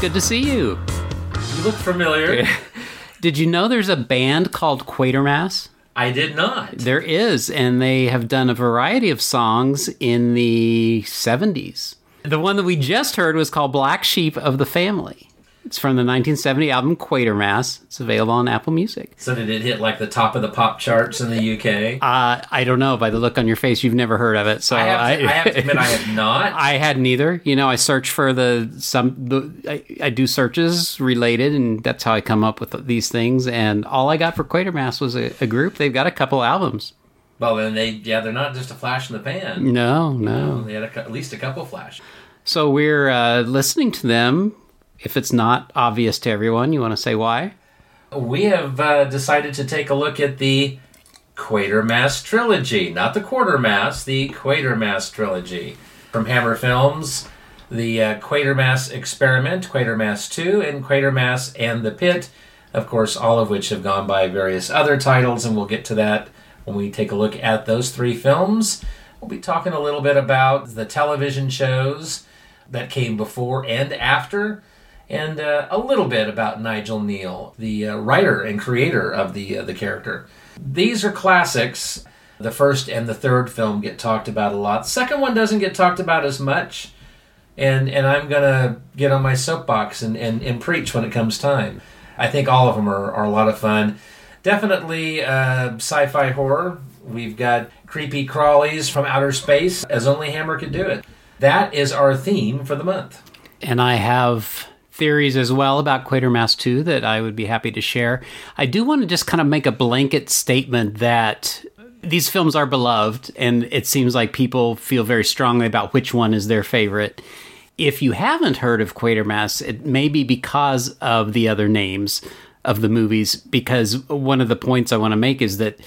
Good to see you. You look familiar. Did you know there's a band called Quatermass? I did not. There is, and they have done a variety of songs in the 70s. The one that we just heard was called Black Sheep of the Family. It's from the 1970 album Quatermass. It's available on Apple Music. So did it hit like the top of the pop charts in the UK? Uh, I don't know by the look on your face, you've never heard of it. So I, have to, I, have to admit I have not. I had neither. You know, I search for the some the I, I do searches related, and that's how I come up with these things. And all I got for Quatermass was a, a group. They've got a couple albums. well, then they yeah they're not just a flash in the pan. No, no. They had a, at least a couple flash. So we're uh, listening to them. If it's not obvious to everyone, you want to say why? We have uh, decided to take a look at the Quatermass trilogy, not the Quartermass, the Quatermass trilogy from Hammer Films. The uh, Quatermass Experiment, Quatermass 2, and Quatermass and the Pit, of course, all of which have gone by various other titles, and we'll get to that when we take a look at those three films. We'll be talking a little bit about the television shows that came before and after, and uh, a little bit about Nigel Kneale, the uh, writer and creator of the uh, the character. These are classics. The first and the third film get talked about a lot. The second one doesn't get talked about as much, and and I'm gonna get on my soapbox and, and, and preach when it comes time. I think all of them are, are a lot of fun. Definitely uh, sci-fi horror. We've got creepy crawlies from outer space, as only Hammer could do it. That is our theme for the month. And I have theories as well about Quatermass 2 that I would be happy to share. I do want to just kind of make a blanket statement that these films are beloved, and it seems like people feel very strongly about which one is their favorite. If you haven't heard of Quatermass, it may be because of the other names of the movies, because one of the points I want to make is that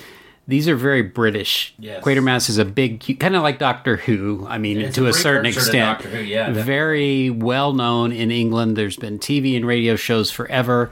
these are very British. Yes. Quatermass is a big, kind of like Doctor Who. I mean, It's to a a certain extent, Doctor Who, yeah, very well known in England. There's been TV and radio shows forever.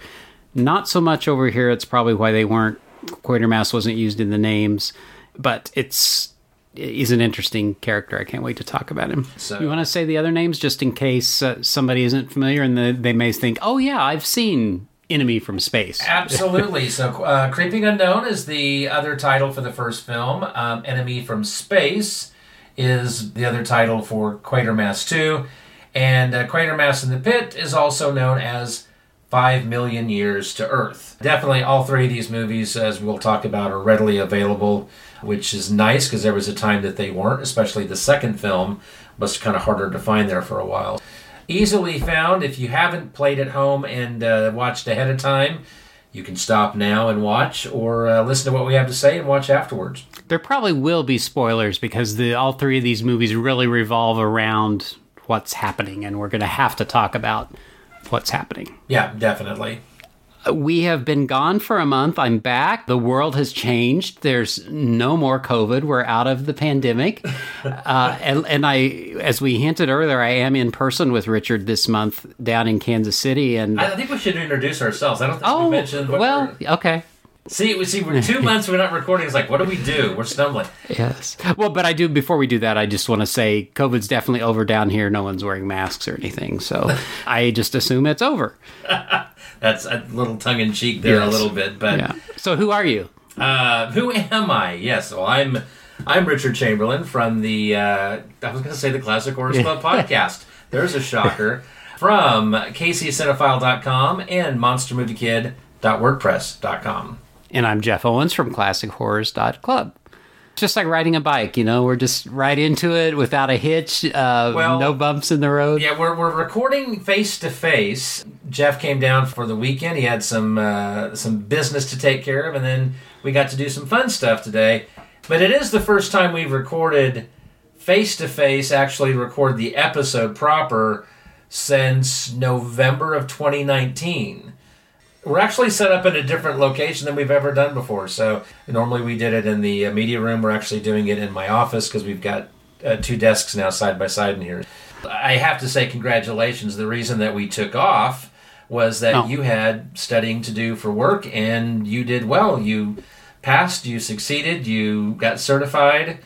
Not so much over here. It's probably why they weren't. Quatermass wasn't used in the names, but it's he's an interesting character. I can't wait to talk about him. So- you want to say the other names just in case uh, somebody isn't familiar and the, they may think, "Oh yeah, I've seen Enemy from Space." Absolutely. so, uh, Creeping Unknown is the other title for the first film. Um, Enemy from Space is the other title for Quatermass 2. And uh, Quatermass in the Pit is also known as Five Million Years to Earth. Definitely, all three of these movies, as we'll talk about, are readily available, which is nice because there was a time that they weren't, especially the second film was kind of harder to find there for a while. Easily found if you haven't played at home and uh, watched ahead of time. You can stop now and watch, or uh, listen to what we have to say and watch afterwards. There probably will be spoilers because the all three of these movies really revolve around what's happening, and we're going to have to talk about what's happening. Yeah, definitely. We have been gone for a month. I'm back. The world has changed. There's no more COVID. We're out of the pandemic. uh, and, and I, as we hinted earlier, I am in person with Richard this month down in Kansas City. And I think we should introduce ourselves. I don't think oh, we mentioned. what well, we're- okay. See, we see, we're two months we're not recording. It's like, what do we do? We're stumbling. Yes. Well, but I do, before we do that, I just want to say COVID's definitely over down here. No one's wearing masks or anything. So I just assume it's over. That's a little tongue in cheek there, a little bit. But Yeah. So who are you? uh, who am I? Yes, well, I'm I'm Richard Chamberlain from the uh, I was going to say the Classic Horror Club podcast. There's a shocker from KCCinephile.com and MonsterMovieKid.wordpress.com. And I'm Jeff Owens from ClassicHorrors.club. Just like riding a bike, you know, we're just right into it without a hitch, uh, Well, no bumps in the road. Yeah, we're, we're recording face to face. Jeff came down for the weekend. He had some uh, some business to take care of, and then we got to do some fun stuff today. But it is the first time we've recorded face to face, actually recorded the episode proper since November of 2019. We're actually set up in a different location than we've ever done before. So normally we did it in the uh, media room. We're actually doing it in my office because we've got uh, two desks now side by side in here. I have to say congratulations. The reason that we took off was that Oh. you had studying to do for work and you did well. You passed, you succeeded, you got certified.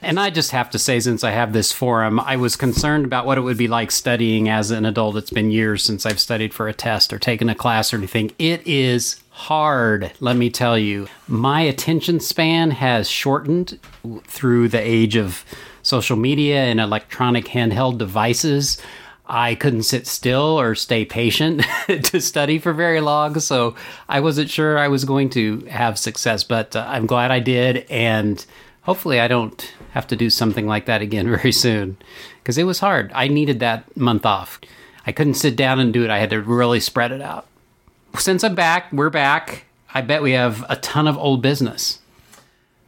And I just have to say, since I have this forum, I was concerned about what it would be like studying as an adult. It's been years since I've studied for a test or taken a class or anything. It is hard, let me tell you. My attention span has shortened through the age of social media and electronic handheld devices. I couldn't sit still or stay patient to study for very long, so I wasn't sure I was going to have success, but uh, I'm glad I did, and hopefully I don't have to do something like that again very soon because it was hard. I needed that month off. I couldn't sit down and do it, I had to really spread it out. Since I'm back, we're back. I bet we have a ton of old business.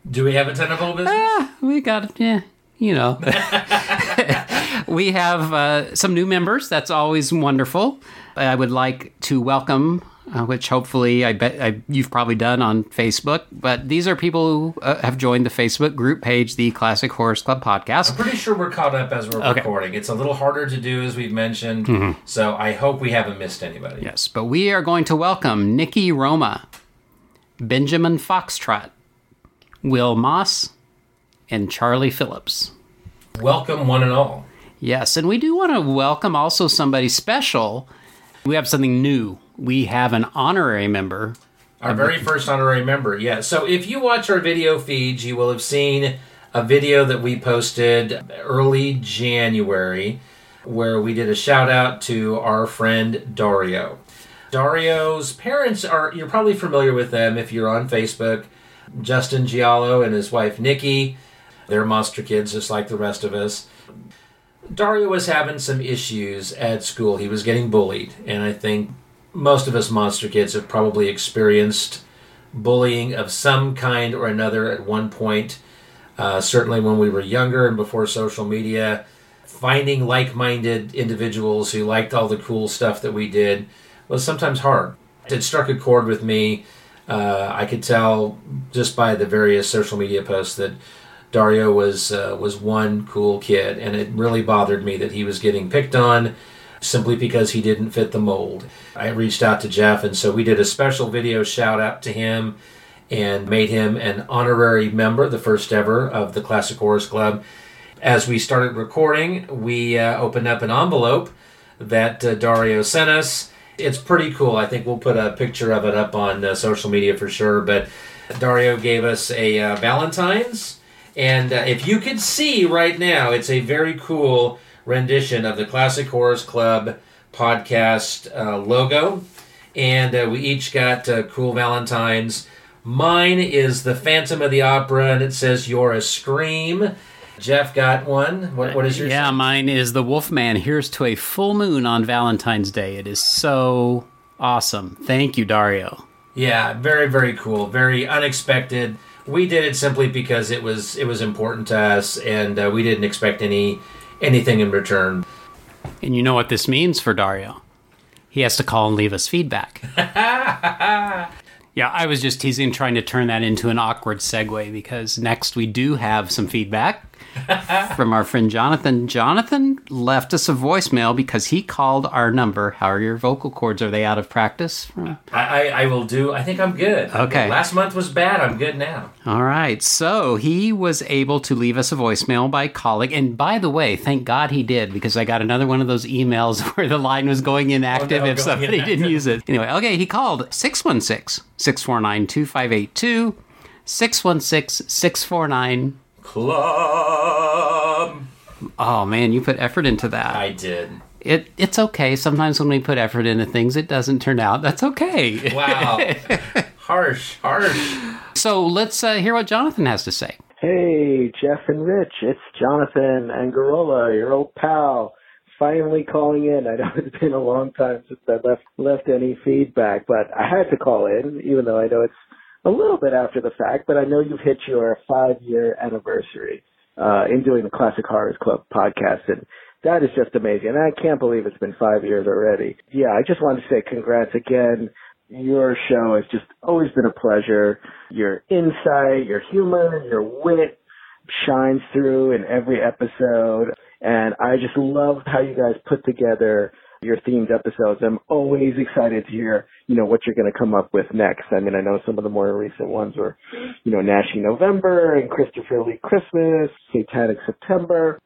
Do we have a ton of old business? Ah, we got yeah you know we have uh, some new members that's always wonderful i would like to welcome uh, which hopefully i bet I, you've probably done on facebook but these are people who uh, have joined the facebook group page the classic horrors club podcast I'm pretty sure we're caught up as we're Okay. recording. It's a little harder to do, as we've mentioned. So I hope we haven't missed anybody. yes but we are going to welcome nikki roma benjamin foxtrot will moss and charlie phillips Welcome, one and all. Yes, and we do want to welcome also somebody special. We have something new. We have an honorary member. Our very first honorary member, yeah. So if you watch our video feeds, you will have seen a video that we posted early January where we did a shout out to our friend Dario. Dario's parents are, you're probably familiar with them if you're on Facebook. Justin Giallo and his wife Nikki. They're monster kids just like the rest of us. Dario was having some issues at school. He was getting bullied, and I think most of us monster kids have probably experienced bullying of some kind or another at one point. Uh, certainly when we were younger and before social media, finding like-minded individuals who liked all the cool stuff that we did was sometimes hard. It struck a chord with me. Uh, I could tell just by the various social media posts that Dario was uh, was one cool kid, and it really bothered me that he was getting picked on simply because he didn't fit the mold. I reached out to Jeff, and so we did a special video shout out to him and made him an honorary member, the first ever of the Classic Horrors Club. As we started recording, we uh, opened up an envelope that uh, Dario sent us. It's pretty cool. I think we'll put a picture of it up on uh, social media for sure. But Dario gave us a uh, Valentine's. And uh, if you could see right now, it's a very cool rendition of the Classic Horrors Club podcast uh, logo. And uh, we each got uh, cool Valentines. Mine is the Phantom of the Opera, and it says "You're a Scream." Jeff got one. What, what is yours? Yeah, mine is the Wolfman. Here's to a full moon on Valentine's Day. It is so awesome. Thank you, Dario. Yeah, very very cool, very unexpected. We did it simply because it was it was important to us, and uh, we didn't expect any anything in return. And you know what this means for Dario? He has to call and leave us feedback. yeah, I was just teasing, trying to turn that into an awkward segue because next we do have some feedback. from our friend Jonathan. Jonathan left us a voicemail because he called our number. How are your vocal cords? Are they out of practice? I, I, I will do. I think I'm good. Okay. Last month was bad. I'm good now. All right. So he was able to leave us a voicemail by calling. And by the way, thank God he did because I got another one of those emails where the line was going inactive Oh, no, if going somebody inactive. didn't use it. Anyway, okay, he called 616 649 2582. 616 649. Club. Oh man, you put effort into that. I did. It it's okay. Sometimes when we put effort into things, it doesn't turn out. That's okay. Wow. harsh, harsh. So let's uh, hear what Jonathan has to say. Hey, Jeff and Rich, it's Jonathan Angarola, your old pal. Finally calling in. I know it's been a long time since I left left any feedback, but I had to call in, even though I know it's a little bit after the fact. But I know you've hit your five year anniversary uh, in doing the Classic Horrors Club podcast, and that is just amazing. And I can't believe it's been five years already. Yeah, I just wanted to say congrats again. Your show has just always been a pleasure. Your insight, your humor, your wit shines through in every episode. And I just love how you guys put together your themed episodes. I'm always excited to hear, you know, what you're going to come up with next. I mean, I know some of the more recent ones were, you know, Gnashing November and Christopher Lee Christmas, Satanic September.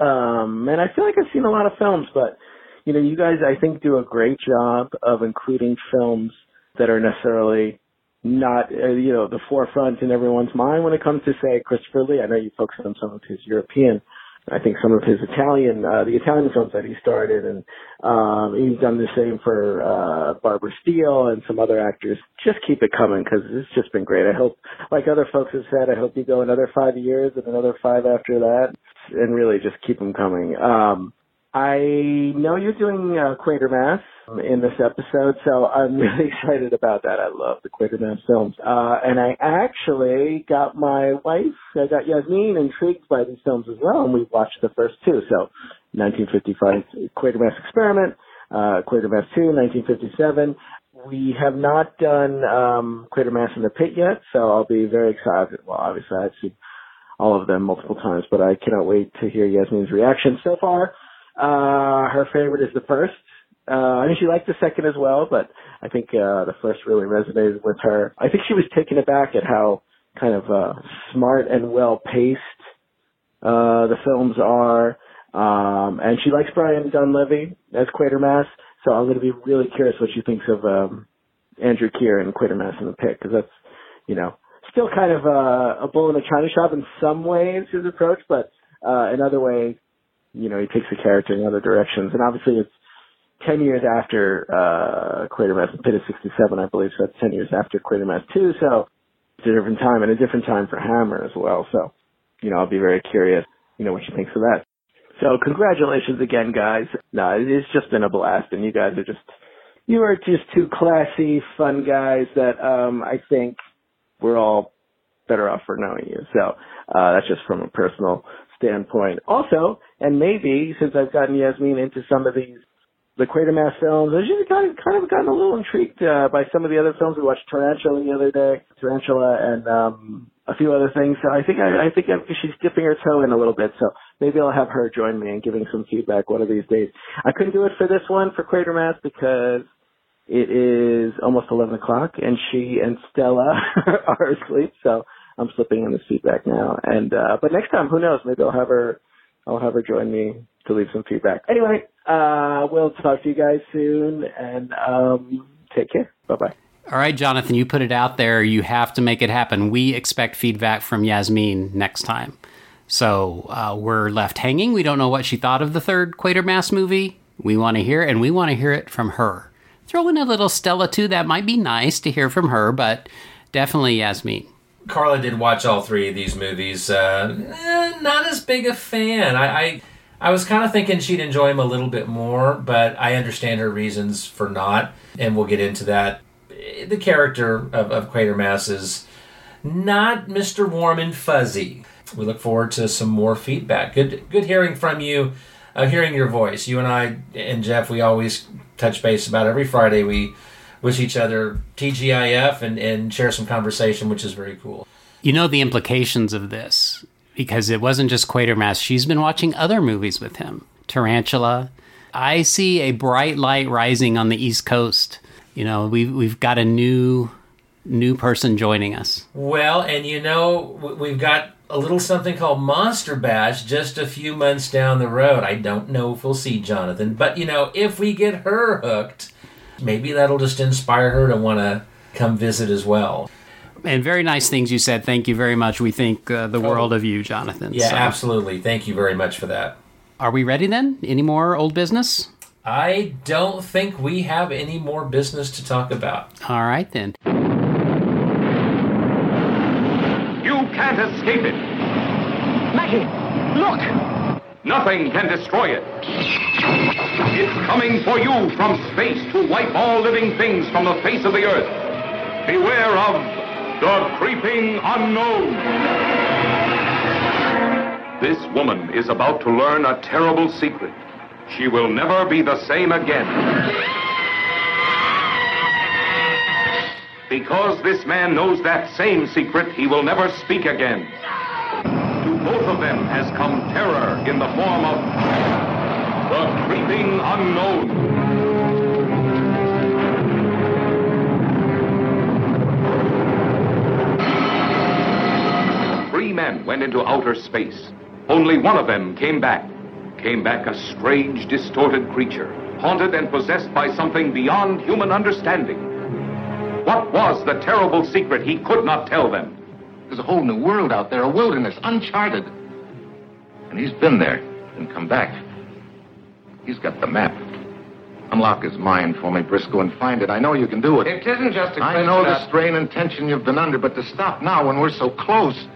Um, and I feel like I've seen a lot of films, but, you know, you guys, I think, do a great job of including films that are necessarily not, uh, you know, the forefront in everyone's mind when it comes to, say, Christopher Lee. I know you focus on some of his European, I think some of his Italian, uh, the Italian films that he started, and um, he's done the same for uh, Barbara Steele and some other actors. Just keep it coming because it's just been great. I hope, like other folks have said, I hope you go another five years and another five after that, and really just keep them coming. Um, I know you're doing uh, Quatermass in this episode, so I'm really excited about that. I love the Quatermass films. Uh, and I actually got my wife, I got Yasmin intrigued by these films as well, and we watched the first two. So 1955 Quatermass Experiment, uh, Quatermass 2, 1957. We have not done um, Quatermass in the Pit yet, so I'll be very excited. Well, obviously I've seen all of them multiple times, but I cannot wait to hear Yasmin's reaction. So far, uh, her favorite is the first. Uh, I mean, she liked the second as well, but I think, uh, the first really resonated with her. I think she was taken aback at how kind of, uh, smart and well paced, uh, the films are. Um, and she likes Brian Donlevy as Quatermass, so I'm going to be really curious what she thinks of, um, Andrew Keir and Quatermass in the Pit, because that's, you know, still kind of a, a bull in a china shop in some ways, his approach, but, uh, in other ways, you know, he takes the character in other directions. And obviously it's 10 years after, uh, Quatermass, Pit of 67, I believe, so that's 10 years after Quatermass 2, so it's a different time and a different time for Hammer as well. So, you know, I'll be very curious, you know, what she thinks of that. So congratulations again, guys. No, it's just been a blast and you guys are just, you are just two classy, fun guys that, um, I think we're all better off for knowing you. So, uh, that's just from a personal standpoint. Also, and maybe since I've gotten Yasmin into some of these the Quatermass films, I've just kind of kind of gotten a little intrigued uh, by some of the other films. We watched Tarantula the other day, Tarantula, and um, a few other things. So I think I, I think I, she's dipping her toe in a little bit. So maybe I'll have her join me in giving some feedback one of these days. I couldn't do it for this one for Quatermass because it is almost 11 o'clock and she and Stella are asleep. So I'm slipping in the feedback now. And, uh, but next time, who knows? Maybe I'll have her, I'll have her join me to leave some feedback. Anyway, uh, we'll talk to you guys soon and, um, take care. Bye bye. All right, Jonathan, you put it out there. You have to make it happen. We expect feedback from Yasmin next time. So uh, we're left hanging. We don't know what she thought of the third Quatermass movie. We want to hear, and we want to hear it from her. Throw in a little Stella too. That might be nice to hear from her, but definitely Yasmin. Carla did watch all three of these movies. Uh, eh, not as big a fan. I, I, I was kind of thinking she'd enjoy them a little bit more, but I understand her reasons for not, and we'll get into that. The character of, of Quatermass is not Mr. Warm and Fuzzy. We look forward to some more feedback. Good, good hearing from you, uh, hearing your voice. You and I and Jeff, we always touch base about every Friday. We wish each other TGIF and, and share some conversation, which is very cool. You know the implications of this. because it wasn't just Quatermass. She's been watching other movies with him. Tarantula. I see a bright light rising on the East Coast. You know, we've we've got a new new person joining us. Well, and you know, we've got a little something called Monster Bash just a few months down the road. I don't know if we'll see Jonathan, but you know, if we get her hooked, maybe that'll just inspire her to want to come visit as well. And very nice things you said. Thank you very much. We think uh, the world of you, Jonathan. Yeah, So, absolutely. Thank you very much for that. Are we ready then? Any more old business? I don't think we have any more business to talk about. All right then. You can't escape it. Maggie, look! Nothing can destroy it. It's coming for you from space to wipe all living things from the face of the earth. Beware of the creeping unknown. This woman is about to learn a terrible secret. She will never be the same again. Because this man knows that same secret, he will never speak again. Both of them has come terror in the form of the creeping unknown. Three men went into outer space. Only one of them came back. Came back a strange, distorted creature, haunted and possessed by something beyond human understanding. What was the terrible secret he could not tell them? There's a whole new world out there, a wilderness, uncharted. And he's been there and come back. He's got the map. Unlock his mind for me, Briscoe, and find it. I know you can do it. It isn't just a I question I know the strain and tension you've been under, but to stop now when we're so close.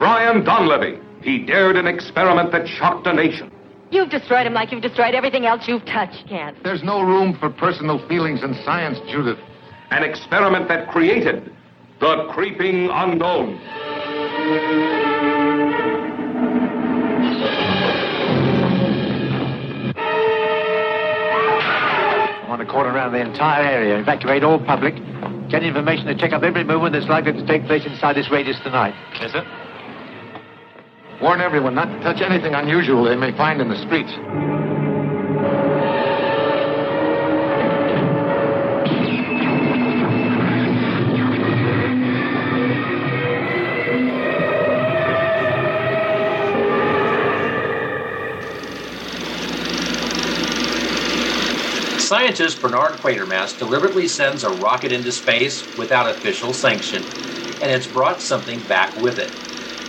Brian Donlevy. He dared an experiment that shocked a nation. You've destroyed him like you've destroyed everything else you've touched, Kent. There's no room for personal feelings in science, Judith. An experiment that created the creeping unknown. I want to cordon around the entire area, evacuate all public, get information to check up every movement that's likely to take place inside this radius tonight. Yes, sir. Warn everyone not to touch anything unusual they may find in the streets. Scientist Bernard Quatermass deliberately sends a rocket into space without official sanction, and it's brought something back with it.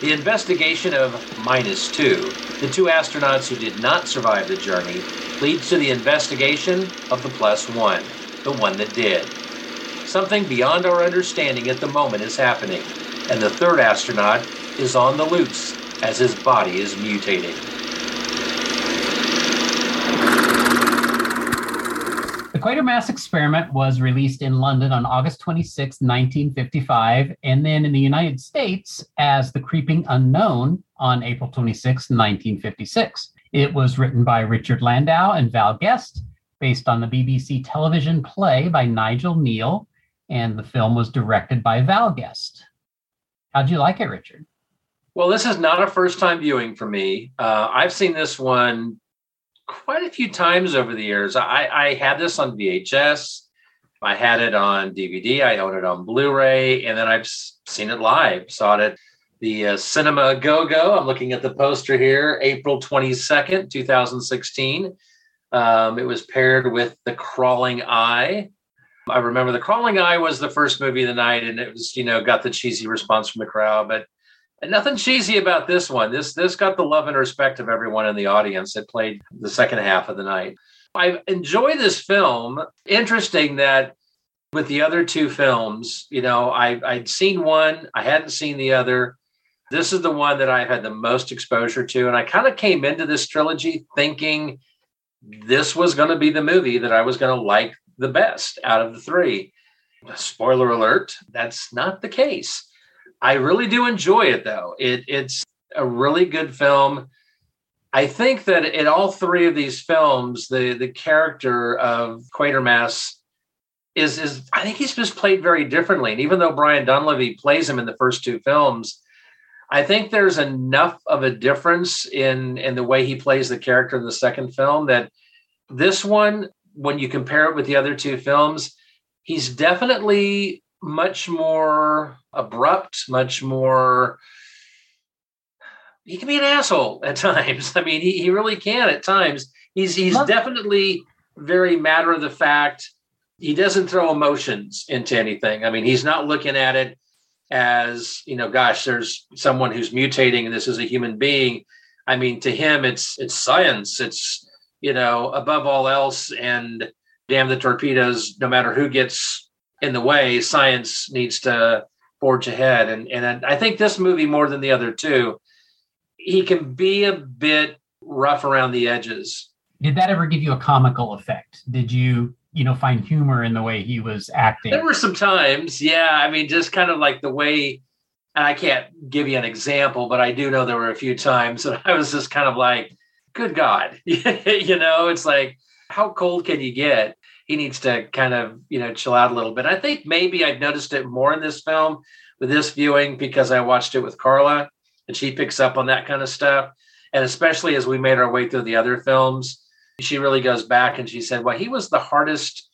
The investigation of Minus Two, the two astronauts who did not survive the journey, leads to the investigation of the Plus One, the one that did. Something beyond our understanding at the moment is happening, and the third astronaut is on the loose as his body is mutating. The Quatermass experiment was released in London on August 26, 1955, and then in the United States as The Creeping Unknown on April 26, 1956. It was written by Richard Landau and Val Guest, based on the BBC television play by Nigel Kneale, and the film was directed by Val Guest. How'd you like it, Richard? Well, this is not a first time viewing for me. Uh, I've seen this one quite a few times over the years. I, I had this on VHS, I had it on DVD, I own it on Blu ray, and then I've seen it live. Saw it at the uh, Cinema Go Go. I'm looking at the poster here, April 22nd, 2016. Um, it was paired with The Crawling Eye. I remember The Crawling Eye was the first movie of the night, and it was, you know, got the cheesy response from the crowd, but and nothing cheesy about this one. This this got the love and respect of everyone in the audience. that played the second half of the night. I enjoy this film. Interesting that with the other two films, you know, I, I'd seen one, I hadn't seen the other. This is the one that I've had the most exposure to. And I kind of came into this trilogy thinking this was going to be the movie that I was going to like the best out of the three. Spoiler alert, that's not the case. I really do enjoy it though. It, it's a really good film. I think that in all three of these films, the the character of Quatermass is is I think he's just played very differently. And even though Brian Donlevy plays him in the first two films, I think there's enough of a difference in in the way he plays the character in the second film that this one, when you compare it with the other two films, he's definitely much more abrupt, much more. He can be an asshole at times. I mean, he, he really can at times. He's he's Love- definitely very matter of the fact. He doesn't throw emotions into anything. I mean, he's not looking at it as you know, gosh, there's someone who's mutating and this is a human being. I mean, to him, it's it's science. It's you know, above all else, and damn the torpedoes. No matter who gets in the way, science needs to forge ahead. And and I think this movie more than the other two, he can be a bit rough around the edges. Did that ever give you a comical effect? Did you, you know, find humor in the way he was acting? There were some times, yeah. I mean, just kind of like the way, and I can't give you an example, but I do know there were a few times that I was just kind of like, good God, you know, it's like, how cold can you get? He needs to kind of, you know, chill out a little bit. I think maybe I've noticed it more in this film with this viewing because I watched it with Carla and she picks up on that kind of stuff. And especially as we made our way through the other films, she really goes back and she said, well, he was the hardest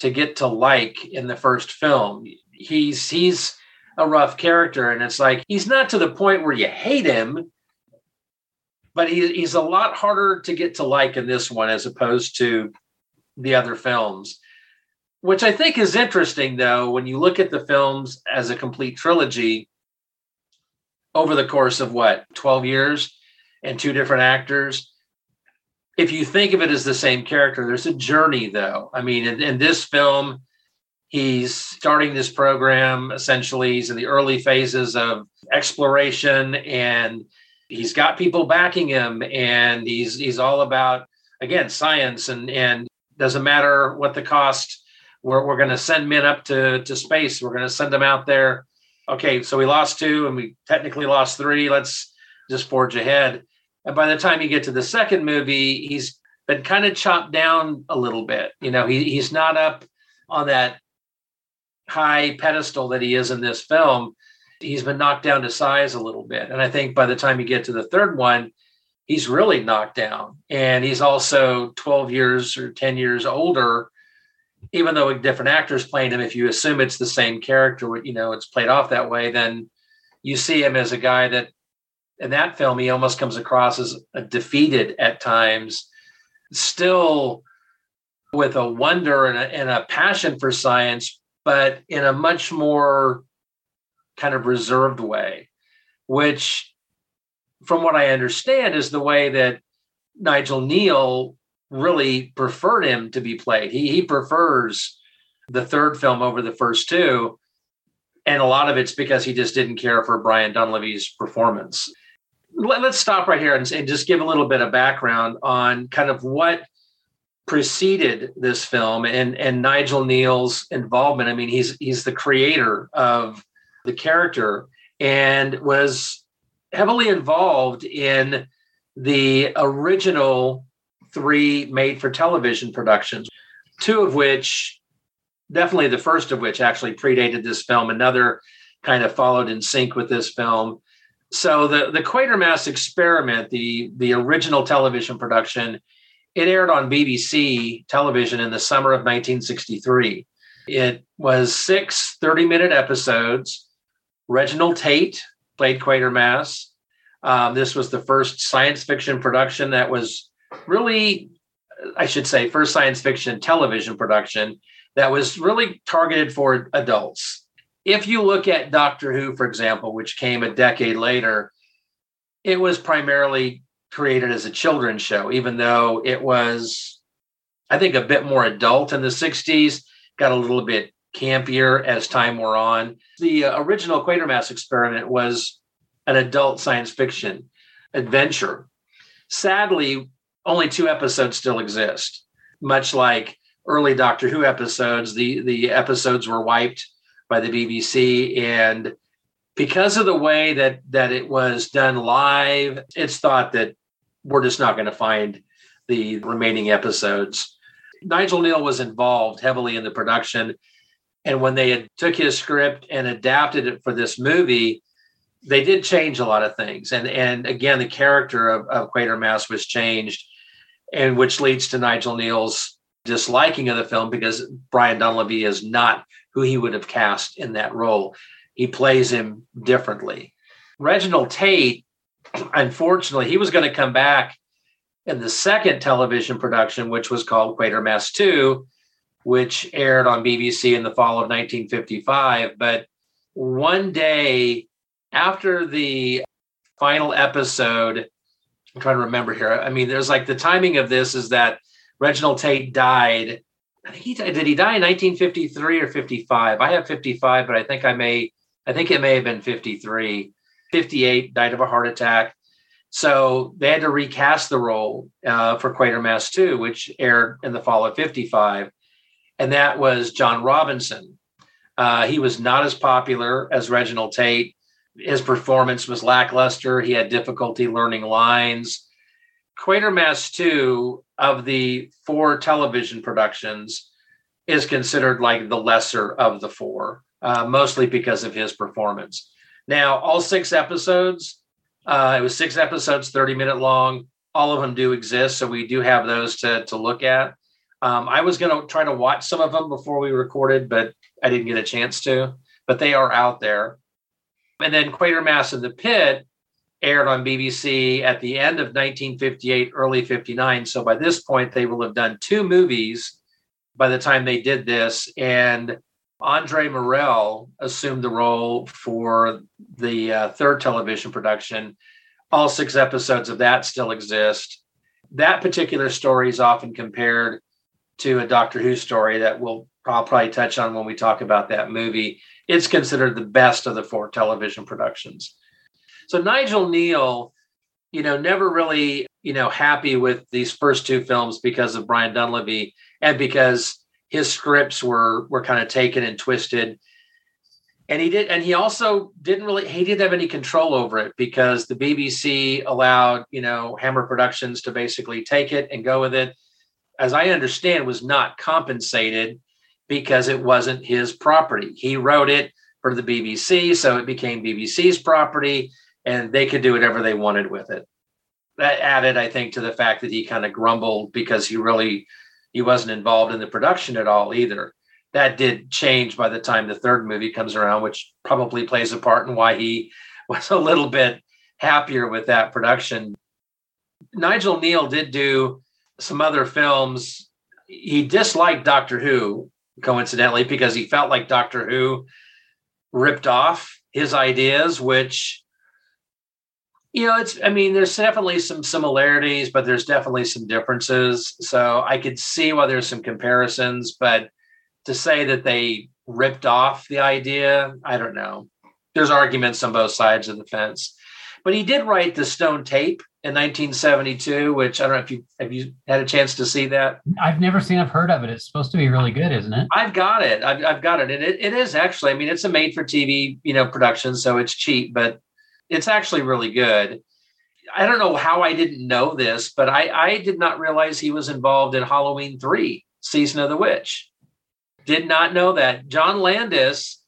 to get to like in the first film. He's he's a rough character, and it's like he's not to the point where you hate him, but he, he's a lot harder to get to like in this one as opposed to the other films. Which I think is interesting, though, when you look at the films as a complete trilogy over the course of what, 12 years and two different actors if you think of it as the same character, there's a journey though. I mean, in, in, this film, he's starting this program essentially. He's in the early phases of exploration and he's got people backing him and he's he's all about again science and and doesn't matter what the cost. We're, we're going to send men up to, to space. We're going to send them out there. Okay, so we lost two and we technically lost three. Let's just forge ahead. And by the time you get to the second movie, he's been kind of chopped down a little bit. You know, he, he's not up on that high pedestal that he is in this film. He's been knocked down to size a little bit. And I think by the time you get to the third one, he's really knocked down. And he's also 12 years or 10 years older, even though different actors playing him. If you assume it's the same character, you know, it's played off that way, then you see him as a guy that in that film, he almost comes across as defeated at times, still with a wonder and a, and a, passion for science, but in a much more kind of reserved way, which, from what I understand, is the way that Nigel Kneale really preferred him to be played. He, he prefers the third film over the first two. And a lot of it's because he just didn't care for Brian Donlevy's performance let, us stop right here and, and, just give a little bit of background on kind of what preceded this film and and Nigel Kneale's involvement. I mean, he's he's the creator of the character and was heavily involved in the original three made for television productions, two of which definitely the first of which actually predated this film, another kind of followed in sync with this film so the the Quatermass experiment, the the original television production, it aired on BBC television in the summer of 1963. It was six 30 minute episodes. Reginald Tate played Quatermass. Um, this was the first science fiction production that was really, I should say, first science fiction television production that was really targeted for adults if you look at Doctor Who, for example, which came a decade later, it was primarily created as a children's show, even though it was, I think, a bit more adult in the 60s, got a little bit campier as time wore on. The uh, original Quatermass experiment was an adult science fiction adventure. Sadly, only two episodes still exist, much like early Doctor Who episodes. The, the episodes were wiped by the BBC and because of the way that that it was done live it's thought that we're just not going to find the remaining episodes Nigel Kneale was involved heavily in the production and when they had took his script and adapted it for this movie they did change a lot of things, and and again, the character of, of Quatermass was changed, and which leads to Nigel Kneale's disliking of the film because Brian Donlevy is not who he would have cast in that role. He plays him differently. Reginald Tate, unfortunately, he was going to come back in the second television production, which was called Quatermass 2, which aired on BBC in the fall of 1955. But one day after the final episode, I'm trying to remember here. I mean, there's like the timing of this is that Reginald Tate died. I think he died. Did he die in 1953 or 55? I have 55, but I think I may, I think it may have been 53. 58, died of a heart attack. So they had to recast the role uh, for Quatermass 2, which aired in the fall of 55. And that was John Robinson. Uh, he was not as popular as Reginald Tate. His performance was lackluster. He had difficulty learning lines. Quatermass 2 of the four television productions is considered like the lesser of the four, uh, mostly because of his performance. Now, all six episodes, uh, it was six episodes, 30 minute long. All of them do exist. So we do have those to, to look at. Um, I was going to try to watch some of them before we recorded, but I didn't get a chance to. But they are out there. And then Quatermass in the Pit aired on BBC at the end of 1958, early 59. So by this point, they will have done two movies by the time they did this. And Andre Morell assumed the role for the uh, third television production. All six episodes of that still exist. That particular story is often compared to a Doctor Who story that we'll I'll probably touch on when we talk about that movie. It's considered the best of the four television productions. So Nigel Kneale, you know, never really, you know, happy with these first two films because of Brian Donlevy and because his scripts were were kind of taken and twisted. And he did, and he also didn't really he didn't have any control over it because the BBC allowed, you know, Hammer Productions to basically take it and go with it. As I understand, was not compensated because it wasn't his property. He wrote it for the BBC, so it became BBC's property, and they could do whatever they wanted with it. That added, I think, to the fact that he kind of grumbled because he really he wasn't involved in the production at all either. That did change by the time the third movie comes around, which probably plays a part in why he was a little bit happier with that production. Nigel Kneale did do some other films. He disliked Doctor Who, coincidentally, because he felt like Doctor Who ripped off his ideas, which you know, it's, I mean, there's definitely some similarities, but there's definitely some differences. So I could see why there's some comparisons, but to say that they ripped off the idea, I don't know. There's arguments on both sides of the fence. But he did write the Stone Tape in 1972, which I don't know if you have you had a chance to see that. I've never seen. I've heard of it. It's supposed to be really good, isn't it? I've got it. I've, I've got it, and it, it is actually. I mean, it's a made-for-TV, you know, production, so it's cheap, but it's actually really good. I don't know how I didn't know this, but I, I did not realize he was involved in Halloween 3, Season of the Witch. Did not know that. John Landis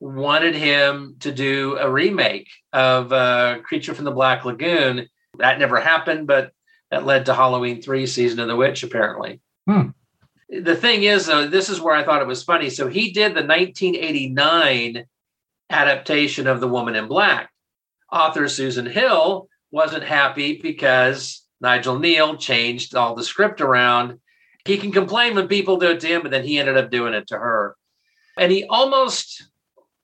wanted him to do a remake of uh, Creature from the Black Lagoon. That never happened, but that led to Halloween 3, Season of the Witch, apparently. Hmm. The thing is, though, this is where I thought it was funny. So he did the 1989 adaptation of The Woman in Black author Susan Hill wasn't happy because Nigel Kneale changed all the script around. He can complain when people do it to him, but then he ended up doing it to her. And he almost,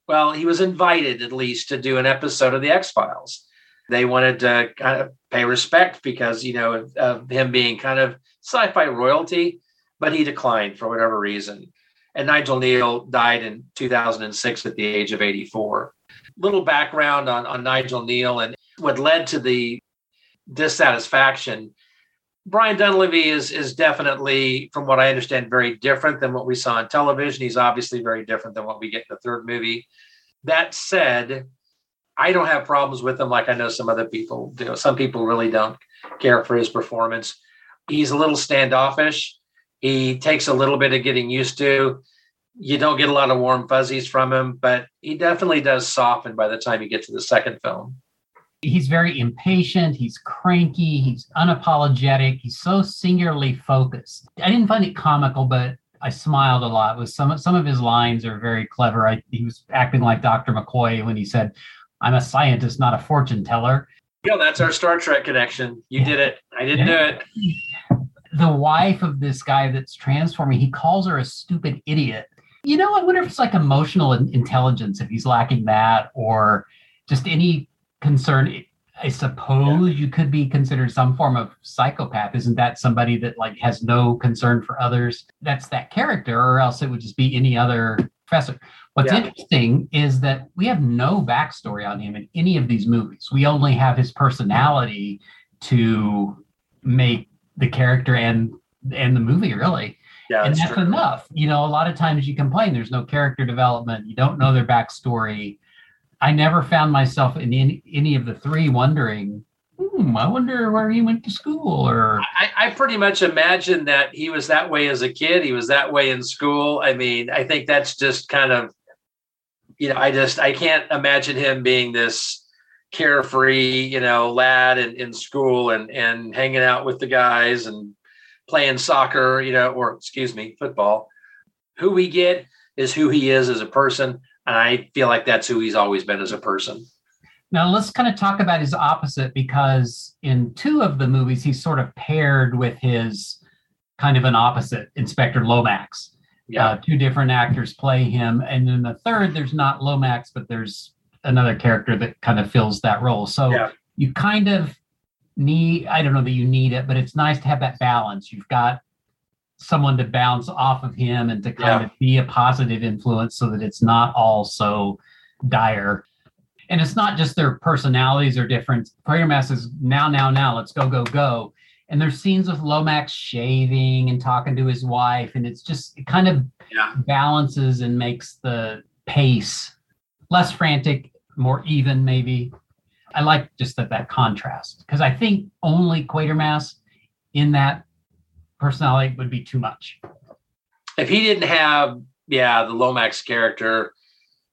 well, he was invited at least to do an episode of The X Files. They wanted to kind of pay respect because, you know, of, of him being kind of sci fi royalty, but he declined for whatever reason. And Nigel Kneale died in 2006 at the age of 84 little background on, on Nigel Kneale and what led to the dissatisfaction. Brian Donlevy is is definitely, from what I understand, very different than what we saw on television. He's obviously very different than what we get in the third movie. That said, I don't have problems with him like I know some other people do. Some people really don't care for his performance. He's a little standoffish. He takes a little bit of getting used to. you don't get a lot of warm fuzzies from him, but he definitely does soften by the time you get to the second film. He's very impatient. He's cranky. He's unapologetic. He's so singularly focused. I didn't find it comical, but I smiled a lot. With some some of his lines are very clever. I, he was acting like Dr. McCoy when he said, "I'm a scientist, not a fortune teller." Yo, that's our Star Trek connection. You did it. I didn't do it. The wife of this guy that's transforming, he calls her a stupid idiot. You know, I wonder if it's like emotional intelligence, if he's lacking that, or just any concern. I suppose you could be considered some form of psychopath. Isn't that somebody that like has no concern for others? That's that character, or else it would just be any other professor. What's Yeah. interesting is that we have no backstory on him in any of these movies. We only have his personality to make the character and and the movie really Yeah, and that's true. enough. You know, a lot of times you complain there's no character development, you don't know their backstory. I never found myself in any, any of the three wondering, hmm, I wonder where he went to school or I, I pretty much imagine that he was that way as a kid. He was that way in school. I mean, I think that's just kind of, you know, I just I can't imagine him being this carefree, you know, lad in, in school and and hanging out with the guys and playing soccer, you know, or excuse me, football. Who we get is who he is as a person, and I feel like that's who he's always been as a person. Now let's kind of talk about his opposite because in two of the movies he's sort of paired with his kind of an opposite Inspector Lomax. Yeah. Uh, two different actors play him, and then the third there's not Lomax, but there's another character that kind of fills that role. So Yeah. you kind of need I don't know that you need it, but it's nice to have that balance. You've got someone to bounce off of him and to kind Yeah. of be a positive influence so that it's not all so dire. And it's not just their personalities are different. Quatermass is now, now, now, let's go, go, go. And there's scenes with Lomax shaving and talking to his wife, and it's just it kind of Yeah. balances and makes the pace less frantic, more even, maybe. I like just that that contrast because I think only Quatermass in that personality would be too much. if he didn't have yeah the lomax character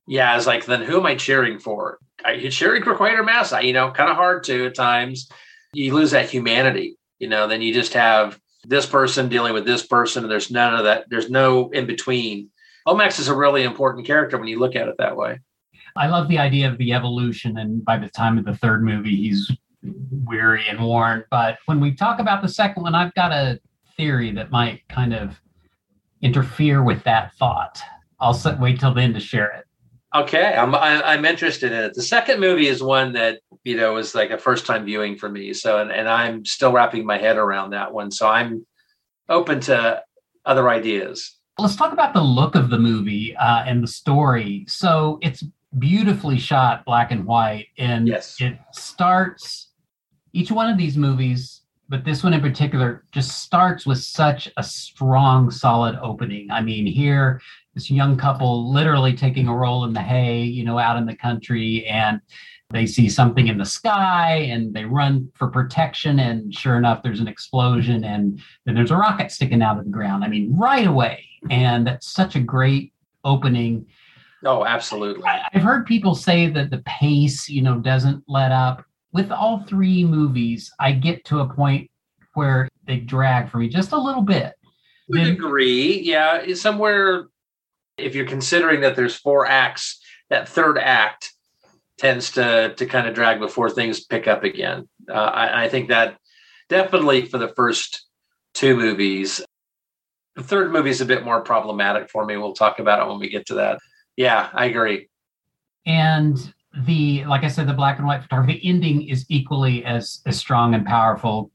yeah it's like then who am i cheering for are you cheering for quatermass I, you know kind of hard to at times you lose that humanity you know then you just have this person dealing with this person and there's none of that there's no in between lomax is a really important character when you look at it that way I love the idea of the evolution, and by the time of the third movie, he's weary and worn. But when we talk about the second one, I've got a theory that might kind of interfere with that thought. I'll wait till then to share it. Okay I'm, I, I'm interested in it the second movie is one that you know was like a first time viewing for me so and, and i'm still wrapping my head around that one so i'm open to other ideas Let's talk about the look of the movie uh, and the story. So it's beautifully shot, black and white, and Yes. it starts. Each one of these movies, but this one in particular, just starts with such a strong, solid opening. I mean, here, this young couple literally taking a roll in the hay, you know, out in the country, and they see something in the sky and they run for protection. And sure enough, there's an explosion, and then there's a rocket sticking out of the ground. I mean, right away. And that's such a great opening. oh absolutely I- I've heard people say that the pace, you know, doesn't let up. With all three movies, I get to a point where they drag for me just a little bit. would Then- agree. Yeah, somewhere. If you're considering that there's four acts, that third act tends to to kind of drag before things pick up again. Uh, I, I think that definitely for the first two movies. The third movie is a bit more problematic for me. We'll talk about it when we get to that. Yeah, I agree. and the like i said the black and white photography ending is equally as as strong and powerful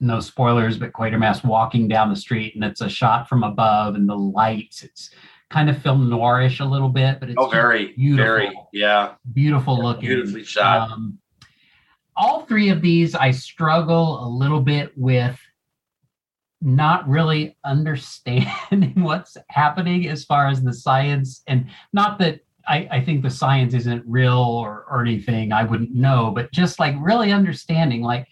no spoilers but quatermass walking down the street and it's a shot from above and the lights it's kind of film noirish a little bit but it's Oh, very, beautiful. very, yeah, beautiful looking. beautifully shot. um, all three of these i struggle a little bit with not really understanding what's happening as far as the science and not that I, I think the science isn't real or, or anything i wouldn't know but just like really understanding like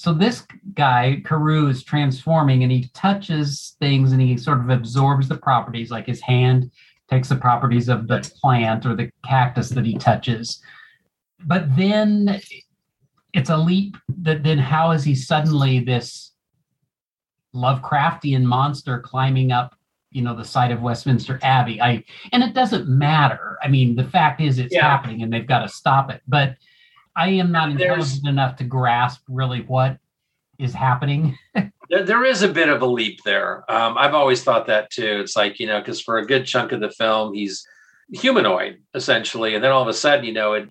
so this guy Carew is transforming and he touches things and he sort of absorbs the properties like his hand takes the properties of the plant or the cactus that he touches. But then it's a leap that then how is he suddenly this Lovecraftian monster climbing up, you know, the side of Westminster Abbey? I and it doesn't matter. I mean, the fact is it's Yeah. happening and they've got to stop it. But I am not intelligent enough to grasp really what is happening. There, there is a bit of a leap there. Um, I've always thought that too. It's like, you know, because for a good chunk of the film, he's humanoid essentially. And then all of a sudden, you know, it,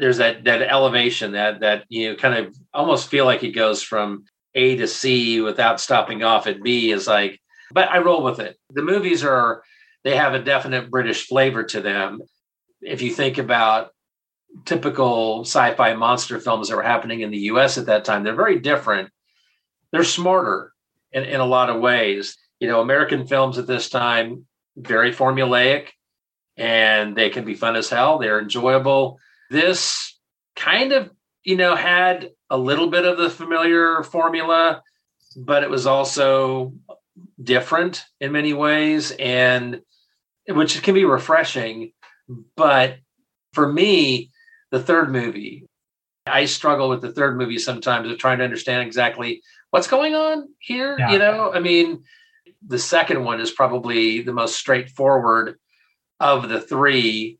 there's that, that elevation that, that, you know, kind of almost feel like he goes from A to C without stopping off at B is like, but I roll with it. The movies are, they have a definite British flavor to them. If you think about typical sci-fi monster films that were happening in the US at that time, they're very different they're smarter in, in a lot of ways. You know, American films at this time, very formulaic and they can be fun as hell. They're enjoyable. This kind of, you know, had a little bit of the familiar formula, but it was also different in many ways and which can be refreshing. But for me, the third movie, I struggle with the third movie sometimes of trying to understand exactly what's going on here. Yeah. You know, I mean, the second one is probably the most straightforward of the three,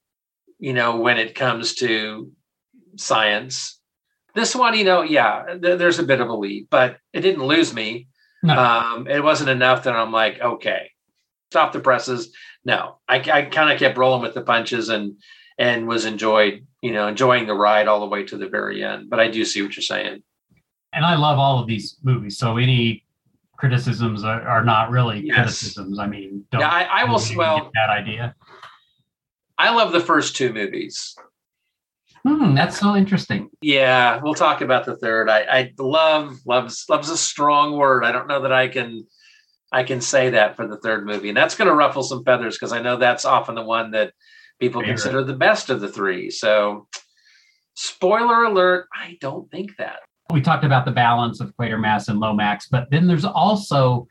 you know, when it comes to science. This one, you know, yeah, th- there's a bit of a leap, but it didn't lose me. No. Um, it wasn't enough that I'm like, okay, stop the presses. No, I, I kind of kept rolling with the punches and and was enjoyed, you know, enjoying the ride all the way to the very end. But I do see what you're saying. and I love all of these movies. So any criticisms are, are not really Yes. criticisms. I mean, don't Yeah, I, I will. Well, get that idea. I love the first two movies. Hmm, that's so interesting. Yeah, we'll talk about the third. I, I love loves loves a strong word. I don't know that I can I can say that for the third movie, and that's going to ruffle some feathers because I know that's often the one that people Favorite. consider the best of the three. So, spoiler alert: I don't think that. We talked about the balance of Quatermass and Lomax, but then there's also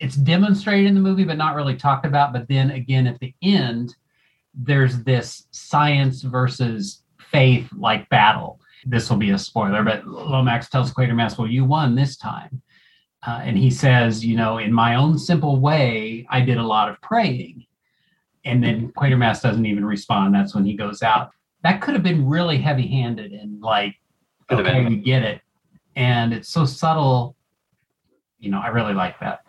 it's demonstrated in the movie, but not really talked about. But then again, at the end, there's this science versus faith like battle. This will be a spoiler, but Lomax tells Quatermass, Well, you won this time. Uh, and he says, You know, in my own simple way, I did a lot of praying. And then Quatermass doesn't even respond. That's when he goes out. That could have been really heavy handed and like, Could okay, we get it. And it's so subtle. You know, I really like that.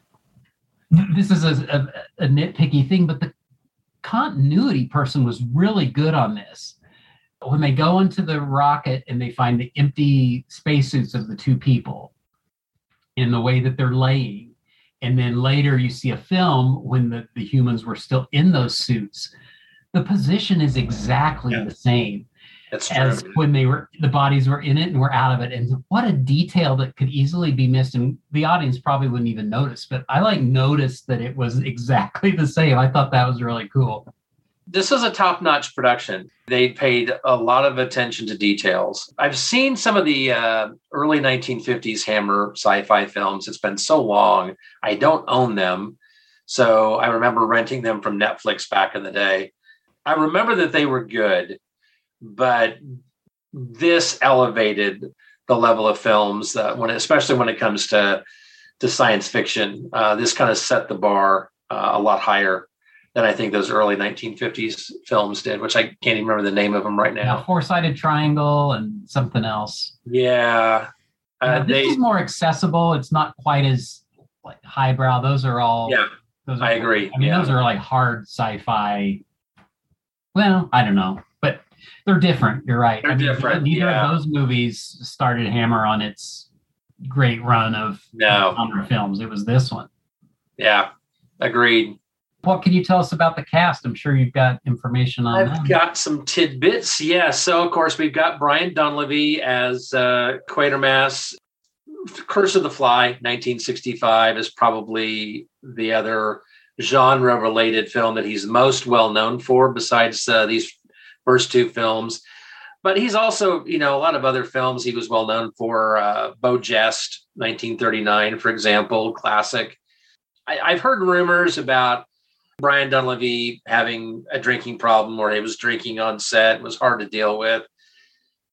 This is a, a, a nitpicky thing, but the continuity person was really good on this. When they go into the rocket and they find the empty spacesuits of the two people in the way that they're laying, and then later you see a film when the, the humans were still in those suits, the position is exactly Yeah. the same That's as true. when they were the bodies were in it and were out of it. And what a detail that could easily be missed. And the audience probably wouldn't even notice but i like noticed that it was exactly the same. I thought that was really cool this is a top-notch production. They paid a lot of attention to details. I've seen some of the uh, early 1950s Hammer sci-fi films. It's been so long. I don't own them, so I remember renting them from Netflix back in the day. I remember that they were good, but this elevated the level of films that when, especially when it comes to to science fiction. Uh, this kind of set the bar uh, a lot higher than I think those early 1950s films did, which I can't even remember the name of them right yeah, now. four-sided triangle and something else Yeah. Uh, Uh, this they, is more accessible it's not quite as like highbrow those are all yeah, those are, I agree. i mean Yeah. those are like hard sci-fi well i don't know but they're different you're right They're I mean, different, neither yeah. of those movies started hammer on its great run of No. genre films it was this one yeah, agreed. What can you tell us about the cast i'm sure you've got information on I've them got some tidbits. Yeah. So, of course, we've got Brian Donlevy as uh, Quatermass. Curse of the Fly, 1965, is probably the other genre related film that he's most well known for, besides uh, these first two films. But he's also, you know, a lot of other films he was well known for. Uh, Beau Geste, 1939, for example, classic. I, I've heard rumors about Brian Donlevy having a drinking problem or he was drinking on set was hard to deal with.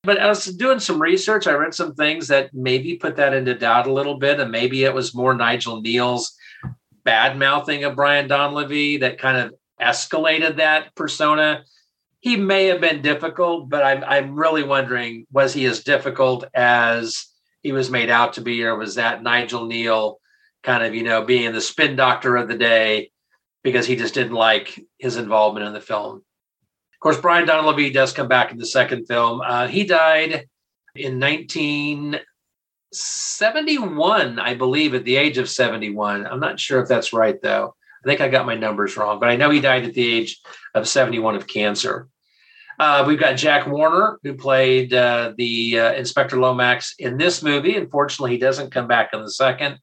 But I was doing some research. I read some things that maybe put that into doubt a little bit. And maybe it was more Nigel Kneale's bad mouthing of Brian Donlevy that kind of escalated that persona. He may have been difficult, but I'm, I'm really wondering was he as difficult as he was made out to be, or was that Nigel Kneale kind of, you know, being the spin doctor of the day because he just didn't like his involvement in the film? Of course, Brian Donlevy does come back in the second film. Uh, he died in 1971, I believe, at the age of 71. I'm not sure if that's right, though. I think I got my numbers wrong, but I know he died at the age of 71 of cancer. Uh, we've got Jack Warner, who played uh, the uh, Inspector Lomax in this movie. Unfortunately, he doesn't come back in the second.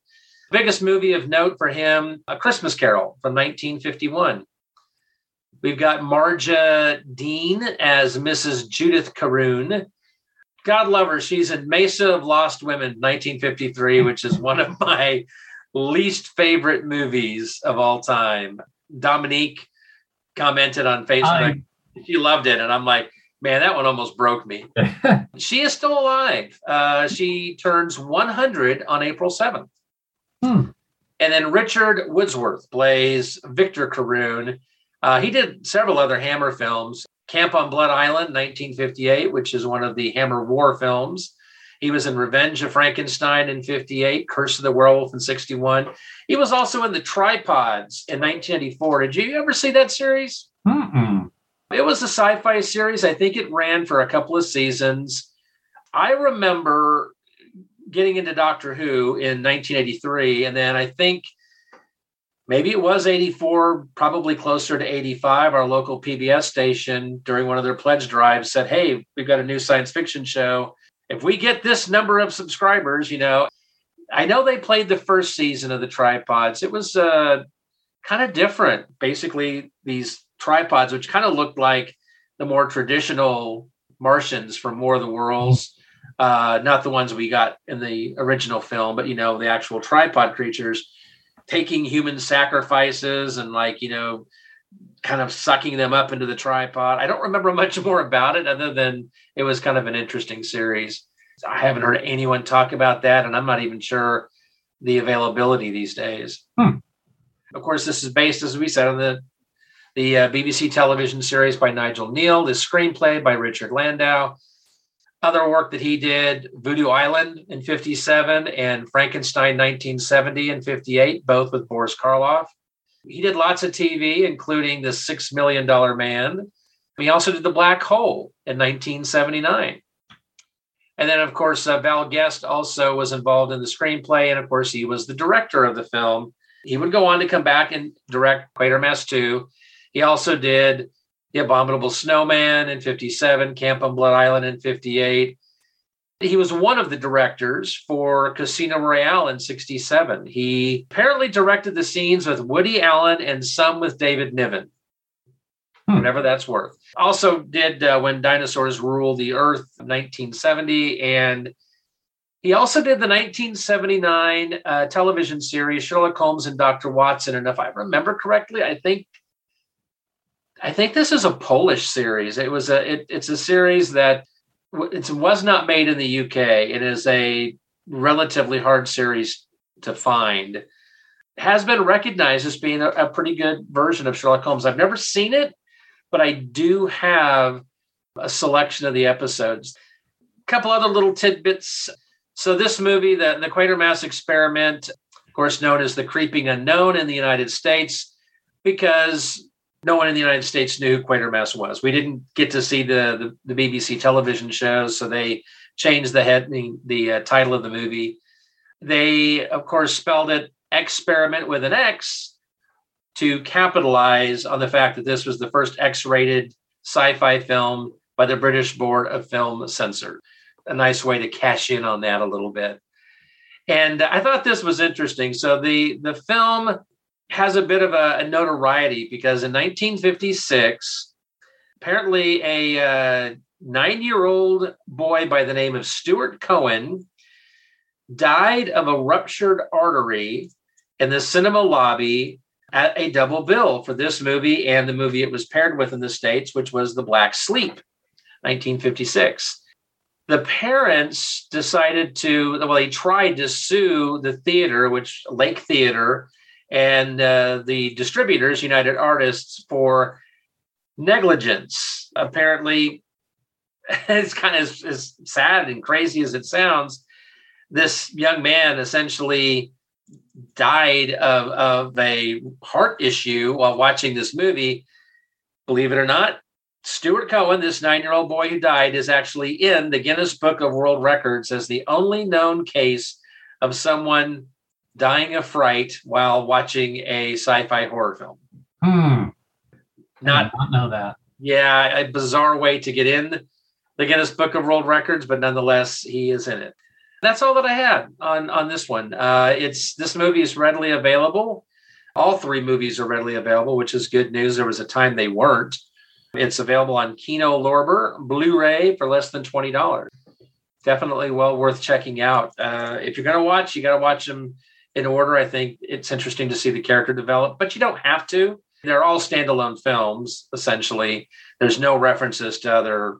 Biggest movie of note for him, A Christmas Carol from 1951. We've got Margia Dean as Mrs. Judith Carroon. God love her. She's in Mesa of Lost Women, 1953, which is one of my least favorite movies of all time. Dominique commented on Facebook. she loved it. And I'm like, man, that one almost broke me. she is still alive. Uh, she turns 100 on April 7th. Hmm. And then Richard Wordsworth plays Victor Carroon. Uh, he did several other Hammer films. Camp on Blood Island, 1958, which is one of the Hammer War films. He was in Revenge of Frankenstein in 58, Curse of the Werewolf in 61. He was also in The Tripods in 1984. Did you ever see that series? Mm-mm. It was a sci fi series. I think it ran for a couple of seasons. I remember getting into Doctor Who in 1983. And then I think maybe it was 84, probably closer to 85. Our local PBS station during one of their pledge drives said, Hey, we've got a new science fiction show. If we get this number of subscribers, you know, I know they played the first season of the tripods. It was uh, kind of different. Basically, these tripods, which kind of looked like the more traditional Martians from War of the Worlds, uh, not the ones we got in the original film, but you know, the actual tripod creatures taking human sacrifices and like, you know, kind of sucking them up into the tripod. I don't remember much more about it other than it was kind of an interesting series. I haven't heard anyone talk about that, and I'm not even sure the availability these days. Hmm. Of course, this is based, as we said, on the the uh, BBC television series by Nigel Kneale, the screenplay by Richard Landau. Other work that he did, Voodoo Island in 57 and Frankenstein 1970 and 58, both with Boris Karloff. He did lots of TV, including The Six Million Dollar Man. He also did The Black Hole in 1979. And then, of course, uh, Val Guest also was involved in the screenplay. And of course, he was the director of the film. He would go on to come back and direct Quatermass 2. He also did The Abominable Snowman in 57, Camp on Blood Island in 58. He was one of the directors for Casino Royale in 67. He apparently directed the scenes with Woody Allen and some with David Niven, Hmm. whatever that's worth. Also did uh, When Dinosaurs Rule the Earth 1970. And he also did the 1979 uh, television series Sherlock Holmes and Dr. Watson. And if I remember correctly, I think I think this is a Polish series. It was a it, it's a series that it was not made in the UK. It is a relatively hard series to find. Has been recognized as being a, a pretty good version of Sherlock Holmes. I've never seen it, but I do have a selection of the episodes. A couple other little tidbits. So this movie, the, the Quatermass Experiment, of course, known as the Creeping Unknown in the United States, because no one in the United States knew who Quatermass was. We didn't get to see the, the, the BBC television shows, so they changed the head, the, the uh, title of the movie. They, of course, spelled it experiment with an X to capitalize on the fact that this was the first X rated sci fi film by the British Board of Film Censor. A nice way to cash in on that a little bit. And I thought this was interesting. So the, the film has a bit of a, a notoriety because in 1956, apparently a uh, nine year old boy by the name of Stuart Cohen died of a ruptured artery in the cinema lobby at a double bill for this movie and the movie it was paired with in the States, which was The Black Sleep, 1956. The parents decided to, well, they tried to sue the theater, which Lake Theater, and uh, the distributors, United Artists, for negligence. Apparently, it's kind of as, as sad and crazy as it sounds. This young man essentially died of, of a heart issue while watching this movie. Believe it or not, Stuart Cohen, this nine year old boy who died, is actually in the Guinness Book of World Records as the only known case of someone dying of fright while watching a sci fi horror film. Hmm. Not, not know that. yeah, a bizarre way to get in the Guinness Book of World Records, but nonetheless, he is in it. That's all that I had on on this one. Uh, it's this movie is readily available. All three movies are readily available, which is good news. There was a time they weren't. It's available on Kino Lorber Blu-ray for less than twenty dollars. Definitely well worth checking out. Uh, if you're going to watch, you got to watch them in order. I think it's interesting to see the character develop, but you don't have to. They're all standalone films, essentially. There's no references to other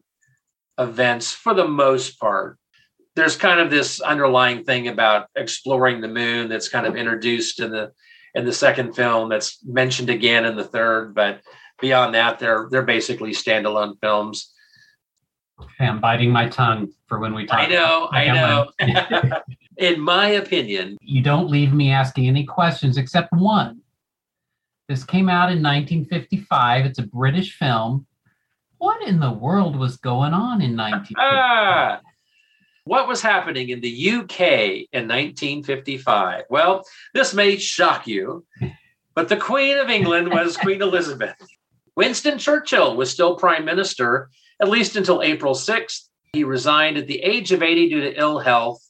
events for the most part. There's kind of this underlying thing about exploring the moon that's kind of introduced in the in the second film that's mentioned again in the third, but beyond that, they're they're basically standalone films. Okay, I'm biting my tongue for when we talk. I know, I know. in my opinion, you don't leave me asking any questions except one. This came out in 1955. It's a British film. What in the world was going on in 1955? ah, what was happening in the UK in 1955? Well, this may shock you, but the Queen of England was Queen Elizabeth. Winston Churchill was still prime minister, at least until April 6th. He resigned at the age of 80 due to ill health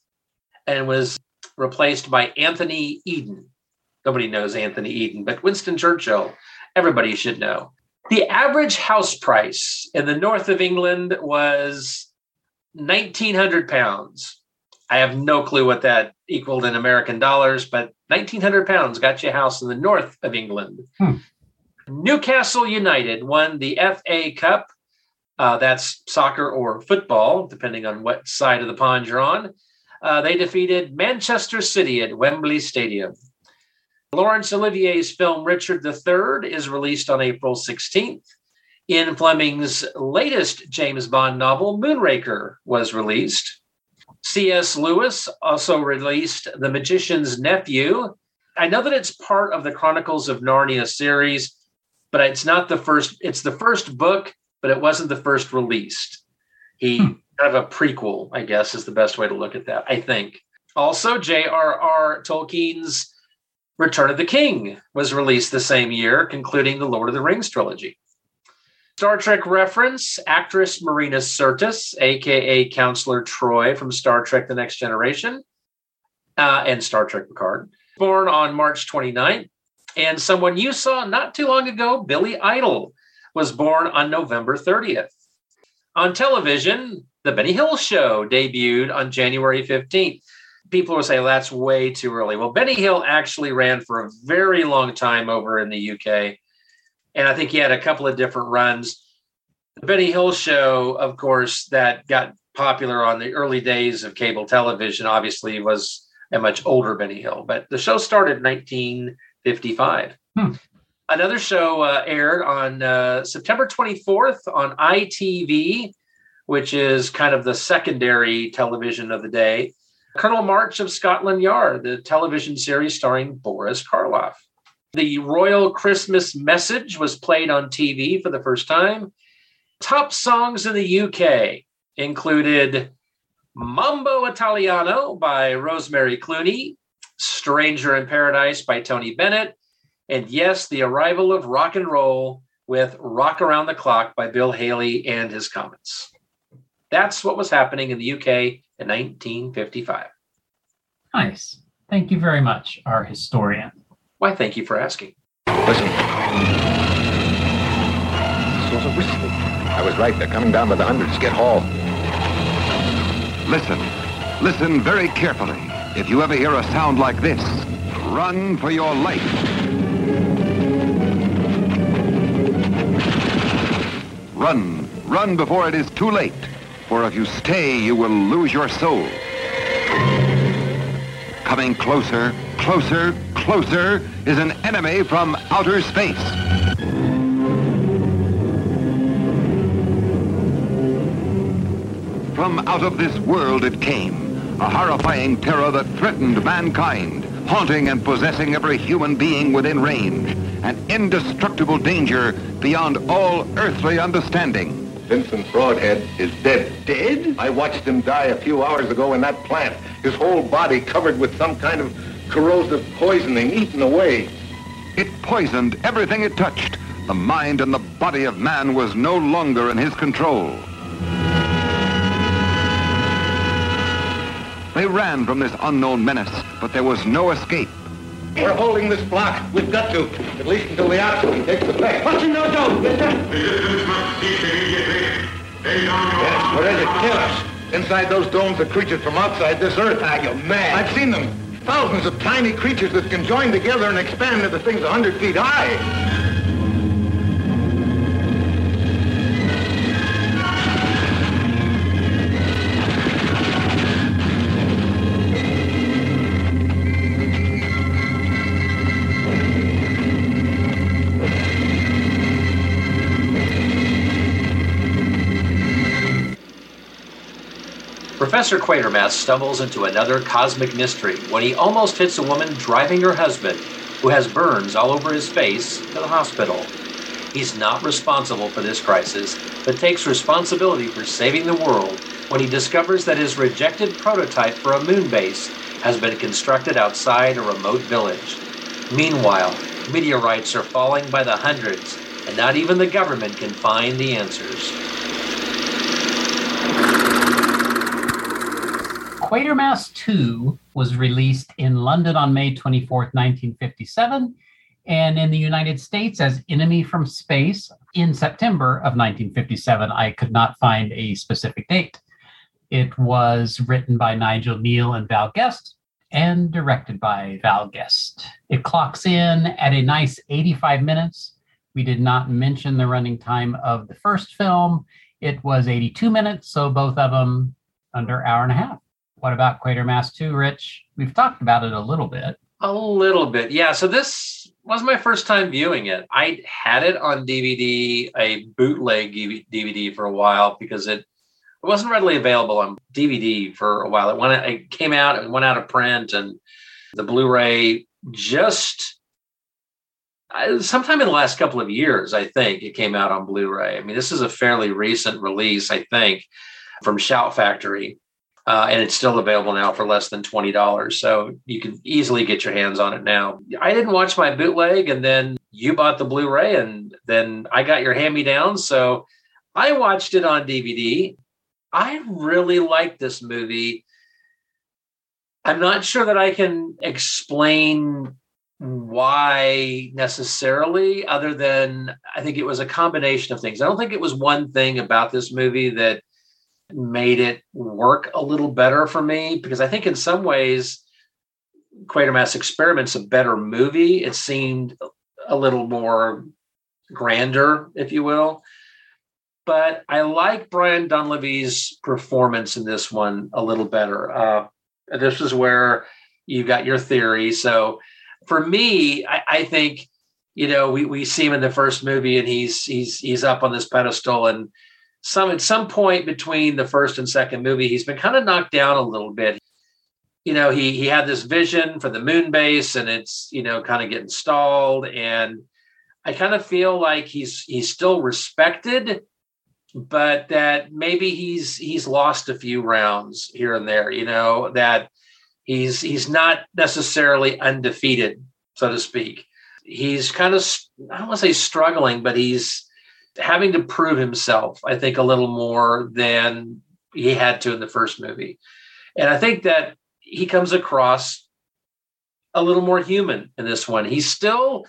and was replaced by Anthony Eden. Nobody knows Anthony Eden, but Winston Churchill, everybody should know. The average house price in the north of England was 1900 pounds. I have no clue what that equaled in American dollars, but 1900 pounds got you a house in the north of England. Hmm. Newcastle United won the FA Cup. Uh, that's soccer or football, depending on what side of the pond you're on. Uh, they defeated Manchester City at Wembley Stadium. Laurence Olivier's film Richard III is released on April 16th. Ian Fleming's latest James Bond novel, Moonraker, was released. C.S. Lewis also released The Magician's Nephew. I know that it's part of the Chronicles of Narnia series, but it's not the first, it's the first book, but it wasn't the first released. He kind of a prequel, I guess, is the best way to look at that, I think. Also, J.R.R. Tolkien's Return of the King was released the same year, concluding the Lord of the Rings trilogy. Star Trek reference actress Marina Sirtis, aka Counselor Troy from Star Trek The Next Generation uh, and Star Trek Picard, born on March 29th. And someone you saw not too long ago, Billy Idol, was born on November 30th. On television, The Benny Hill Show debuted on January 15th. People will say well, that's way too early. Well, Benny Hill actually ran for a very long time over in the UK. And I think he had a couple of different runs. The Benny Hill Show, of course, that got popular on the early days of cable television, obviously was a much older Benny Hill. But the show started in 1955. Hmm. Another show uh, aired on uh, September 24th on ITV, which is kind of the secondary television of the day. Colonel March of Scotland Yard, the television series starring Boris Karloff. The Royal Christmas Message was played on TV for the first time. Top songs in the UK included Mambo Italiano by Rosemary Clooney, Stranger in Paradise by Tony Bennett, and yes, The Arrival of Rock and Roll with Rock Around the Clock by Bill Haley and his Comets. That's what was happening in the UK in 1955. Nice. Thank you very much, our historian. Why, thank you for asking. Listen. Sort a whistle. I was right. They're coming down by the hundreds. Get Hall. Listen. Listen very carefully. If you ever hear a sound like this, run for your life. Run. Run before it is too late. For if you stay, you will lose your soul. Coming closer, closer, closer is an enemy from outer space. From out of this world it came, a horrifying terror that threatened mankind, haunting and possessing every human being within range, an indestructible danger beyond all earthly understanding. Vincent Broadhead is dead. Dead? I watched him die a few hours ago in that plant. His whole body covered with some kind of corrosive poisoning, eaten away. It poisoned everything it touched. The mind and the body of man was no longer in his control. They ran from this unknown menace, but there was no escape. We're holding this block. We've got to, at least until the oxygen takes effect. What's in those domes, mister? Yes, what is it? Kill us. Inside those domes are creatures from outside this earth. Ah, are you mad? I've seen them. Thousands of tiny creatures that can join together and expand into things a hundred feet high. Professor Quatermass stumbles into another cosmic mystery when he almost hits a woman driving her husband, who has burns all over his face, to the hospital. He's not responsible for this crisis, but takes responsibility for saving the world when he discovers that his rejected prototype for a moon base has been constructed outside a remote village. Meanwhile, meteorites are falling by the hundreds, and not even the government can find the answers. Quatermass 2 was released in London on May 24th, 1957, and in the United States as Enemy from Space in September of 1957. I could not find a specific date. It was written by Nigel Kneale and Val Guest and directed by Val Guest. It clocks in at a nice 85 minutes. We did not mention the running time of the first film. It was 82 minutes, so both of them under hour and a half. What about Quatermass 2, Rich? We've talked about it a little bit. A little bit, yeah. So this was my first time viewing it. I had it on DVD, a bootleg DVD for a while because it it wasn't readily available on DVD for a while. It went, it came out and went out of print, and the Blu-ray just sometime in the last couple of years, I think it came out on Blu-ray. I mean, this is a fairly recent release, I think, from Shout Factory. Uh, and it's still available now for less than twenty dollars. So you can easily get your hands on it now. I didn't watch my bootleg, and then you bought the Blu-ray, and then I got your hand-me-down. So I watched it on DVD. I really like this movie. I'm not sure that I can explain why necessarily, other than I think it was a combination of things. I don't think it was one thing about this movie that made it work a little better for me because I think in some ways Quatermass Experiment's a better movie. It seemed a little more grander, if you will. But I like Brian Donlevy's performance in this one a little better. Uh, this is where you got your theory. So for me, I, I think you know we, we see him in the first movie and he's he's he's up on this pedestal and some at some point between the first and second movie he's been kind of knocked down a little bit. You know he he had this vision for the moon base and it's you know kind of getting stalled. And i kind of feel like he's he's still respected but that maybe he's he's lost a few rounds here and there you know that he's he's not necessarily undefeated so to speak. He's kind of i don't want to say struggling but he's having to prove himself i think a little more than he had to in the first movie. And i think that he comes across a little more human in this one. He still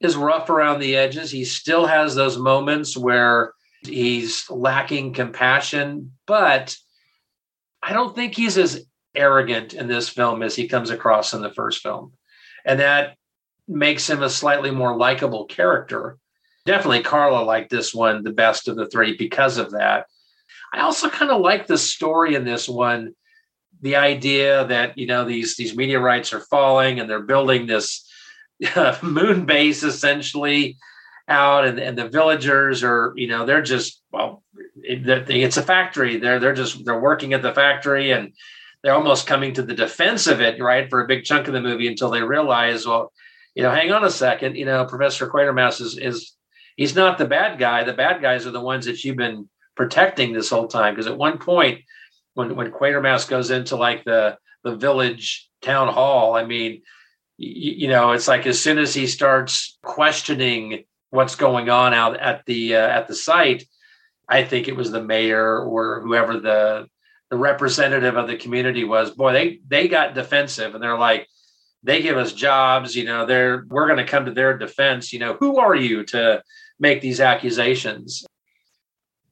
is rough around the edges. He still has those moments where he's lacking compassion but i don't think he's as arrogant in this film as he comes across in the first film. And that makes him a slightly more likable character definitely Carla liked this one the best of the three because of that. I also kind of like the story in this one, the idea that you know these these meteorites are falling and they're building this uh, moon base essentially out, and, and the villagers are you know they're just well, it, it's a factory. They're they're just they're working at the factory and they're almost coming to the defense of it, right, for a big chunk of the movie until they realize, well, you know, hang on a second, you know, Professor Quatermass is is he's not the bad guy. The bad guys are the ones that you've been protecting this whole time. Because at one point, when when Quatermass goes into like the the village town hall, I mean, you, you know, it's like as soon as he starts questioning what's going on out at the uh, at the site, I think it was the mayor or whoever the the representative of the community was. Boy, they they got defensive and they're like, they give us jobs, you know, they're we're going to come to their defense. You know, who are you to make these accusations?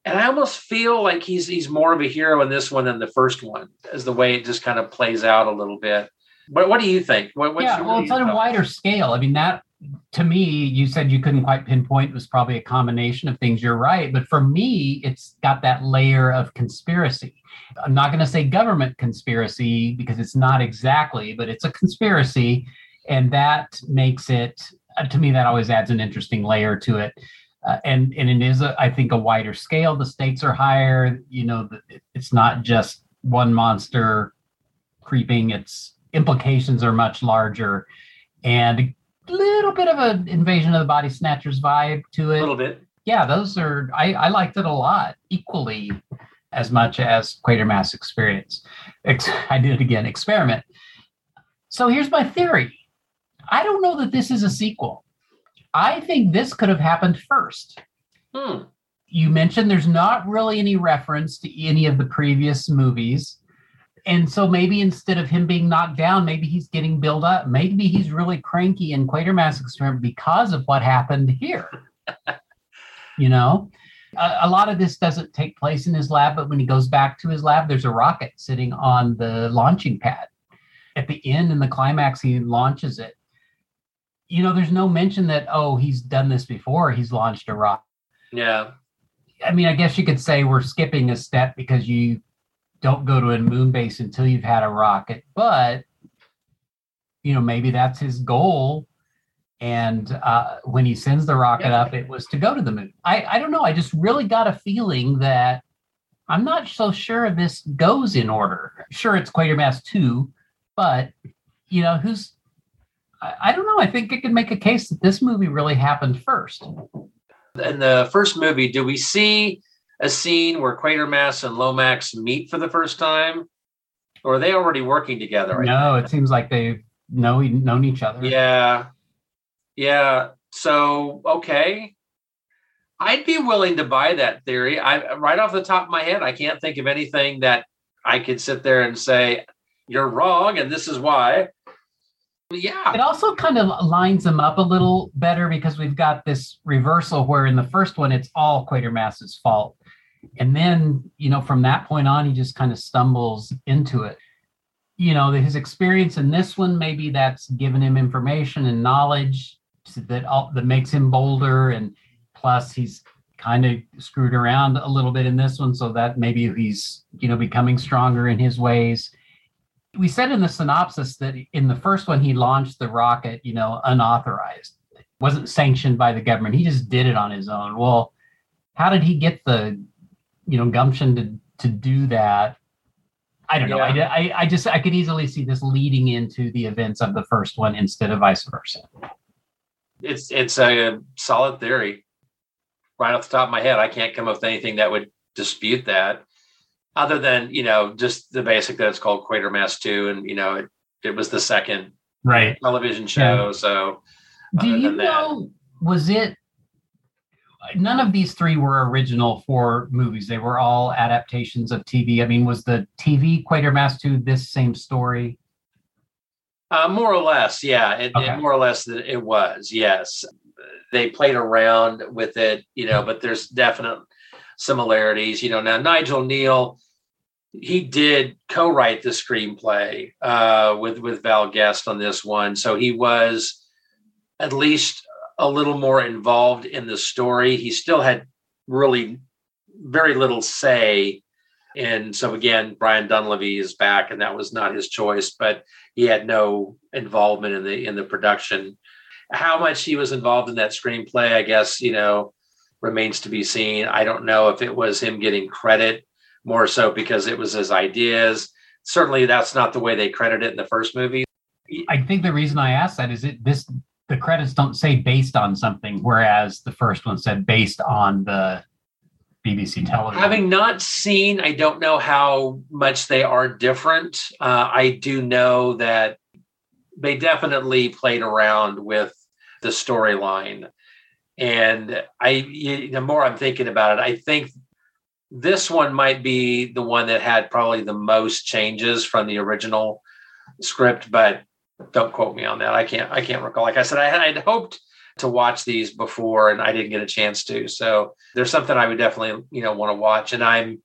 And I almost feel like he's he's more of a hero in this one than the first one, as the way it just kind of plays out a little bit. But what do you think? What, what's yeah, your- well, it's on a wider scale. I mean, that to me, you said you couldn't quite pinpoint. It was probably a combination of things. You're right, but for me, it's got that layer of conspiracy. I'm not going to say government conspiracy because it's not exactly, but it's a conspiracy, and that makes it to me that always adds an interesting layer to it. Uh, and and it is, a, I think, a wider scale. The stakes are higher. You know, the- it's not just one monster creeping. Its implications are much larger, and a little bit of an invasion of the body snatchers vibe to it. A little bit. Yeah, those are. I I liked it a lot, equally as much as Quatermass Experience. Ex- I did it again. Experiment. So here's my theory. I don't know that this is a sequel. I think this could have happened first. Hmm. You mentioned there's not really any reference to any of the previous movies. And so maybe instead of him being knocked down, maybe he's getting built up. Maybe he's really cranky in Quatermass Experiment because of what happened here. you know, a, a lot of this doesn't take place in his lab, but when he goes back to his lab, there's a rocket sitting on the launching pad. At the end, in the climax, he launches it. You know, there's no mention that, oh, he's done this before. He's launched a rocket. Yeah. I mean, I guess you could say we're skipping a step because you don't go to a moon base until you've had a rocket, but you know, maybe that's his goal. And uh, when he sends the rocket up, it was to go to the moon. I, I don't know. I just really got a feeling that I'm not so sure this goes in order. Sure, it's Quatermass 2, but you know, who's I, I don't know. I think it could make a case that this movie really happened first. In the first movie, do we see a scene where Quatermass and Lomax meet for the first time? Or are they already working together? No, it seems like they've know, known each other. Yeah. Yeah. So, okay. I'd be willing to buy that theory. I right off the top of my head, I can't think of anything that I could sit there and say, you're wrong, and this is why. Yeah. It also kind of lines them up a little better because we've got this reversal where in the first one it's all Quatermass's fault. And then, you know, from that point on, he just kind of stumbles into it. You know, his experience in this one, maybe that's given him information and knowledge that all, that makes him bolder. And plus, he's kind of screwed around a little bit in this one, so that maybe he's, you know, becoming stronger in his ways we said in the synopsis that in the first one he launched the rocket you know unauthorized. It wasn't sanctioned by the government. He just did it on his own. Well how did he get the you know gumption to to do that? I don't know. I, I i just i could easily see this leading into the events of the first one instead of vice versa. It's it's a solid theory. Right off the top of my head, I can't come up with anything that would dispute that. Other than, you know, just the basic that it's called Quatermass 2 and you know, it, it was the second right television show. Yeah. So do you than that- know was it none of these three were original for movies they were all adaptations of tv i mean was the tv quatermass 2 this same story Uh, more or less, yeah. It, Okay. it more or less it was, yes. They played around with it, you know, but there's definite similarities. You know, now Nigel Kneale, he did co-write the screenplay uh, with with Val Guest on this one, so he was at least a little more involved in the story. He still had really very little say. And so again, Brian Donlevy is back, and that was not his choice, but he had no involvement in the in the production. How much he was involved in that screenplay, I guess, you know, remains to be seen. I don't know if it was him getting credit more so because it was his ideas. Certainly that's not the way they credit it in the first movie. I think the reason I asked that is it this the credits don't say based on something, whereas the first one said based on the BBC television. Having not seen, I don't know how much they are different. Uh, I do know that they definitely played around with the storyline. And I, the more I'm thinking about it, I think this one might be the one that had probably the most changes from the original script, but don't quote me on that. I can't, I can't recall. Like I said, I had hoped to watch these before and I didn't get a chance to. So there's something I would definitely, you know, want to watch. And I'm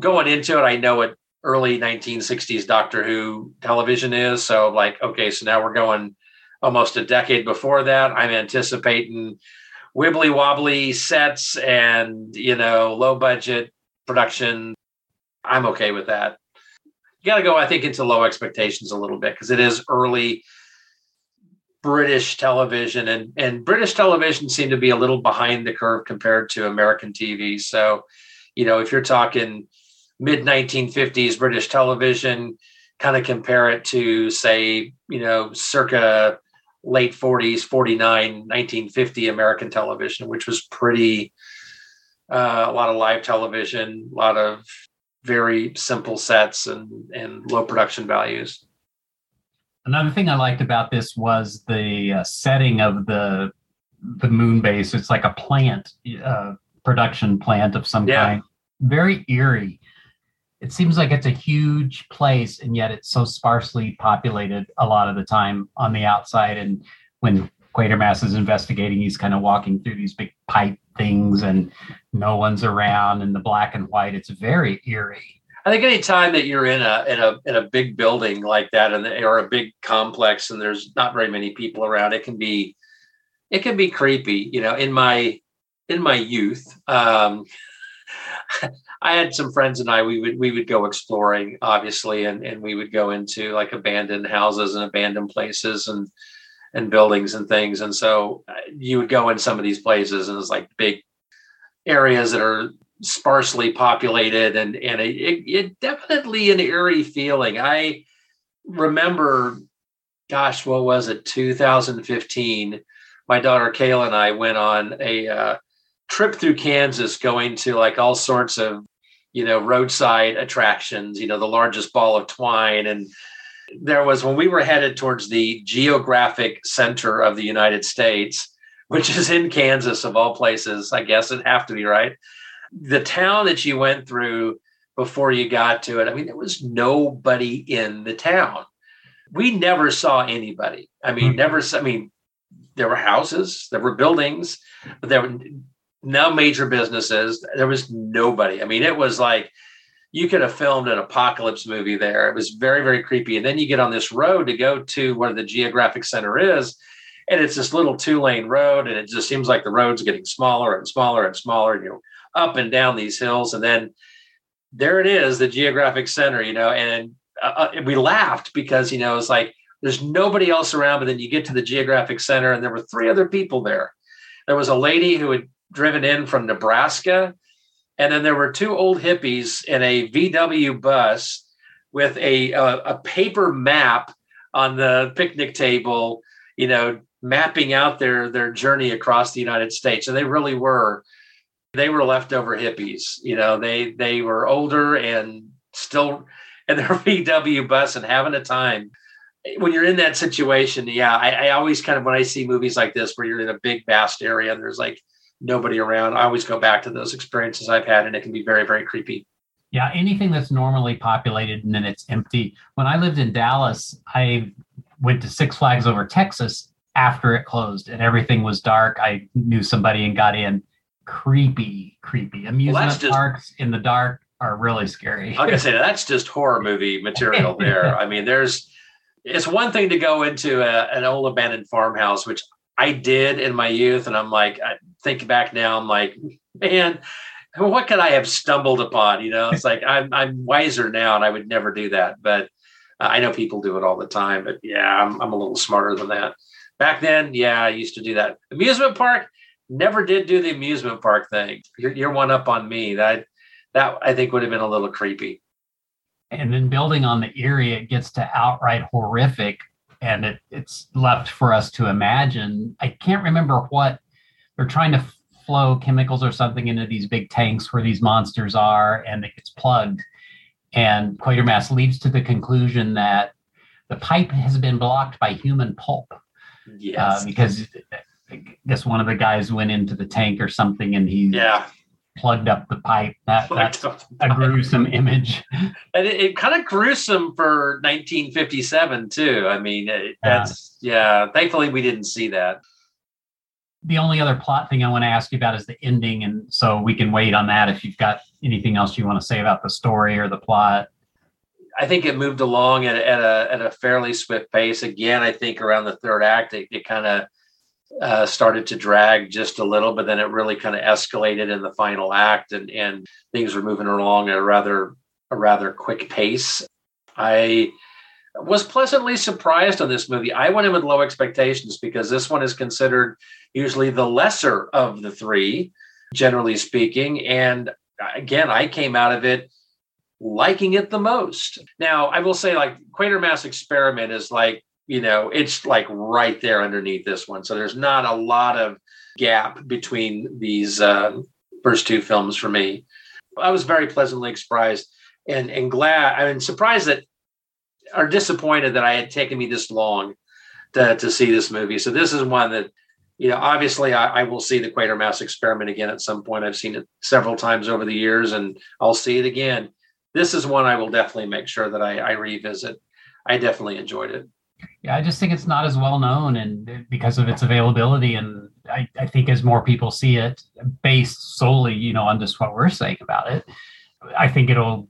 going into it. I know what early 1960s Doctor Who television is. So like, okay, so now we're going almost a decade before that. I'm anticipating wibbly wobbly sets and, you know, low budget production. I'm okay with that. You got to go, I think, into low expectations a little bit because it is early British television, and and British television seemed to be a little behind the curve compared to American TV. So, you know, if you're talking mid 1950s British television, kind of compare it to say, you know, circa late 40s, 49, 1950 American television, which was pretty uh, a lot of live television, a lot of very simple sets and and low production values. Another thing I liked about this was the uh, setting of the the moon base. It's like a plant, uh, production plant of some Yeah. kind. Very eerie. It seems like it's a huge place, and yet it's so sparsely populated a lot of the time on the outside. And when Quatermass is investigating, he's kind of walking through these big pipe things, and no one's around. And the black and white, it's very eerie. I think any time that you're in a in a in a big building like that, and or a big complex, and there's not very many people around, it can be it can be creepy. You know, in my in my youth, um, I had some friends and I we would we would go exploring, obviously, and and we would go into like abandoned houses and abandoned places and and buildings and things, and so uh, you would go in some of these places, and it's like big areas that are sparsely populated and and it, it, it definitely an eerie feeling. I remember gosh what was it? 2015 my daughter kayla and i went on a uh, trip through kansas going to like all sorts of you know roadside attractions you know the largest ball of twine and there was when we were headed towards the geographic center of the united states which is in kansas of all places i guess it'd have to be right the town that you went through before you got to it, I mean, there was nobody in the town. We never saw anybody. I mean, hmm. never. I mean, there were houses, there were buildings, but there were no major businesses. There was nobody. I mean, it was like you could have filmed an apocalypse movie there. It was very, very creepy. And then you get on this road to go to where the geographic center is, and it's this little two lane road, and it just seems like the road's getting smaller and smaller and smaller. And you're up and down these hills, and then there it is, the geographic center, you know. And uh, uh, we laughed because you know it's like there's nobody else around, but then you get to the geographic center, and there were three other people there. There was a lady who had driven in from Nebraska, and then there were two old hippies in a VW bus with a a, a paper map on the picnic table, you know, mapping out their their journey across the United States. And they really were they were leftover hippies. You know, they they were older and still in their VW bus and having a time. When you're in that situation, yeah, I, I always kind of when I see movies like this where you're in a big vast area and there's like nobody around, I always go back to those experiences I've had, and it can be very very creepy. Yeah, anything that's normally populated and then it's empty. When I lived in Dallas, I went to Six Flags over Texas after it closed and everything was dark. I knew somebody and got in. Creepy, creepy. Amusement just- parks in the dark are really scary. Like I say, that's just horror movie material there. I mean, there's it's one thing to go into a, an old abandoned farmhouse, which I did in my youth, and I'm like, I think back now, I'm like, man, what could I have stumbled upon? You know, it's like I'm I'm wiser now, and I would never do that. But I know people do it all the time. But yeah, I'm I'm a little smarter than that. Back then, yeah, I used to do that. Amusement park, never did do the amusement park thing. You're, you're one up on me. That that I think would have been a little creepy. and then building on the eerie, it gets to outright horrific, and it, it's left for us to imagine. I can't remember what they're trying to flow chemicals or something into these big tanks where these monsters are, and it gets plugged. And Quatermass leads to the conclusion that the pipe has been blocked by human pulp Yes. uh, because I guess one of the guys went into the tank or something, and he yeah. plugged up the pipe. That, Plugged that's a gruesome image. And it, it kind of gruesome for 1957 too. I mean, it, that's yeah. Thankfully, we didn't see that. The only other plot thing I want to ask you about is the ending, and so we can wait on that if you've got anything else you want to say about the story or the plot. I think it moved along at, at a at a fairly swift pace. Again, I think around the third act, it, it kind of uh, started to drag just a little, but then it really kind of escalated in the final act, and and things were moving along at a rather a rather quick pace. I was pleasantly surprised on this movie. I went in with low expectations because this one is considered usually the lesser of the three, generally speaking. And again, I came out of it liking it the most. Now, I will say, like, Quatermass Experiment is like, you know, it's like right there underneath this one. So there's not a lot of gap between these uh, first two films for me. I was very pleasantly surprised and, and glad, I mean, surprised that, or disappointed that I had taken me this long to, to see this movie. So this is one that, you know, obviously I, I will see the Quatermass Experiment again at some point. I've seen it several times over the years and I'll see it again this is one I will definitely make sure that I, I revisit. I definitely enjoyed it. Yeah, I just think it's not as well known, and because of its availability, and I, I think as more people see it, based solely, you know, on just what we're saying about it, I think it'll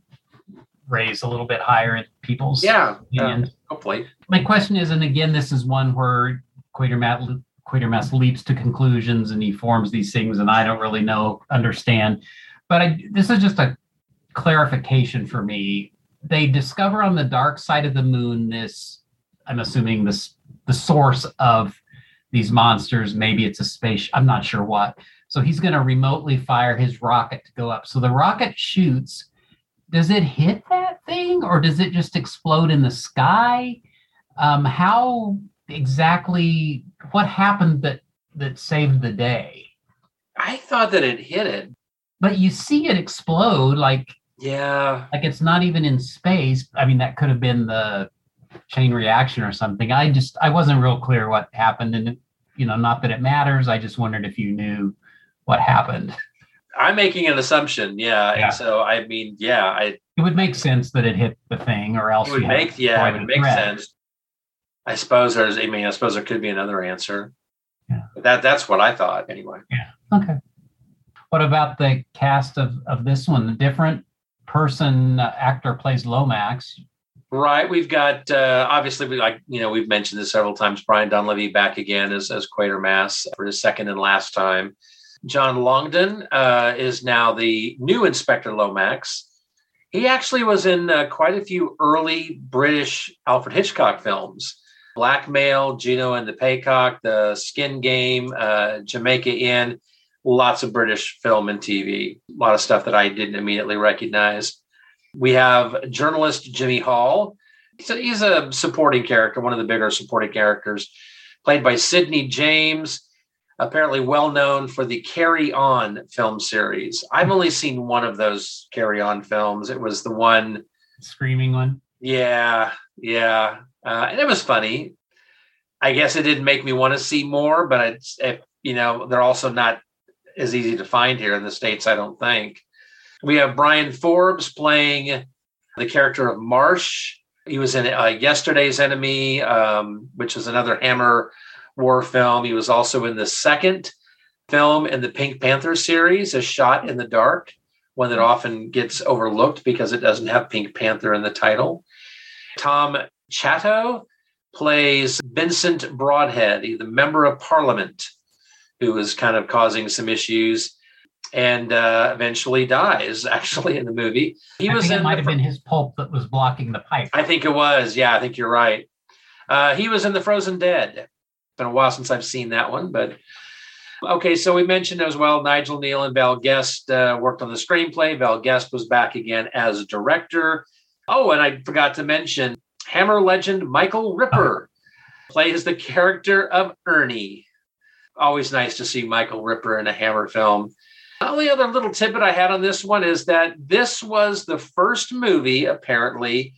raise a little bit higher in people's Yeah, opinions. uh, hopefully. My question is, and again, this is one where Quatermass, Quatermass leaps to conclusions and he forms these things, and I don't really know, understand. But I, this is just a clarification for me. They discover on the dark side of the moon this, I'm assuming this the source of these monsters. Maybe it's a space. I'm not sure what. So he's going to remotely fire his rocket to go up. So the rocket shoots. Does it hit that thing, or does it just explode in the sky? Um, how exactly? What happened that that saved the day? I thought that it hit it. But you see it explode like Yeah. like it's not even in space. I mean, that could have been the chain reaction or something. I just I wasn't real clear what happened, and it, you know, not that it matters. I just wondered if you knew what happened. I'm making an assumption. Yeah. Yeah. And so, I mean, yeah, I, It would make sense that it hit the thing, or else it would make, yeah, it would make threat. sense. I suppose there's, I mean, I suppose there could be another answer. But that, that's what I thought anyway. Yeah. Okay. What about the cast of of this one? The different person uh, actor plays Lomax. Right. We've got uh, obviously we like you know we've mentioned this several times. Brian Donlevy back again as as Quatermass for his second and last time. John Longden uh, is now the new Inspector Lomax. He actually was in uh, quite a few early British Alfred Hitchcock films. Blackmail, Juno and the Paycock, The Skin Game, uh, Jamaica Inn, lots of British film and TV. A lot of stuff that I didn't immediately recognize. We have journalist Jimmy Hall. He's a, he's a supporting character, one of the bigger supporting characters, played by Sidney James, apparently well known for the Carry On film series. I've only seen one of those Carry On films. It was the one, Screaming one. yeah, yeah, uh, and it was funny. I guess it didn't make me want to see more, but it's it, you know they're also not as easy to find here in the states. I don't think. We have Bryan Forbes playing the character of Marsh. He was in uh, Yesterday's Enemy, um, which is another Hammer war film. He was also in the second film in the Pink Panther series, A Shot in the Dark, one that often gets overlooked because it doesn't have Pink Panther in the title. Tom Chatto plays Vincent Broadhead, the member of parliament, who is kind of causing some issues and uh, eventually dies, actually, in the movie. He I was in might the have been his pulp that was blocking the pipe. I think it was. Yeah, I think you're right. Uh, he was in The Frozen Dead. It's Been a while since I've seen that one, but okay. So we mentioned as well Nigel Kneale and Val Guest uh, worked on the screenplay. Val Guest was back again as director. Oh, and I forgot to mention Hammer legend Michael Ripper plays the character of Ernie. Always nice to see Michael Ripper in a Hammer film. The only other little tidbit I had on this one is that this was the first movie, apparently,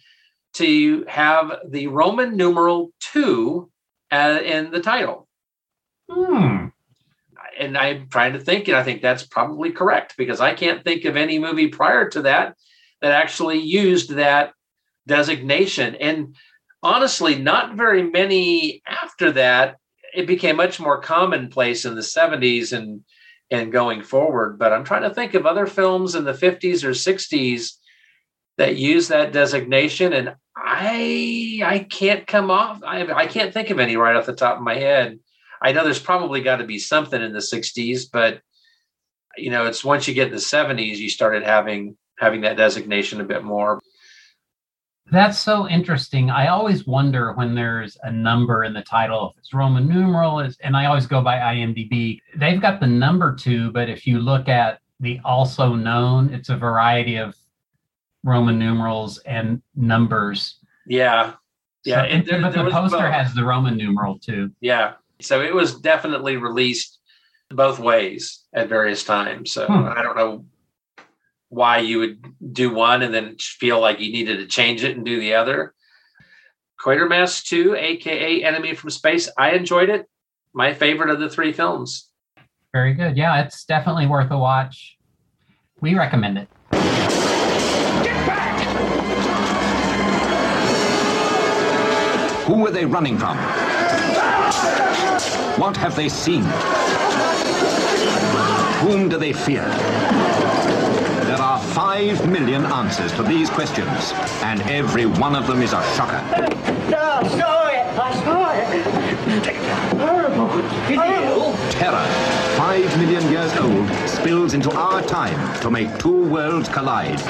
to have the Roman numeral two uh, in the title. Hmm. And I'm trying to think, and I think that's probably correct because I can't think of any movie prior to that that actually used that designation. And honestly, not very many after that. It became much more commonplace in the 70s and and going forward. But I'm trying to think of other films in the 50s or 60s that use that designation, and I I can't come off. I I can't think of any right off the top of my head. I know there's probably got to be something in the 60s, but you know, it's once you get in the 70s, you started having having that designation a bit more. That's so interesting. I always wonder when there's a number in the title, if it's Roman numeral, is, and I always go by IMDb. They've got the number two, but if you look at the also known, it's a variety of Roman numerals and numbers. Yeah. Yeah. So- and there- but there the poster both. has the Roman numeral too. Yeah. So it was definitely released both ways at various times. So Hmm. I don't know why you would do one and then feel like you needed to change it and do the other. Quatermass 2, aka Enemy from Space, I enjoyed it. My favorite of the three films. Very good. Yeah, it's definitely worth a watch. We recommend it. Who are they running from? What have they seen? Whom do they fear? There are five million answers to these questions, and every one of them is a shocker. No, I saw it. I saw it. Horrible. Horrible. Terror, five million years old, spills into our time to make two worlds collide.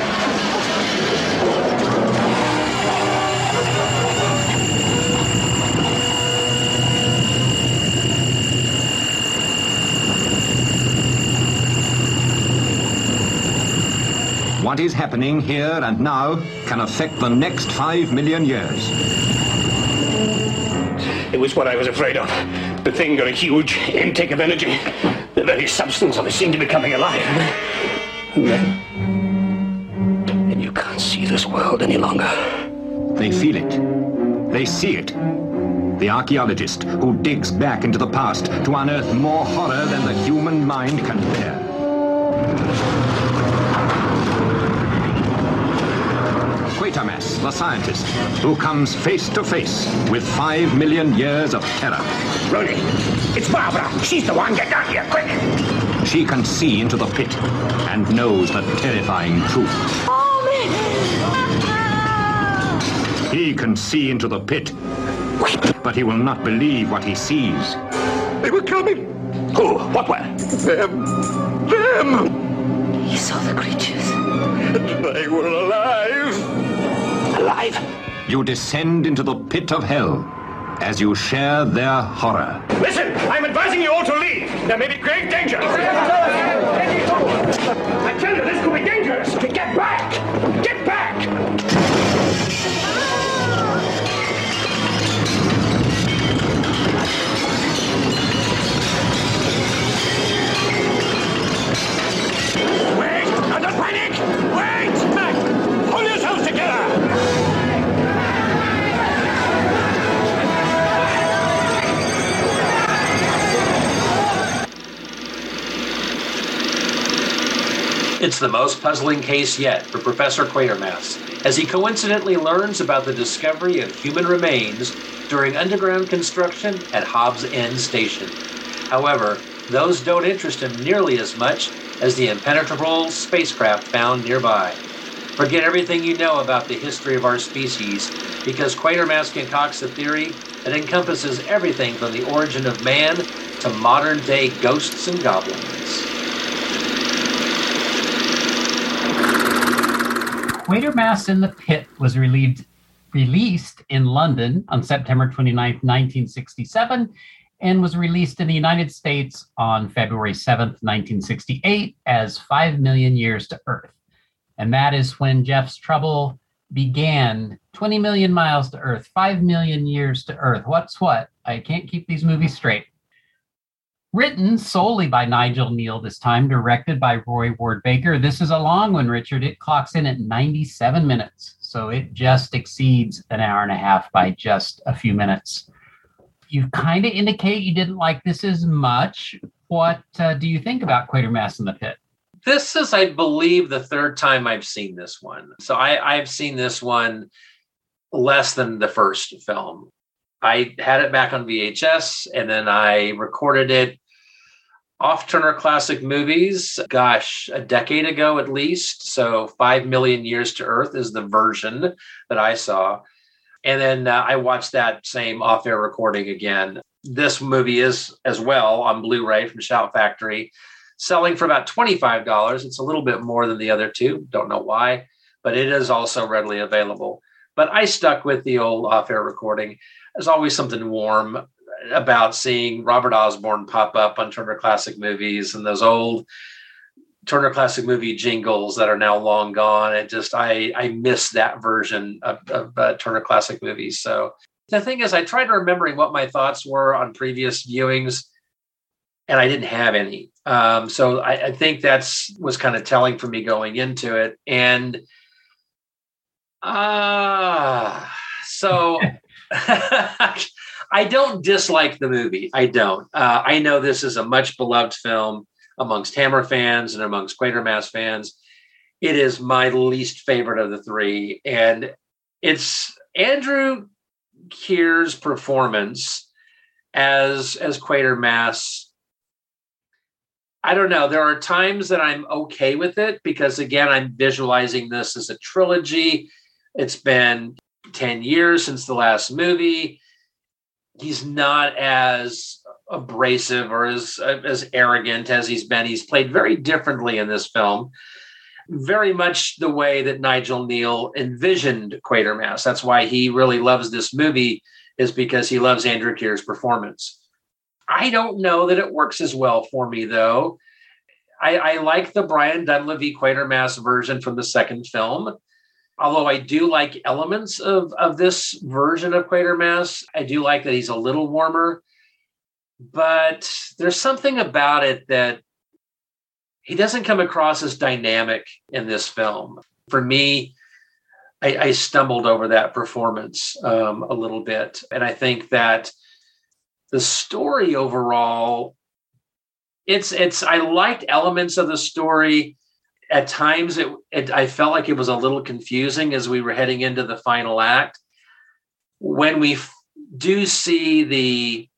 What is happening here and now can affect the next five million years. It was what I was afraid of. The thing got a huge intake of energy. The very substance of it seemed to be coming alive. And then. And you can't see this world any longer. They feel it. They see it. The archaeologist who digs back into the past to unearth more horror than the human mind can bear. Quatermass, the scientist, who comes face to face with five million years of terror. Rody, it's Barbara. She's the one. Get down here, quick. She can see into the pit and knows the terrifying truth. Oh, he can see into the pit, but he will not believe what he sees. They were coming. Who? What were? Them. Them. You saw the creatures. They were alive. Alive? You descend into the pit of hell as you share their horror. Listen, I'm advising you all to leave. There may be grave danger. I tell you, this could be dangerous. Get back! Get back! It's the most puzzling case yet for Professor Quatermass, as he coincidentally learns about the discovery of human remains during underground construction at Hobbs End Station. However, those don't interest him nearly as much as the impenetrable spacecraft found nearby. Forget everything you know about the history of our species because Quatermass concocts a theory that encompasses everything from the origin of man to modern day ghosts and goblins. Quatermass in the Pit was relieved, released in London on September 29, 1967, and was released in the United States on February 7th, 1968, as Five Million Years to Earth. And that is when Jeff's trouble began 20 million miles to Earth, 5 million years to Earth. What's what? I can't keep these movies straight. Written solely by Nigel Kneale this time, directed by Roy Ward Baker. This is a long one, Richard. It clocks in at 97 minutes. So it just exceeds an hour and a half by just a few minutes. You kind of indicate you didn't like this as much. What uh, do you think about Quatermass in the Pit? This is, I believe, the third time I've seen this one. So I, I've seen this one less than the first film. I had it back on VHS and then I recorded it off Turner Classic Movies, gosh, a decade ago at least. So, Five Million Years to Earth is the version that I saw. And then uh, I watched that same off air recording again. This movie is as well on Blu ray from Shout Factory, selling for about $25. It's a little bit more than the other two. Don't know why, but it is also readily available. But I stuck with the old off air recording. There's always something warm about seeing Robert Osborne pop up on Turner Classic Movies and those old Turner Classic Movie jingles that are now long gone. It just I I miss that version of, of uh, Turner Classic Movies. So the thing is, I tried remembering what my thoughts were on previous viewings, and I didn't have any. Um, so I, I think that's was kind of telling for me going into it, and ah, uh, so. I don't dislike the movie. I don't. Uh, I know this is a much beloved film amongst Hammer fans and amongst Quatermass fans. It is my least favorite of the three, and it's Andrew Keir's performance as as Quatermass. I don't know. There are times that I'm okay with it because again, I'm visualizing this as a trilogy. It's been 10 years since the last movie he's not as abrasive or as as arrogant as he's been. He's played very differently in this film, very much the way that Nigel Kneale envisioned Quatermass. That's why he really loves this movie, is because he loves Andrew Keir's performance. I don't know that it works as well for me though. I, I like the Brian Donlevy Quatermass version from the second film although I do like elements of, of this version of Quatermass, I do like that he's a little warmer. But there's something about it that he doesn't come across as dynamic in this film. For me, I, I stumbled over that performance um, a little bit. And I think that the story overall, it's it's I liked elements of the story at times it, it i felt like it was a little confusing as we were heading into the final act. When we f- do see the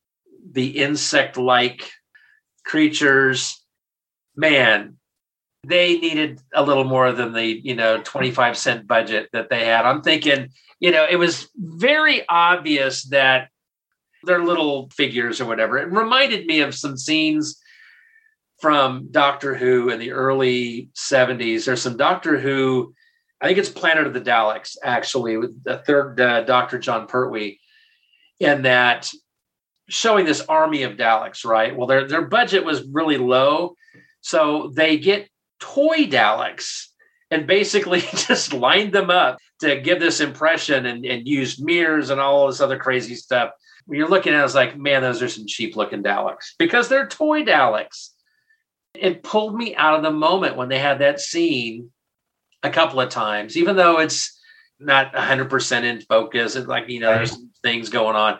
the insect like creatures man they needed a little more than the you know 25 cent budget that they had. I'm thinking you know it was very obvious that they're little figures or whatever it reminded me of some scenes from Doctor Who in the early 70s. There's some Doctor Who, I think it's Planet of the Daleks, actually, with the third uh, Dr. Jon Pertwee, in that showing this army of Daleks, right? Well, their, their budget was really low. So they get toy Daleks and basically just lined them up to give this impression and, and used mirrors and all this other crazy stuff. When you're looking at it, it's like, man, those are some cheap looking Daleks because they're toy Daleks it pulled me out of the moment when they had that scene a couple of times, even though it's not 100% in focus. It's like, you know, there's things going on.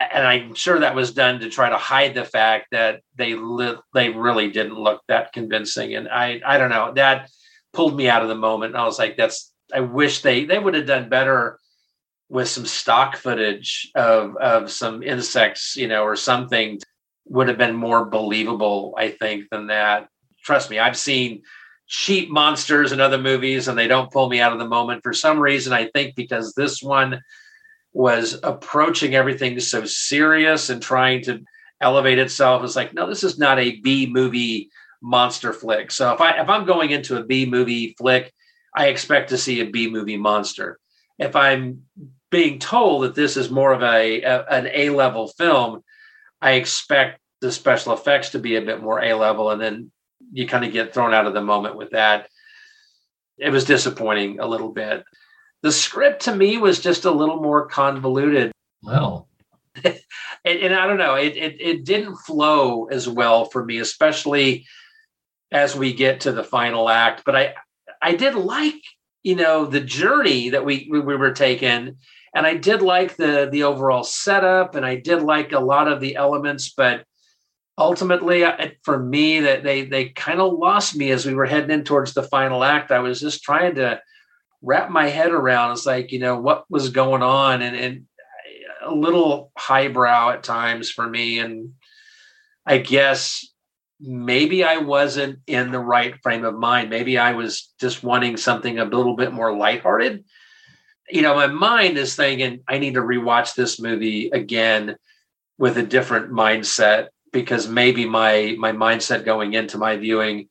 And I'm sure that was done to try to hide the fact that they li- they really didn't look that convincing. And I I don't know that pulled me out of the moment. And I was like, that's I wish they they would have done better with some stock footage of of some insects, you know, or something would have been more believable, I think, than that. Trust me, I've seen cheap monsters in other movies and they don't pull me out of the moment. For some reason, I think because this one was approaching everything so serious and trying to elevate itself, it's like, no, this is not a B movie monster flick. So if I if I'm going into a B movie flick, I expect to see a B movie monster. If I'm being told that this is more of a, a an A level film, I expect the special effects to be a bit more A level, and then you kind of get thrown out of the moment with that. It was disappointing a little bit. The script to me was just a little more convoluted. Well, and, and I don't know, it, it it didn't flow as well for me, especially as we get to the final act. But I I did like, you know, the journey that we we, we were taking and I did like the the overall setup, and I did like a lot of the elements, but ultimately, for me, that they they kind of lost me as we were heading in towards the final act. I was just trying to wrap my head around. It's like you know what was going on, and and a little highbrow at times for me, and I guess maybe I wasn't in the right frame of mind. Maybe I was just wanting something a little bit more lighthearted you know, my mind is thinking I need to rewatch this movie again with a different mindset because maybe my my mindset going into my viewing,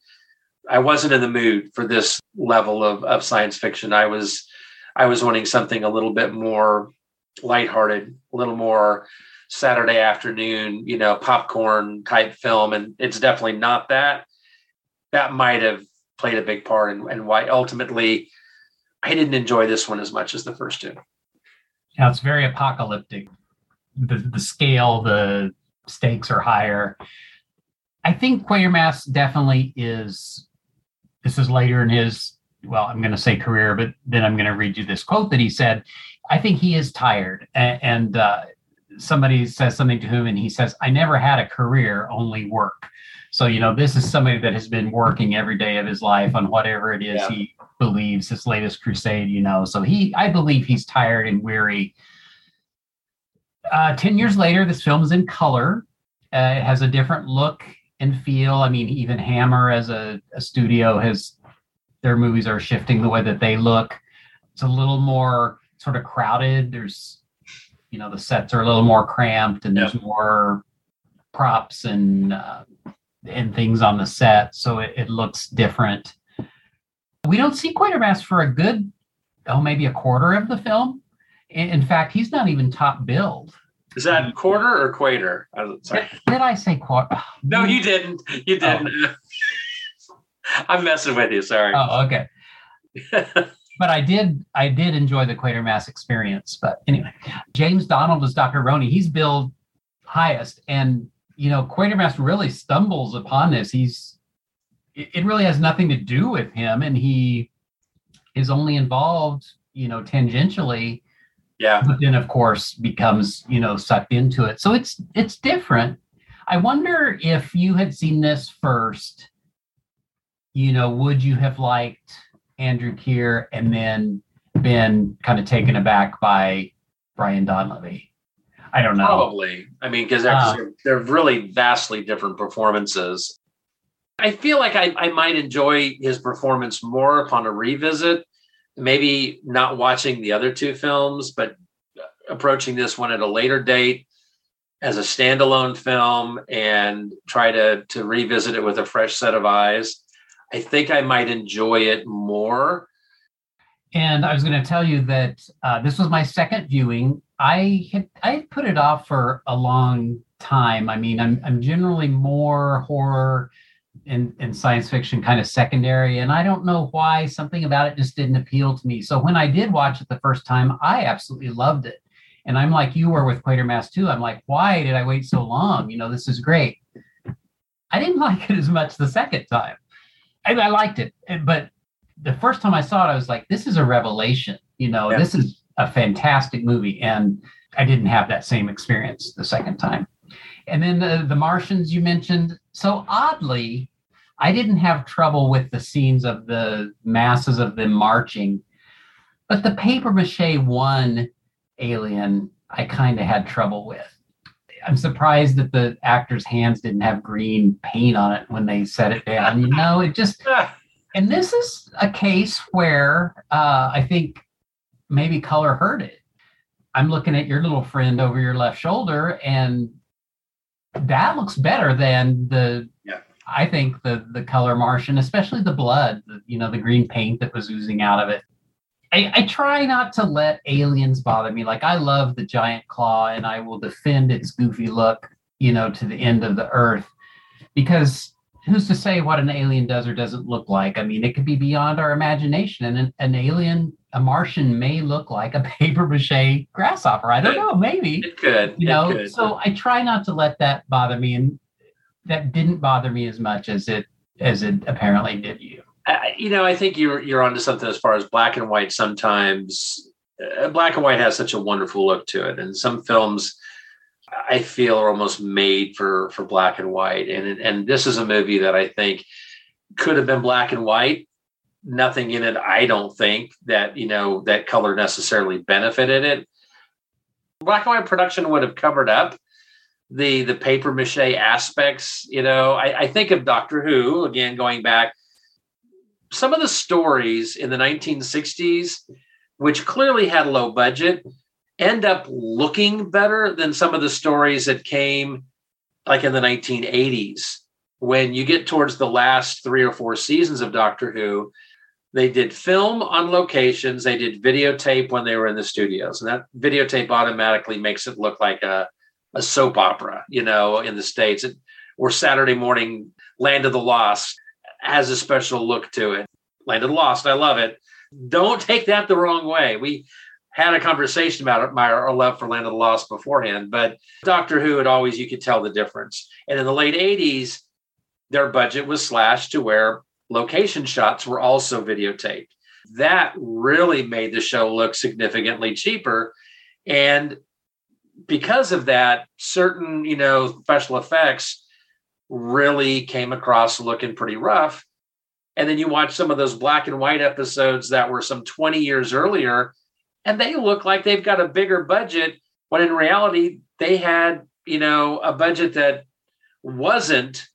I wasn't in the mood for this level of of science fiction. I was I was wanting something a little bit more lighthearted, a little more Saturday afternoon, you know, popcorn type film, and it's definitely not that. That might have played a big part in, and why ultimately I didn't enjoy this one as much as the first two. Now it's very apocalyptic. The the scale, the stakes are higher. I think Quatermass definitely is. This is later in his well, I'm going to say career, but then I'm going to read you this quote that he said. I think he is tired, and, and uh, somebody says something to him, and he says, "I never had a career, only work." So you know, this is somebody that has been working every day of his life on whatever it is Yeah. he believes his latest crusade. You know, so he, I believe, he's tired and weary. Uh, Ten years later, this film is in color. Uh, it has a different look and feel. I mean, even Hammer, as a, a studio, has their movies are shifting the way that they look. It's a little more sort of crowded. There's, you know, the sets are a little more cramped, and there's more props and uh, and things on the set, so it, it looks different. We don't see Quatermass for a good, oh, maybe a quarter of the film. In, fact, he's not even top billed. Is that quarter or quater? Sorry. Did I say quarter? Oh, no, you didn't. You oh. didn't. I'm messing with you. Sorry. Oh, okay. but I did I did enjoy the Quatermass experience. But anyway, James Donald is Dr. Roney. He's billed highest. And you know, Quatermass really stumbles upon this. He's it really has nothing to do with him, and he is only involved, you know, tangentially. Yeah. But then of course becomes, you know, sucked into it. So it's it's different. I wonder if you had seen this first, you know, would you have liked Andrew Keir and then been kind of taken aback by Brian Donlevy? I don't know. Probably. I mean, because they're, Uh. they're, they're really vastly different performances. I feel like I, I might enjoy his performance more upon a revisit. Maybe not watching the other two films, but approaching this one at a later date as a standalone film and try to to revisit it with a fresh set of eyes. I think I might enjoy it more. And I was going to tell you that uh, this was my second viewing. I had I had put it off for a long time. I mean, I'm I'm generally more horror and, and science fiction kind of secondary, and I don't know why something about it just didn't appeal to me. So when I did watch it the first time, I absolutely loved it. And I'm like you were with Quatermass too. I'm like, why did I wait so long? You know, this is great. I didn't like it as much the second time. I, I liked it, but the first time I saw it, I was like, this is a revelation. You know, this is a fantastic movie. And I didn't have that same experience the second time. And then the, the Martians you mentioned. So oddly, I didn't have trouble with the scenes of the masses of them marching, but the paper mache one alien, I kind of had trouble with. I'm surprised that the actors' hands didn't have green paint on it when they set it down. You know, it just And this is a case where uh, I think maybe color hurt it. I'm looking at your little friend over your left shoulder, and that looks better than the. Yeah. I think the the color Martian, especially the blood, the, you know, the green paint that was oozing out of it. I, I try not to let aliens bother me. Like I love the giant claw, and I will defend its goofy look, you know, to the end of the earth, because who's to say what an alien does or doesn't look like? I mean, it could be beyond our imagination, and an, an alien, a Martian, may look like a paper mache grasshopper. I don't know, maybe It could. you know. could. So I try not to let that bother me, and that didn't bother me as much as it as it apparently did you. I- you know, I think you're you're onto something as far as black and white. Sometimes uh, black and white has such a wonderful look to it, and some films I feel are almost made for for black and white. And and this is a movie that I think could have been black and white. Nothing in it, I don't think that you know that color necessarily benefited it. Black and white production would have covered up the the paper mache aspects. You know, I, I think of Doctor Who again, going back some of the stories in the 1960s, which clearly had low budget, end up looking better than some of the stories that came like in the 1980s. When you get towards the last three or four seasons of Doctor Who, they did film on locations, they did videotape when they were in the studios, and that videotape automatically makes it look like a, a soap opera, you know, in the States. It, or Saturday morning, Land of the Lost has a special look to it. Land of the Lost, I love it. Don't take that the wrong way. We had a conversation about my our love for Land of the Lost beforehand, but Doctor Who, it always you could tell the difference. And in the late 80s, their budget was slashed to where location shots were also videotaped. That really made the show look significantly cheaper. And because of that, certain, you know, special effects really came across looking pretty rough. And then you watch some of those black and white episodes that were some 20 years earlier, and they look like they've got a bigger budget when in reality they had, you know, a budget that wasn't,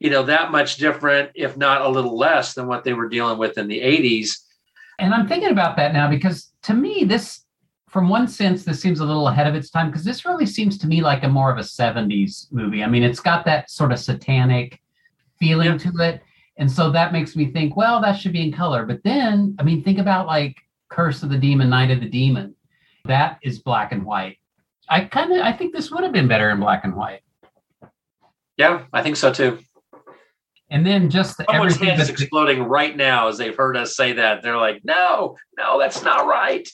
you know, that much different, if not a little less than what they were dealing with in the 80s. And I'm thinking about that now because to me, this, from one sense, this seems a little ahead of its time because this really seems to me like a more of a 70s movie. I mean, it's got that sort of satanic feeling to it. And so that makes me think, well, that should be in color. But then, I mean, think about like Curse of the Demon, Night of the Demon. That is black and white. I kind of, I think this would have been better in black and white. Yeah, I think so too. And then just the, Someone's head is exploding right now as they've heard us say that. They're like, no, no, that's not right.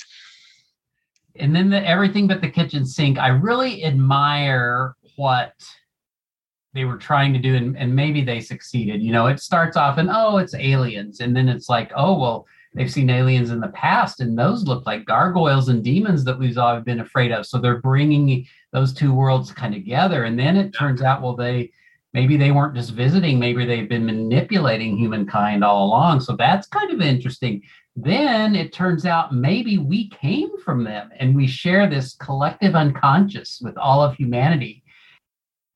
and then the everything but the kitchen sink i really admire what they were trying to do and, and maybe they succeeded you know it starts off and oh it's aliens and then it's like oh well they've seen aliens in the past and those look like gargoyles and demons that we've all been afraid of. So they're bringing those two worlds kind of together. And then it turns out well they maybe they weren't just visiting maybe they've been manipulating humankind all along. So that's kind of interesting. Then it turns out maybe we came from them and we share this collective unconscious with all of humanity.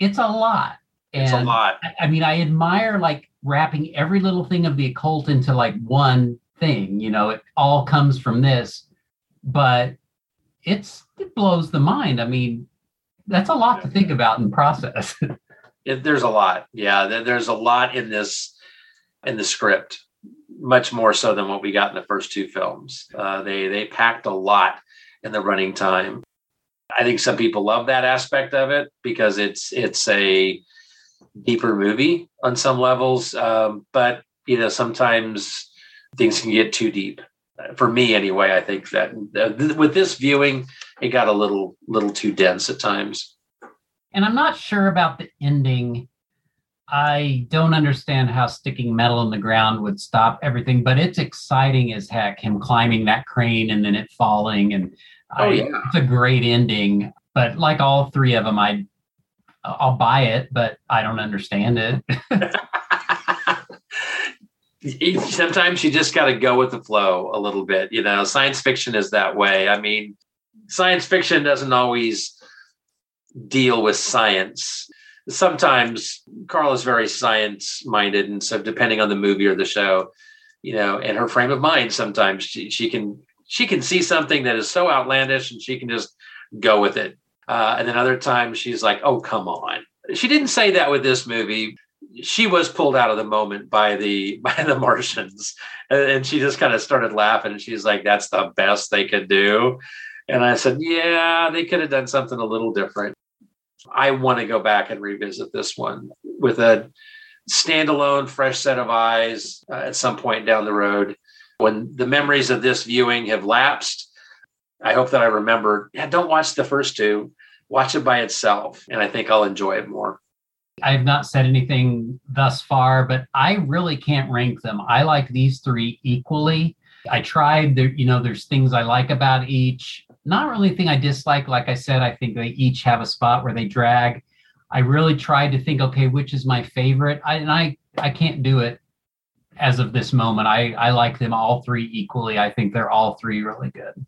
It's a lot. It's a lot. I- i mean i admire like wrapping every little thing of the occult into like one thing you know it all comes from this but it's it blows the mind i mean that's a lot to think about and process It, there's a lot. Yeah, there- there's a lot in this in the script, much more so than what we got in the first two films. Uh, they they packed a lot in the running time. I think some people love that aspect of it because it's it's a deeper movie on some levels, um, but you know sometimes things can get too deep. For me, anyway, I think that uh, th- with this viewing, it got a little little too dense at times. and I'm not sure about the ending. I don't understand how sticking metal in the ground would stop everything, but it's exciting as heck. Him climbing that crane and then it falling, and Oh, I- yeah. it's a great ending. But like all three of them, I I'll buy it, but I don't understand it. sometimes you just got to go with the flow a little bit. You know, science fiction is that way. I mean, science fiction doesn't always deal with science. Sometimes Carl is very science minded. And so, depending on the movie or the show, you know, and her frame of mind. Sometimes she she can she can see something that is so outlandish, and she can just go with it. Uh, and then other times she's like, "Oh, come on." She didn't say that with this movie. She was pulled out of the moment by the by the Martians, and, she just kind of started laughing. And she's like, "That's the best they could do." And I said, "Yeah, they could have done something a little different." I want to go back and revisit this one with a standalone, fresh set of eyes uh, at some point down the road. When the memories of this viewing have lapsed, I hope that I remember, yeah, don't watch the first two, watch it by itself. And I think I'll enjoy it more. I have not said anything thus far, but I really can't rank them. I like these three equally. I tried there, you know, there's things I like about each. Not really thing I dislike. Like I said, I think they each have a spot where they drag. I really tried to think, okay, which is my favorite? I, and I, I can't do it as of this moment. I, I like them all three equally. I think they're all three really good.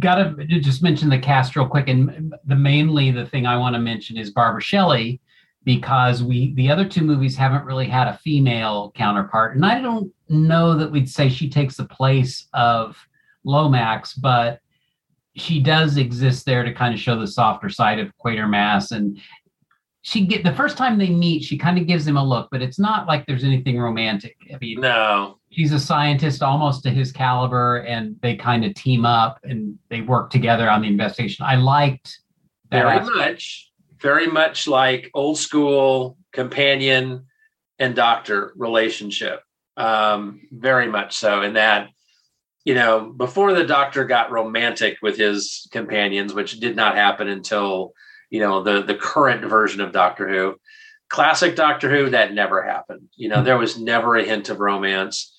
Got to just mention the cast real quick, and the mainly the thing I want to mention is Barbara Shelley, because we the other two movies haven't really had a female counterpart, and I don't know that we'd say she takes the place of Lomax, but she does exist there to kind of show the softer side of Quatermass. And she get the first time they meet she kind of gives him a look but it's not like there's anything romantic. I mean no. she's a scientist almost to his caliber and they kind of team up and they work together on the investigation. I liked that very aspect. much, very much like old school companion and doctor relationship. Um, very much so. In that, you know, before the doctor got romantic with his companions, which did not happen until you know the the current version of Doctor Who, classic Doctor Who, that never happened. You know, there was never a hint of romance.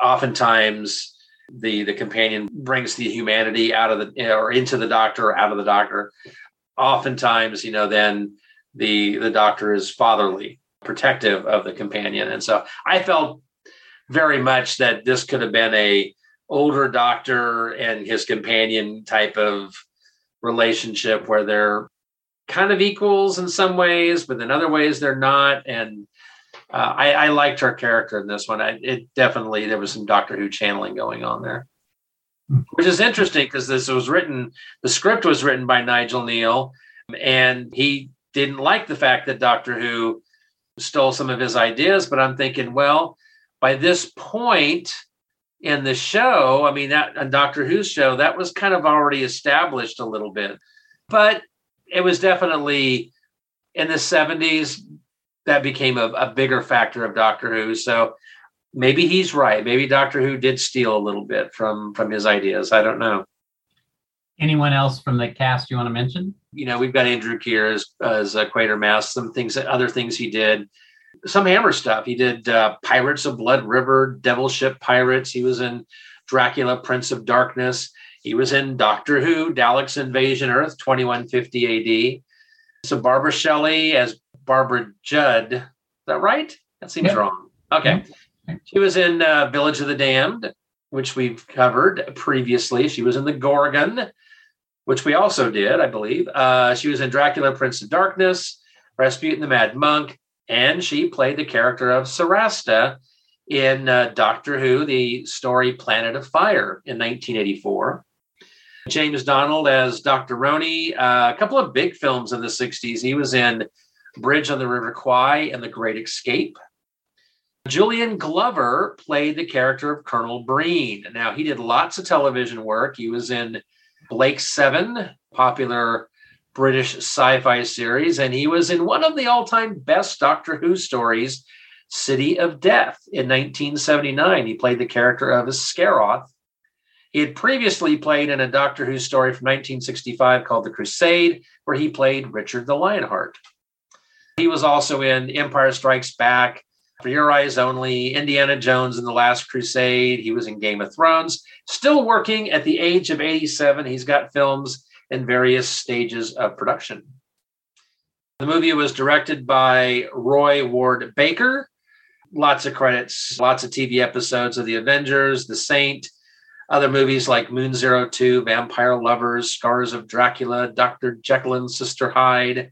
Oftentimes, the the companion brings the humanity out of the or into the doctor or out of the doctor oftentimes you know then the the doctor is fatherly protective of the companion. And so i felt very much that this could have been a older doctor and his companion type of relationship where they're kind of equals in some ways but in other ways they're not. And uh, I, I liked her character in this one. I, it definitely there was some doctor who channeling going on there which is interesting because this was written the script was written by Nigel Kneale and he didn't like the fact that doctor who stole some of his ideas but i'm thinking well by this point in the show i mean that on doctor who's show that was kind of already established a little bit. But it was definitely in the 70s that became a, a bigger factor of doctor who. So maybe he's right. Maybe Doctor Who did steal a little bit from from his ideas. I don't know. Anyone else from the cast you want to mention? You know, we've got Andrew Keir as as uh, Quatermass. Some things, other things he did. Some Hammer stuff. He did uh, Pirates of Blood River, Devil Ship Pirates. He was in Dracula, Prince of Darkness. He was in Doctor Who, Dalek's Invasion Earth, 2150 AD. So Barbara Shelley as Barbara Judd. Is that right? That seems Yep. wrong. Okay. She was in uh, Village of the Damned, which we've covered previously. She was in The Gorgon, which we also did, I believe. Uh, she was in Dracula, Prince of Darkness, Rasputin the Mad Monk, and she played the character of Sorasta in uh, Doctor Who, the story Planet of Fire in 1984. James Donald as Dr. Roney, uh, a couple of big films in the 60s. He was in Bridge on the River Kwai and The Great Escape. Julian Glover played the character of Colonel Breen. Now, he did lots of television work. He was in Blake Seven, popular British sci fi series, and he was in one of the all time best Doctor Who stories, City of Death, in 1979. He played the character of Scaroth. He had previously played in a Doctor Who story from 1965 called The Crusade, where he played Richard the Lionheart. He was also in Empire Strikes Back, For Your Eyes Only, Indiana Jones and the Last Crusade. He was in Game of Thrones. Still working at the age of 87. He's got films in various stages of production. The movie was directed by Roy Ward Baker. Lots of credits, lots of TV episodes of The Avengers, The Saint, other movies like Moon Zero Two, Vampire Lovers, Scars of Dracula, Dr. Jekyll and Sister Hyde,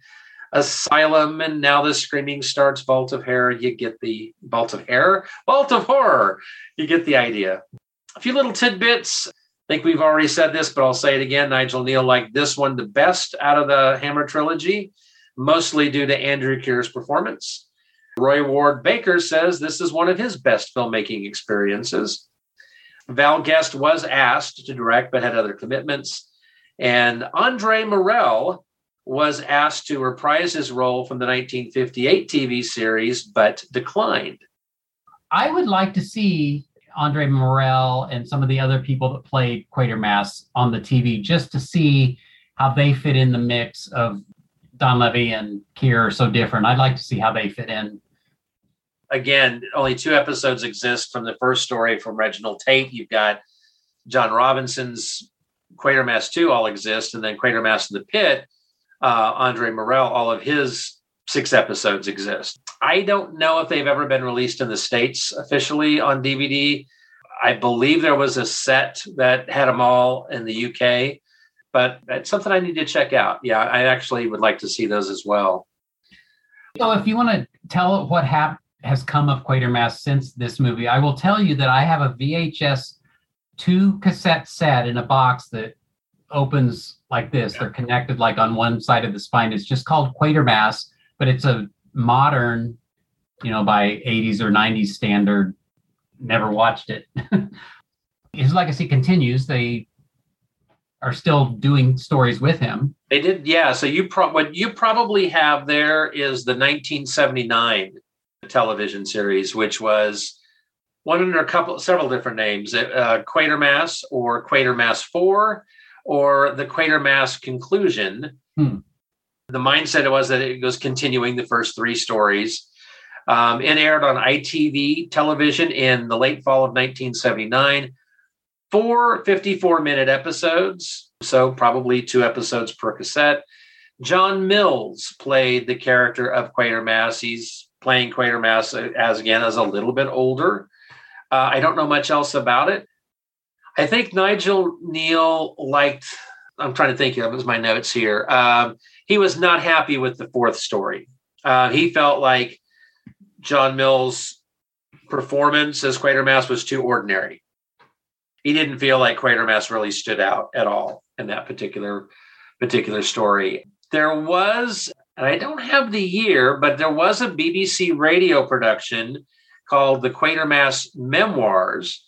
Asylum, and now the Screaming Starts Vault of Hair. You get the Vault of Hair, Vault of Horror. You get the idea. A few little tidbits. I think we've already said this, but I'll say it again. Nigel Kneale liked this one the best out of the Hammer trilogy, mostly due to Andrew Keir's performance. Roy Ward Baker says this is one of his best filmmaking experiences. Val Guest was asked to direct, but had other commitments. And Andre Morell was asked to reprise his role from the 1958 TV series, but declined. I would like to see Andre Morell and some of the other people that played Quatermass on the TV just to see how they fit in the mix of Donlevy and Keir are so different. I'd like to see how they fit in. Again, only two episodes exist from the first story from Reginald Tate. You've got John Robinson's Quatermass 2 all exist, and then Quatermass in the Pit, uh, Andre Morell, all of his six episodes exist. I don't know if they've ever been released in the States officially on DVD. I believe there was a set that had them all in the UK, but it's something I need to check out. Yeah, I actually would like to see those as well. So, if you want to tell what hap- has come of Quatermass since this movie, I will tell you that I have a VHS two cassette set in a box that opens like this. They're connected like on one side of the spine. It's just called Quatermass, but it's a modern, you know, by 80s or 90s standard. Never watched it. His legacy continues. They are still doing stories with him. They did, yeah. So you pro- what you probably have there is the 1979 television series, which was one under a couple, several different names: uh, Quatermass or Quatermass Four, or the Quatermass Conclusion. Hmm. The mindset was that it was continuing the first three stories. Um, it aired on ITV television in the late fall of 1979. Four 54 minute episodes, so probably two episodes per cassette. John Mills played the character of Quatermass. He's playing Quatermass as again as a little bit older. Uh, I don't know much else about it. I think Nigel Kneale liked. I'm trying to think of was my notes here. Um, he was not happy with the fourth story. Uh, he felt like John Mills' performance as Quatermass was too ordinary. He didn't feel like Quatermass really stood out at all in that particular particular story. There was, and I don't have the year, but there was a BBC radio production called the Quatermass Memoirs.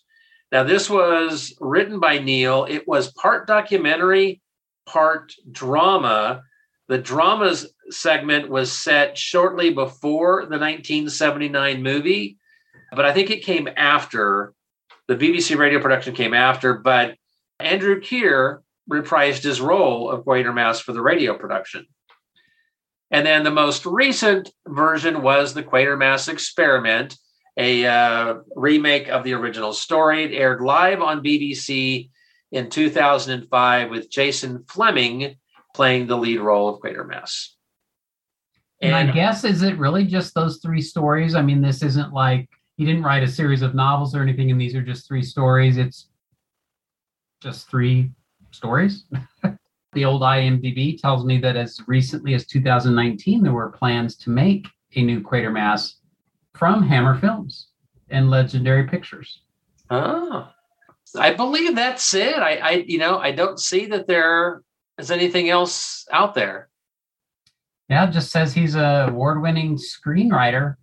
Now, this was written by Kneale. It was part documentary, part drama. The dramas segment was set shortly before the 1979 movie, but I think it came after. The BBC radio production came after, but Andrew Keir reprised his role of Quatermass for the radio production. And then the most recent version was the Quatermass Experiment, a uh, remake of the original story. It aired live on BBC in 2005 with Jason Flemyng playing the lead role of Quatermass. And I guess is it really just those three stories? I mean, this isn't like he didn't write a series of novels or anything, and these are just three stories. It's just three stories. the old IMDb tells me that as recently as 2019, there were plans to make a new Quatermass from Hammer Films and Legendary Pictures. Oh, I believe that's it. I, I, you know, I don't see that there is anything else out there. Yeah, it just says he's a award-winning screenwriter.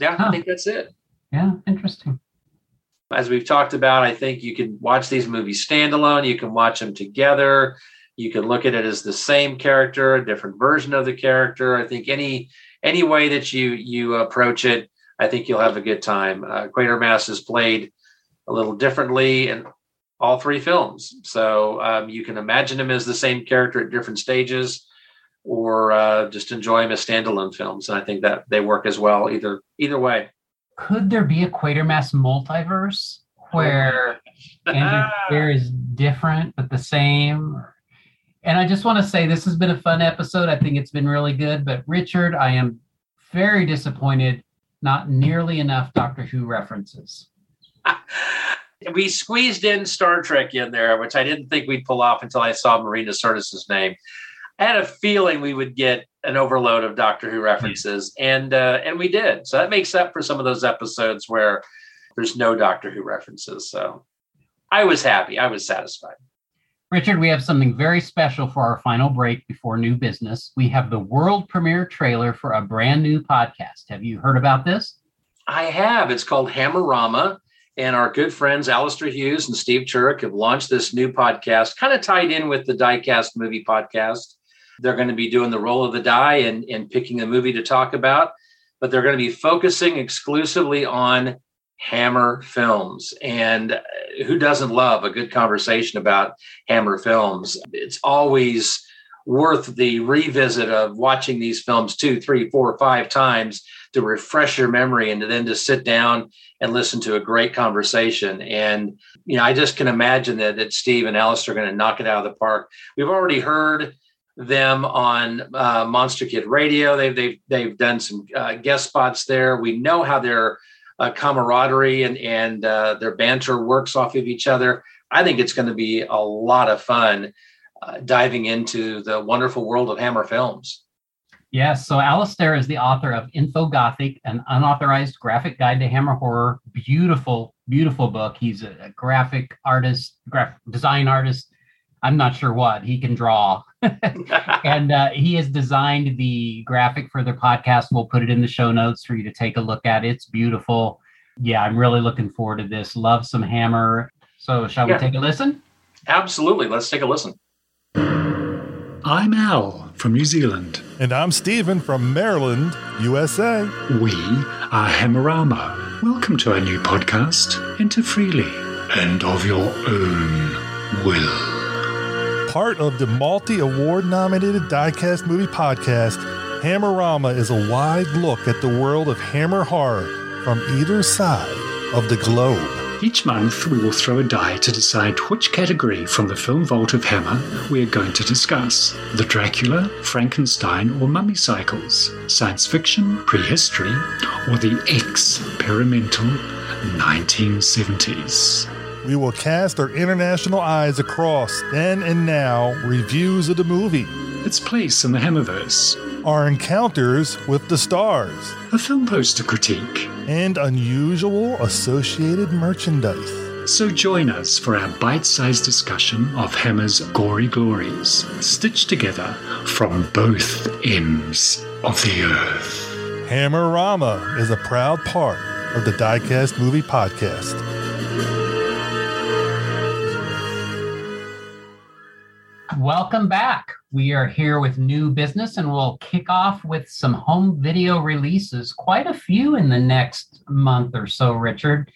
Yeah, I think that's it. Yeah, interesting. As we've talked about, I think you can watch these movies standalone. You can watch them together. You can look at it as the same character, a different version of the character. I think any any way that you you approach it, I think you'll have a good time. Uh, Quatermass is played a little differently in all three films, so um, you can imagine him as the same character at different stages, or uh, just enjoy him as standalone films. And I think that they work as well either either way. Could there be a Quatermass multiverse where Andrew is different but the same? And I just want to say this has been a fun episode. I think it's been really good. But Richard, I am very disappointed. Not nearly enough Doctor Who references. we squeezed in Star Trek in there, which I didn't think we'd pull off until I saw Marina Sirtis's name. I had a feeling we would get an overload of Doctor Who references, and uh, and we did. So that makes up for some of those episodes where there's no Doctor Who references. So I was happy. I was satisfied. Richard, we have something very special for our final break before new business. We have the world premiere trailer for a brand new podcast. Have you heard about this? I have. It's called Hammerama. And our good friends Alistair Hughes and Steve Church have launched this new podcast, kind of tied in with the Diecast movie podcast. They're going to be doing the roll of the die and, and picking a movie to talk about, but they're going to be focusing exclusively on Hammer films. And uh, who doesn't love a good conversation about Hammer films? It's always worth the revisit of watching these films two, three, four, five times to refresh your memory and then to sit down and listen to a great conversation. And you know, I just can imagine that that Steve and Alice are going to knock it out of the park. We've already heard them on uh, Monster Kid Radio. They've they've they've done some uh, guest spots there. We know how their uh, camaraderie and and uh, their banter works off of each other. I think it's going to be a lot of fun uh, diving into the wonderful world of Hammer Films. Yes, so Alistair is the author of Infogothic, an unauthorized graphic guide to Hammer horror. Beautiful, beautiful book. He's a, a graphic artist, graphic design artist. I'm not sure what he can draw, and uh, he has designed the graphic for their podcast. We'll put it in the show notes for you to take a look at. It's beautiful. Yeah, I'm really looking forward to this. Love some Hammer. So, shall Yeah. we take a listen? Absolutely. Let's take a listen. I'm Al from New Zealand. And I'm Stephen from Maryland, USA. We are Hammerama. Welcome to our new podcast, Enter Freely and of your own will. Part of the multi award nominated Diecast movie podcast, Hammerama is a wide look at the world of hammer horror from either side of the globe. Each month, we will throw a die to decide which category from the film vault of Hammer we are going to discuss the Dracula, Frankenstein, or Mummy cycles, science fiction, prehistory, or the experimental 1970s. We will cast our international eyes across then and now reviews of the movie, its place in the Hammerverse, our encounters with the stars, a film poster critique, and unusual associated merchandise. So join us for our bite sized discussion of Hammer's gory glories, stitched together from both ends of the earth. Hammerama is a proud part of the Diecast Movie Podcast. Welcome back. We are here with new business and we'll kick off with some home video releases, quite a few in the next month or so, Richard.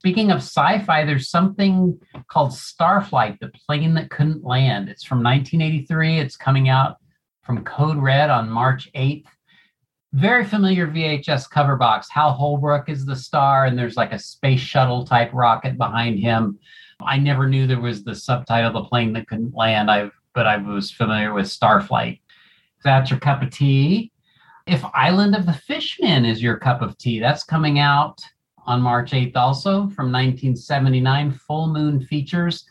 Speaking of sci fi, there's something called Starflight, the plane that couldn't land. It's from 1983. It's coming out from Code Red on March 8th. Very familiar VHS cover box. Hal Holbrook is the star, and there's like a space shuttle type rocket behind him. I never knew there was the subtitle "The Plane That Couldn't Land." I but I was familiar with Starflight. If that's your cup of tea. If Island of the Fishmen is your cup of tea, that's coming out on March 8th, also from 1979. Full Moon features.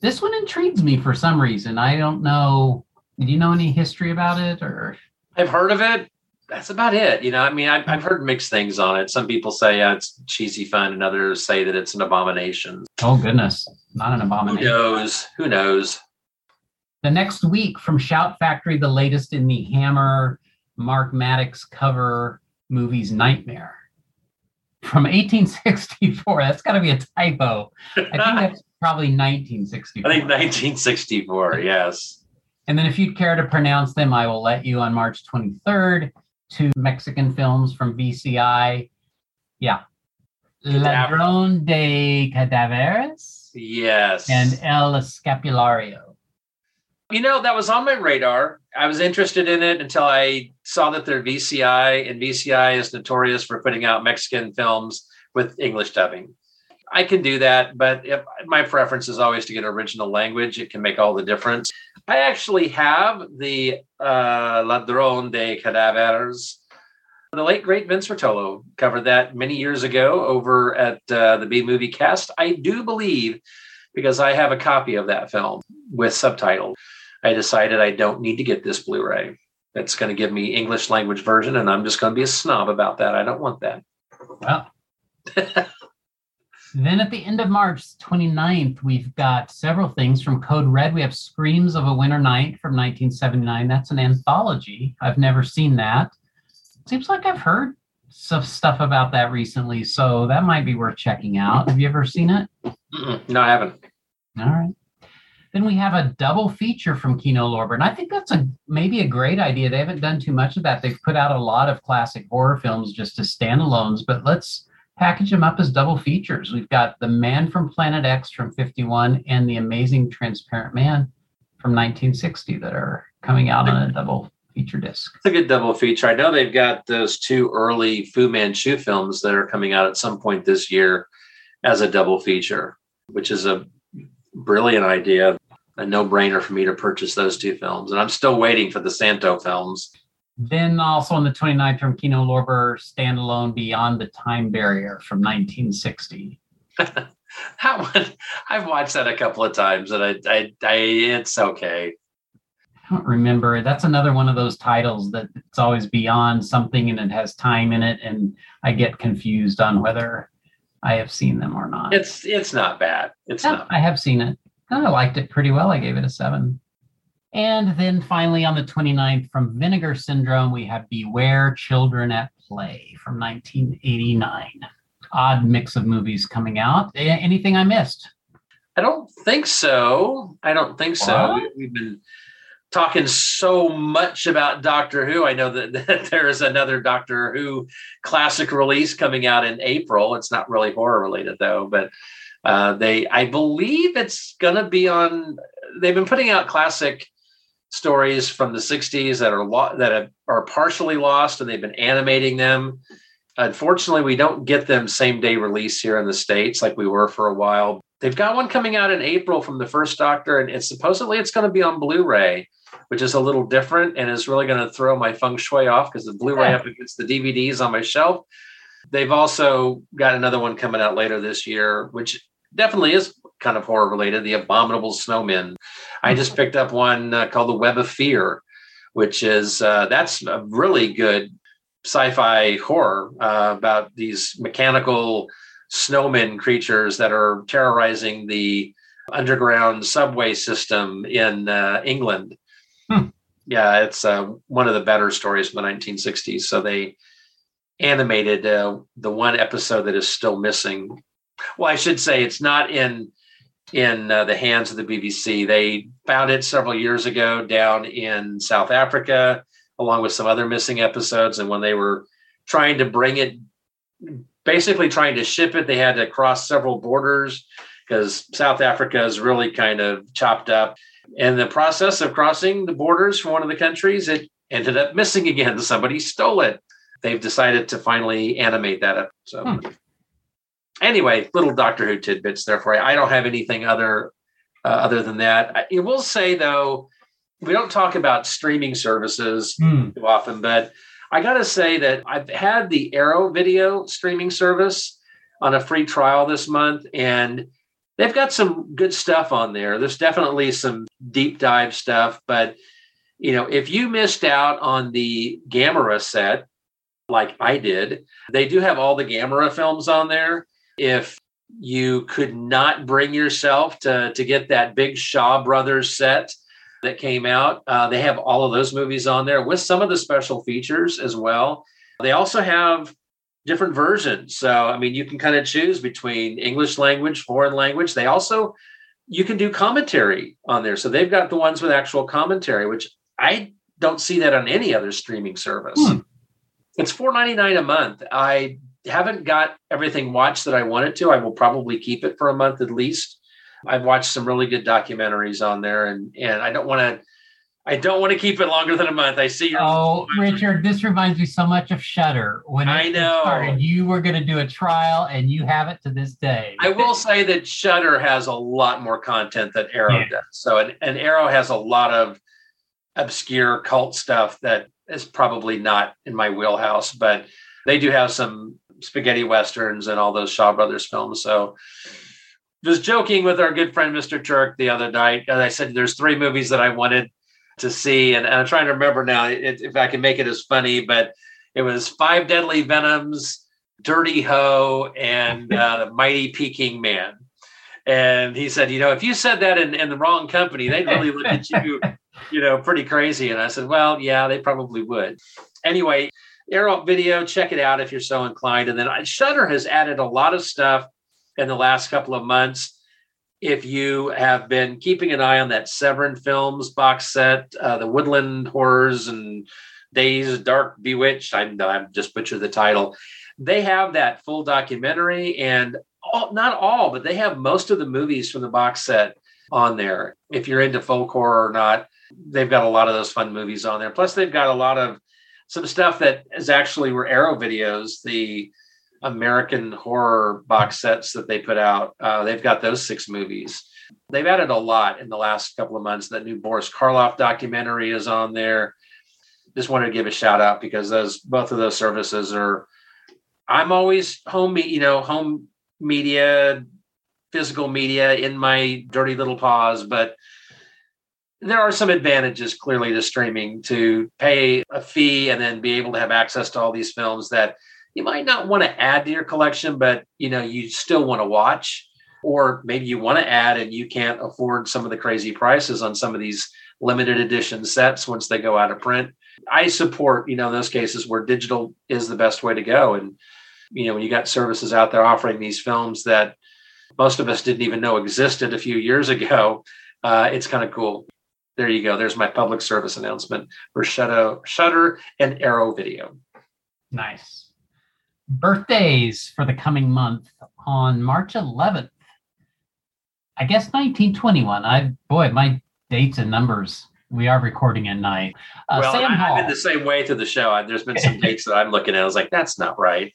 This one intrigues me for some reason. I don't know. Do you know any history about it, or I've heard of it. That's about it. You know, I mean, I've, I've heard mixed things on it. Some people say yeah, it's cheesy fun, and others say that it's an abomination. oh goodness, not an abomination. Who knows? Who knows? The next week from Shout Factory, the latest in the Hammer Mark Maddox cover movies Nightmare from 1864. That's got to be a typo. I think that's probably 1964. I think 1964. Yes. And then if you'd care to pronounce them, I will let you on March 23rd. Two Mexican films from VCI. Yeah. Ladrón de Cadáveres Yes. and El Escapulario. You know, that was on my radar. I was interested in it until I saw that they're VCI, and VCI is notorious for putting out Mexican films with English dubbing. I can do that, but if my preference is always to get original language. It can make all the difference. I actually have the uh, Ladrón de Cadáveres. The late great Vince Rotolo covered that many years ago over at uh, the B Movie Cast. I do believe because I have a copy of that film with subtitles. I decided I don't need to get this Blu-ray. it's going to give me English language version, and I'm just going to be a snob about that. I don't want that. Well, then at the end of March 29th, we've got several things from Code Red. We have Screams of a Winter Night from 1979. That's an anthology. I've never seen that. Seems like I've heard some stuff about that recently, so that might be worth checking out. Have you ever seen it? Mm-mm. No, I haven't. All right. Then we have a double feature from Kino Lorber, and I think that's a maybe a great idea. They haven't done too much of that. They've put out a lot of classic horror films just as standalones, but let's package them up as double features. We've got The Man from Planet X from 51 and The Amazing Transparent Man from 1960 that are coming out on a double feature disc. It's a good double feature. I know they've got those two early Fu Manchu films that are coming out at some point this year as a double feature, which is a brilliant idea. A no brainer for me to purchase those two films. And I'm still waiting for the Santo films. Then also on the 29th from Kino Lorber, standalone Beyond the Time Barrier from 1960. That one, I've watched that a couple of times and I, I, I it's okay. I don't remember. That's another one of those titles that it's always beyond something and it has time in it, and I get confused on whether I have seen them or not. It's it's not bad. It's Yeah, not. I have seen it. And I liked it pretty well. I gave it a seven. And then finally on the 29th from Vinegar Syndrome, we have Beware Children at Play from 1989. Odd mix of movies coming out. Anything I missed? I don't think so. I don't think so. What? We- We've been talking so much about Doctor Who. I know that, that there is another Doctor Who classic release coming out in April. It's not really horror related though, but uh, they, I believe it's going to be on. They've been putting out classic stories from the '60s that are lo- that are partially lost, and they've been animating them. Unfortunately, we don't get them same day release here in the states like we were for a while. They've got one coming out in April from the first Doctor, and it's supposedly it's going to be on Blu-ray, which is a little different and is really going to throw my feng shui off because the Blu-ray Yeah. up against the DVDs on my shelf. They've also got another one coming out later this year, which definitely is kind of horror related. The Abominable Snowmen. I just picked up one uh, called The Web of Fear, which is uh, that's a really good sci-fi horror uh, about these mechanical snowmen creatures that are terrorizing the underground subway system in uh, England. Yeah, it's uh, one of the better stories from the 1960s. So they animated uh, the one episode that is still missing. Well, I should say it's not in in uh, the hands of the BBC. They found it several years ago down in South Africa, along with some other missing episodes. And when they were trying to bring it, basically trying to ship it, they had to cross several borders because South Africa is really kind of chopped up. In the process of crossing the borders from one of the countries, it ended up missing again. Somebody stole it. They've decided to finally animate that up. So, Hmm. anyway, little Doctor Who tidbits there for you. I don't have anything other uh, other than that. I, I will say though, we don't talk about streaming services Hmm. too often, but I got to say that I've had the Arrow video streaming service on a free trial this month, and they've got some good stuff on there. There's definitely some deep dive stuff, but you know, if you missed out on the Gamera set, like I did, they do have all the Gamera films on there. If you could not bring yourself to to get that big Shaw Brothers set that came out, uh, they have all of those movies on there with some of the special features as well. They also have different versions. So, I mean, you can kind of choose between English language, foreign language. They also, you can do commentary on there. So they've got the ones with actual commentary, which I don't see that on any other streaming service. Hmm. It's four ninety nine a month. I haven't got everything watched that I wanted to. I will probably keep it for a month at least. I've watched some really good documentaries on there, and and I don't want to. I don't want to keep it longer than a month. I see your Oh, Richard, this reminds me so much of Shudder. When I know. started, you were going to do a trial, and you have it to this day. I will say that Shudder has a lot more content than Arrow does. So, and, and Arrow has a lot of obscure cult stuff that is probably not in my wheelhouse, but they do have some spaghetti westerns and all those Shaw Brothers films. So, was joking with our good friend Mr. Turk the other night, and I said, "There's three movies that I wanted to see. And, and I'm trying to remember now it, if I can make it as funny, but it was Five Deadly Venoms, Dirty Ho, and uh, the Mighty Peking Man. And he said, you know, if you said that in, in the wrong company, they'd really look at you, you know, pretty crazy. And I said, well, yeah, they probably would. Anyway, Arrow Video, check it out if you're so inclined. And then Shudder has added a lot of stuff in the last couple of months. If you have been keeping an eye on that Severin Films box set, uh, the Woodland Horrors and Days Dark Bewitched, I, I just butchered the title. They have that full documentary, and all, not all, but they have most of the movies from the box set on there. If you're into folk horror or not, they've got a lot of those fun movies on there. Plus, they've got a lot of some stuff that is actually were Arrow videos, the American horror box sets that they put out. Uh, they've got those six movies. They've added a lot in the last couple of months. That new Boris Karloff documentary is on there. Just wanted to give a shout out because those both of those services are. I'm always home, you know, home media, physical media in my dirty little paws, but there are some advantages clearly to streaming to pay a fee and then be able to have access to all these films that you might not want to add to your collection but you know you still want to watch or maybe you want to add and you can't afford some of the crazy prices on some of these limited edition sets once they go out of print i support you know those cases where digital is the best way to go and you know when you got services out there offering these films that most of us didn't even know existed a few years ago uh, it's kind of cool there you go. There's my public service announcement for Shudder, Shudder and Arrow Video. Nice. Birthdays for the coming month on March 11th. I guess 1921. I boy, my dates and numbers. We are recording at night. Uh, well, Sam I, Hall. I've been the same way through the show. I, there's been some dates that I'm looking at. I was like, that's not right.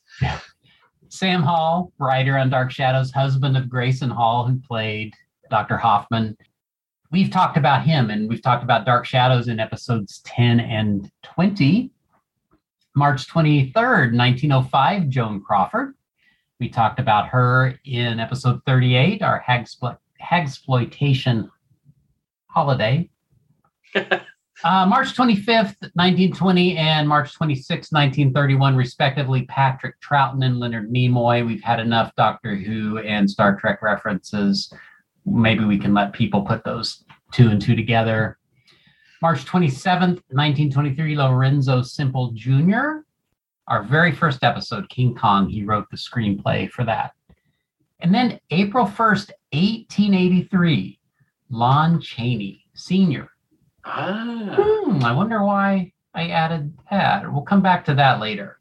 Sam Hall, writer on Dark Shadows, husband of Grayson Hall, who played Dr. Hoffman. We've talked about him and we've talked about Dark Shadows in episodes 10 and 20. March 23rd, 1905, Joan Crawford. We talked about her in episode 38, our Hagsplo- Hagsploitation holiday. Uh, March 25th, 1920, and March 26th, 1931, respectively, Patrick Troughton and Leonard Nimoy. We've had enough Doctor Who and Star Trek references. Maybe we can let people put those two and two together. March 27th, 1923, Lorenzo Semple Jr. Our very first episode, King Kong, he wrote the screenplay for that. And then April 1st, 1883, Lon Chaney Sr. Ah. Hmm, I wonder why I added that. We'll come back to that later.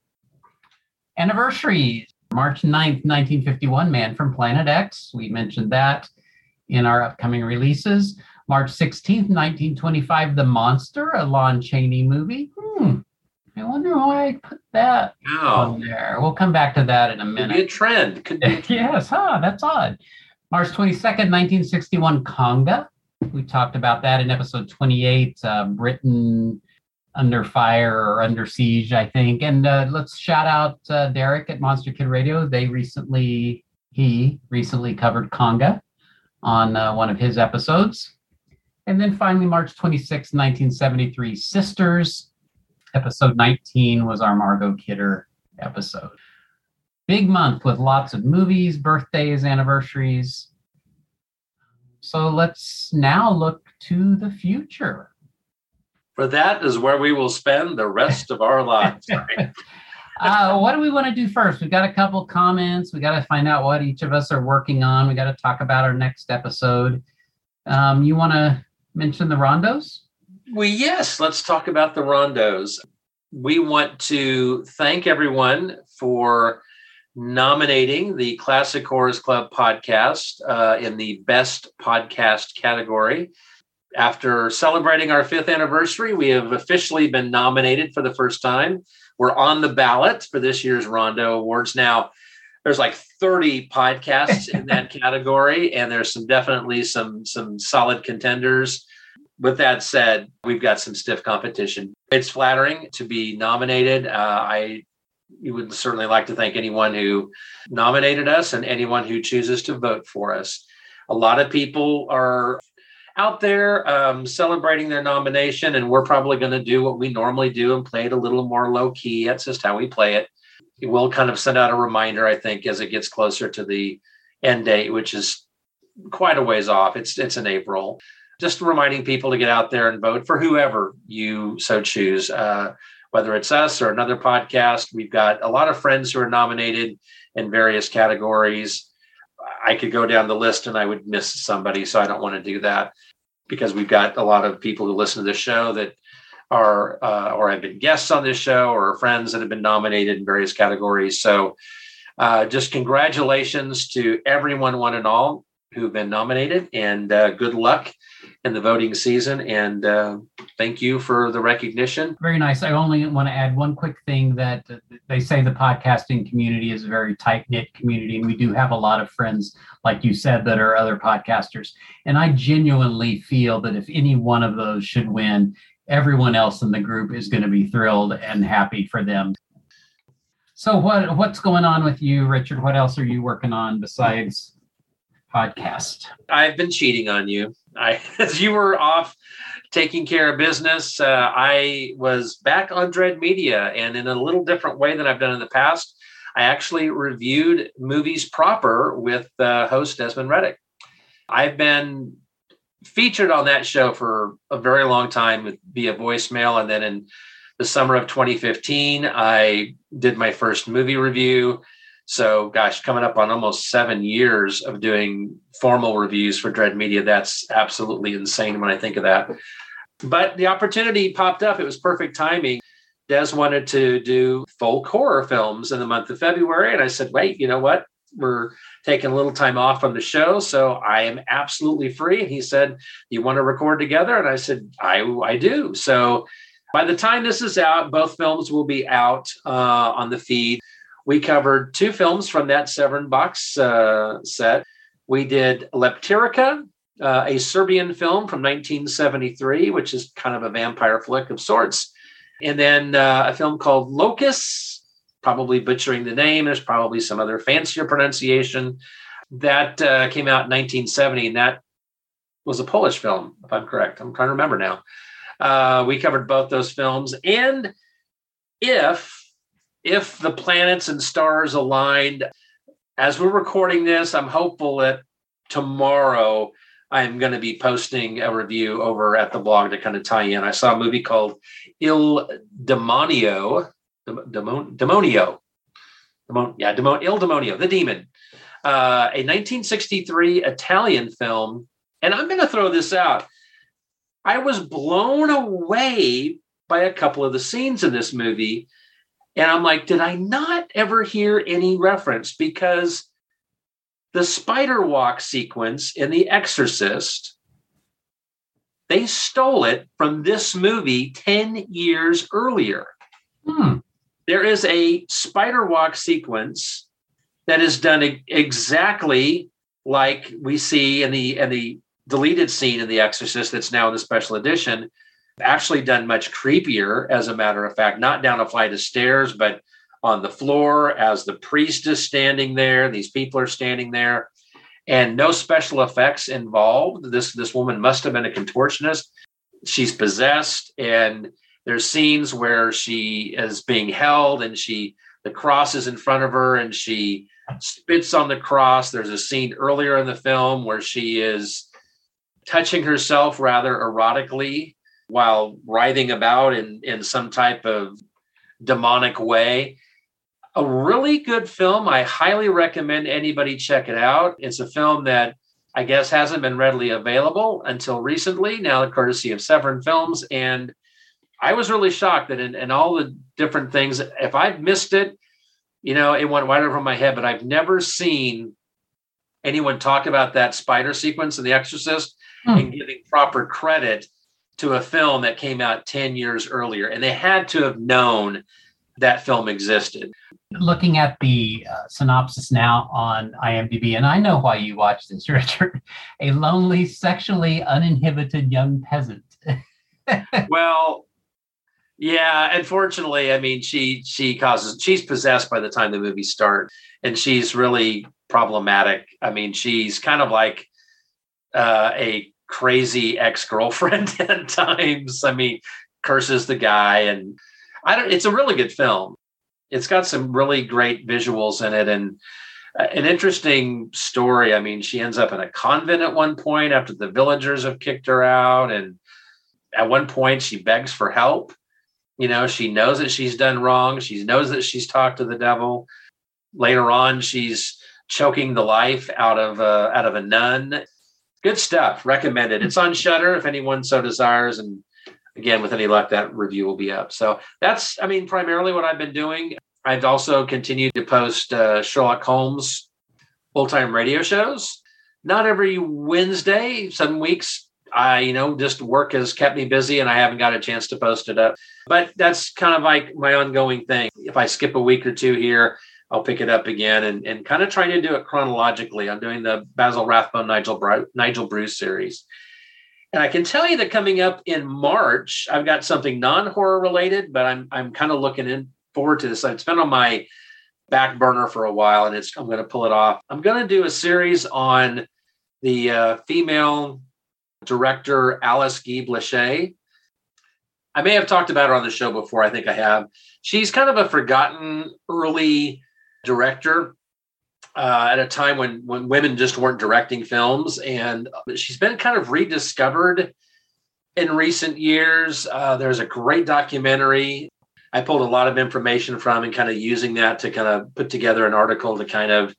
Anniversaries. March 9th, 1951, Man from Planet X. We mentioned that in our upcoming releases. March 16th, 1925, The Monster, a Lon Chaney movie. Hmm. I wonder why I put that on there. We'll come back to that in a Could minute. be a trend. Could be. yes, huh? That's odd. March 22nd, 1961, Konga. We talked about that in episode 28, uh, Britain under fire or under siege, I think. And uh, let's shout out uh, Derek at Monster Kid Radio. They recently, he recently covered Konga on uh, one of his episodes. And then finally, March 26, 1973, Sisters. Episode 19 was our Margot Kidder episode. Big month with lots of movies, birthdays, anniversaries. So let's now look to the future. For that is where we will spend the rest of our lives. Uh, what do we want to do first? We've got a couple comments. We got to find out what each of us are working on. We got to talk about our next episode. Um, you want to mention the rondos? Well, yes, let's talk about the rondos. We want to thank everyone for nominating the Classic Horrors Club podcast uh, in the best podcast category. After celebrating our fifth anniversary, we have officially been nominated for the first time. We're on the ballot for this year's Rondo Awards. Now, there's like 30 podcasts in that category, and there's some definitely some some solid contenders. With that said, we've got some stiff competition. It's flattering to be nominated. Uh, I would certainly like to thank anyone who nominated us and anyone who chooses to vote for us. A lot of people are out there um, celebrating their nomination, and we're probably going to do what we normally do and play it a little more low key. That's just how we play it. We'll kind of send out a reminder, I think, as it gets closer to the end date, which is quite a ways off. It's it's in April. Just reminding people to get out there and vote for whoever you so choose. Uh, whether it's us or another podcast, we've got a lot of friends who are nominated in various categories. I could go down the list and I would miss somebody, so I don't want to do that because we've got a lot of people who listen to the show that are uh, or have been guests on this show or friends that have been nominated in various categories. So, uh, just congratulations to everyone, one and all, who've been nominated, and uh, good luck in the voting season. And uh, thank you for the recognition. Very nice. I only want to add one quick thing that they say the podcasting community is a very tight knit community, and we do have a lot of friends, like you said, that are other podcasters. And I genuinely feel that if any one of those should win, everyone else in the group is going to be thrilled and happy for them. So what what's going on with you, Richard? What else are you working on besides podcast? I've been cheating on you. I, as you were off taking care of business, uh, I was back on Dread Media, and in a little different way than I've done in the past, I actually reviewed movies proper with uh, host Desmond Reddick. I've been featured on that show for a very long time with, via voicemail, and then in the summer of 2015, I did my first movie review. So, gosh, coming up on almost seven years of doing formal reviews for Dread Media, that's absolutely insane when I think of that. But the opportunity popped up. It was perfect timing. Des wanted to do folk horror films in the month of February. And I said, wait, you know what? We're taking a little time off from the show. So I am absolutely free. And he said, You want to record together? And I said, I, I do. So by the time this is out, both films will be out uh, on the feed. We covered two films from that Severin box uh, set. We did Leptirica, uh, a Serbian film from 1973, which is kind of a vampire flick of sorts. And then uh, a film called Lokis, probably butchering the name. There's probably some other fancier pronunciation. That uh, came out in 1970, and that was a Polish film, if I'm correct. I'm trying to remember now. Uh, we covered both those films. And if if the planets and stars aligned, as we're recording this, I'm hopeful that tomorrow I'm going to be posting a review over at the blog to kind of tie in. I saw a movie called Il Demonio, Demon, Demonio, Demon, yeah, Demon, Il Demonio, the Demon, uh, a 1963 Italian film. And I'm going to throw this out. I was blown away by a couple of the scenes in this movie. And I'm like, did I not ever hear any reference? Because the spider walk sequence in The Exorcist, they stole it from this movie 10 years earlier. Hmm. There is a spider walk sequence that is done exactly like we see in the in the deleted scene in The Exorcist that's now in the special edition. Actually done much creepier, as a matter of fact, not down a flight of stairs, but on the floor as the priest is standing there. These people are standing there, and no special effects involved. This this woman must have been a contortionist. She's possessed, and there's scenes where she is being held, and she the cross is in front of her, and she spits on the cross. There's a scene earlier in the film where she is touching herself rather erotically while writhing about in in some type of demonic way a really good film. I highly recommend anybody check it out. It's a film that I guess hasn't been readily available until recently, now the courtesy of Severin Films. And I was really shocked that in, in all the different things, if I've missed it, you know, it went right over my head, but I've never seen anyone talk about that spider sequence in The Exorcist Hmm. and giving proper credit to a film that came out 10 years earlier. And they had to have known that film existed. Looking at the uh, synopsis now on IMDb, and I know why you watch this, Richard. A lonely, sexually uninhibited young peasant. well, yeah, unfortunately, I mean, she she causes she's possessed by the time the movie starts, and she's really problematic. I mean, she's kind of like uh, a crazy ex-girlfriend at times. I mean, curses the guy and I don't it's a really good film. It's got some really great visuals in it and uh, an interesting story. I mean, she ends up in a convent at one point after the villagers have kicked her out and at one point she begs for help. You know, she knows that she's done wrong. She knows that she's talked to the devil. Later on, she's choking the life out of uh, out of a nun. Good stuff. Recommended. It's on Shudder if anyone so desires. And again, with any luck, that review will be up. So that's, I mean, primarily what I've been doing. I've also continued to post uh, Sherlock Holmes full time radio shows. Not every Wednesday. Some weeks I, you know, just work has kept me busy and I haven't got a chance to post it up. But that's kind of like my ongoing thing. If I skip a week or two here, I'll pick it up again and, and kind of trying to do it chronologically. I'm doing the Basil Rathbone Nigel Nigel Bruce series. And I can tell you that coming up in March, I've got something non-horror related, but I'm I'm kind of looking in forward to this. It's been on my back burner for a while, and it's I'm going to pull it off. I'm going to do a series on the uh, female director Alice Guy Blaché. I may have talked about her on the show before. I think I have. She's kind of a forgotten early director uh, at a time when when women just weren't directing films, and she's been kind of rediscovered in recent years. Uh, there's a great documentary. I pulled a lot of information from and kind of using that to kind of put together an article to kind of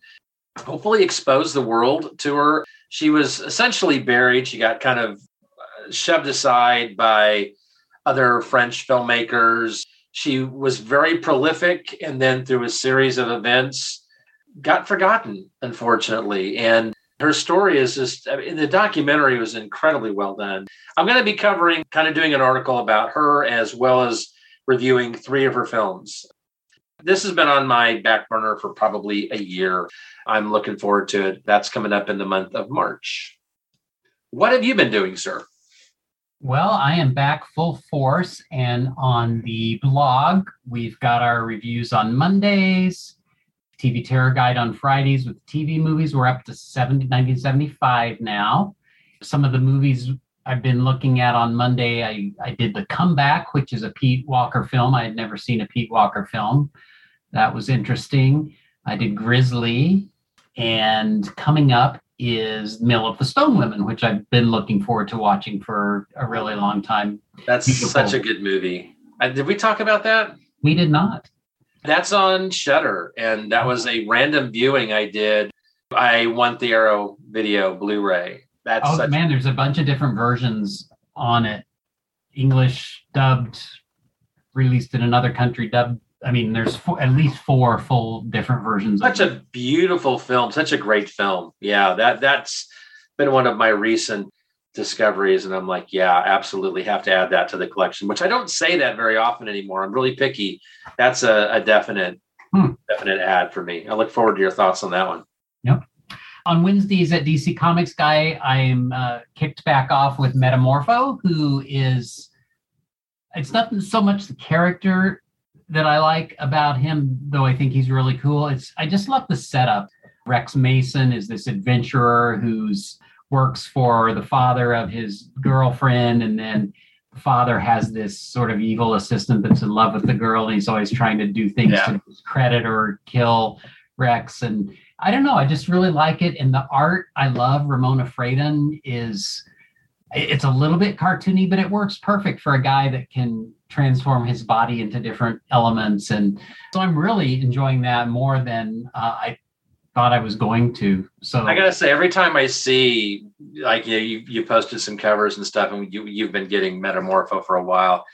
hopefully expose the world to her. She was essentially buried. She got kind of uh, shoved aside by other French filmmakers. She was very prolific, and then through a series of events, got forgotten, unfortunately. And her story is just, I mean, the documentary was incredibly well done. I'm going to be covering, kind of doing an article about her as well as reviewing three of her films. This has been on my back burner for probably a year. I'm looking forward to it. That's coming up in the month of March. What have you been doing, sir? Well, I am back full force, and on the blog, we've got our reviews on Mondays, TV Terror Guide on Fridays with TV movies. We're up to 70, 1975 now. Some of the movies I've been looking at on Monday, I, I did The Comeback, which is a Pete Walker film. I had never seen a Pete Walker film. That was interesting. I did Grizzly, and coming up is Mill of the Stone Women, which I've been looking forward to watching for a really long time. That's Beautiful. such a good movie. Uh, did we talk about that? We did not. That's on Shudder, and that was a random viewing I did. I want the Arrow video Blu-ray. That's oh such man, there's a bunch of different versions on it. English dubbed, released in another country dubbed. I mean, there's four, at least four full different versions. such a beautiful film, such a great film. Yeah, that that's been one of my recent discoveries, and I'm like, yeah, absolutely have to add that to the collection. Which I don't say that very often anymore. I'm really picky. That's a, a definite, Hmm. definite add for me. I look forward to your thoughts on that one. Yep. On Wednesdays at DC Comics Guy, I'm uh, kicked back off with Metamorpho, who is. It's not so much the character that I like about him, though I think he's really cool. It's I just love the setup. Rex Mason is this adventurer who's works for the father of his girlfriend, and then the father has this sort of evil assistant that's in love with the girl, and he's always trying to do things Yeah. to discredit or kill Rex. And I don't know, I just really like it. And the art I love, Ramona Fradon is it's a little bit cartoony, but it works perfect for a guy that can transform his body into different elements. And so I'm really enjoying that more than uh, I thought I was going to. So I gotta say, every time I see, like, you know, you, you posted some covers and stuff, and you you've been getting Metamorpho for a while.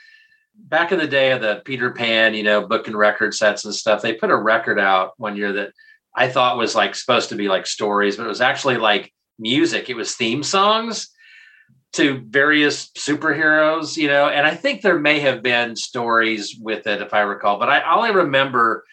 Back in the day of the Peter Pan, you know, book and record sets and stuff, they put a record out one year that I thought was like supposed to be like stories, but it was actually like music. It was theme songs to various superheroes, you know, and I think there may have been stories with it if I recall, but I only remember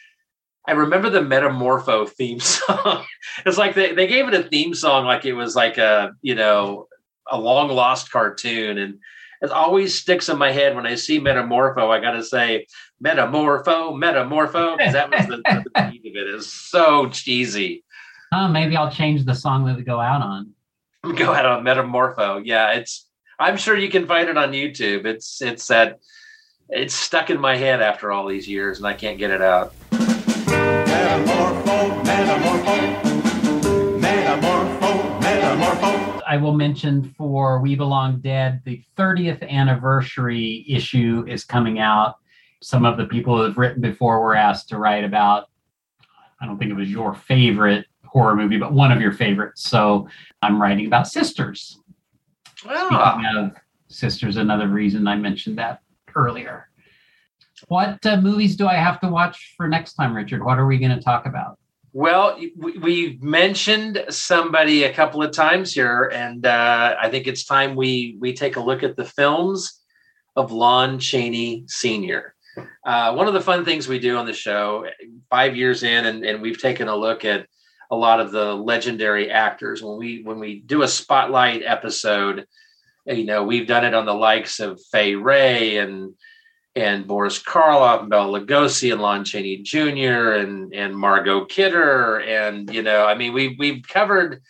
I remember the Metamorpho theme song. it's like they, they gave it a theme song like it was like a, you know, a long lost cartoon. And it always sticks in my head when I see Metamorpho. I got to say, Metamorpho, Metamorpho, because that was the, the beat of it. It's so cheesy. uh, maybe I'll change the song that we go out on. Go ahead on Metamorpho. Yeah, it's. I'm sure you can find it on YouTube. It's it's that. It's stuck in my head after all these years, and I can't get it out. Metamorpho, metamorpho, metamorpho, metamorpho. I will mention for We Belong Dead, the 30th anniversary issue is coming out. Some of the people who have written before were asked to write about, I don't think it was your favorite horror movie, but one of your favorites. So I'm writing about Sisters. Of Sisters, another reason I mentioned that earlier. What uh, movies do I have to watch for next time, Richard? What are we going to talk about? Well, we, we mentioned somebody a couple of times here, and uh, I think it's time we we take a look at the films of Lon Chaney Sr. Uh, one of the fun things we do on the show, five years in, and, and we've taken a look at a lot of the legendary actors. When we when we do a spotlight episode, you know, we've done it on the likes of Fay Wray and and Boris Karloff and Bela Lugosi and Lon Chaney Jr. and and Margot Kidder and you know I mean we we've covered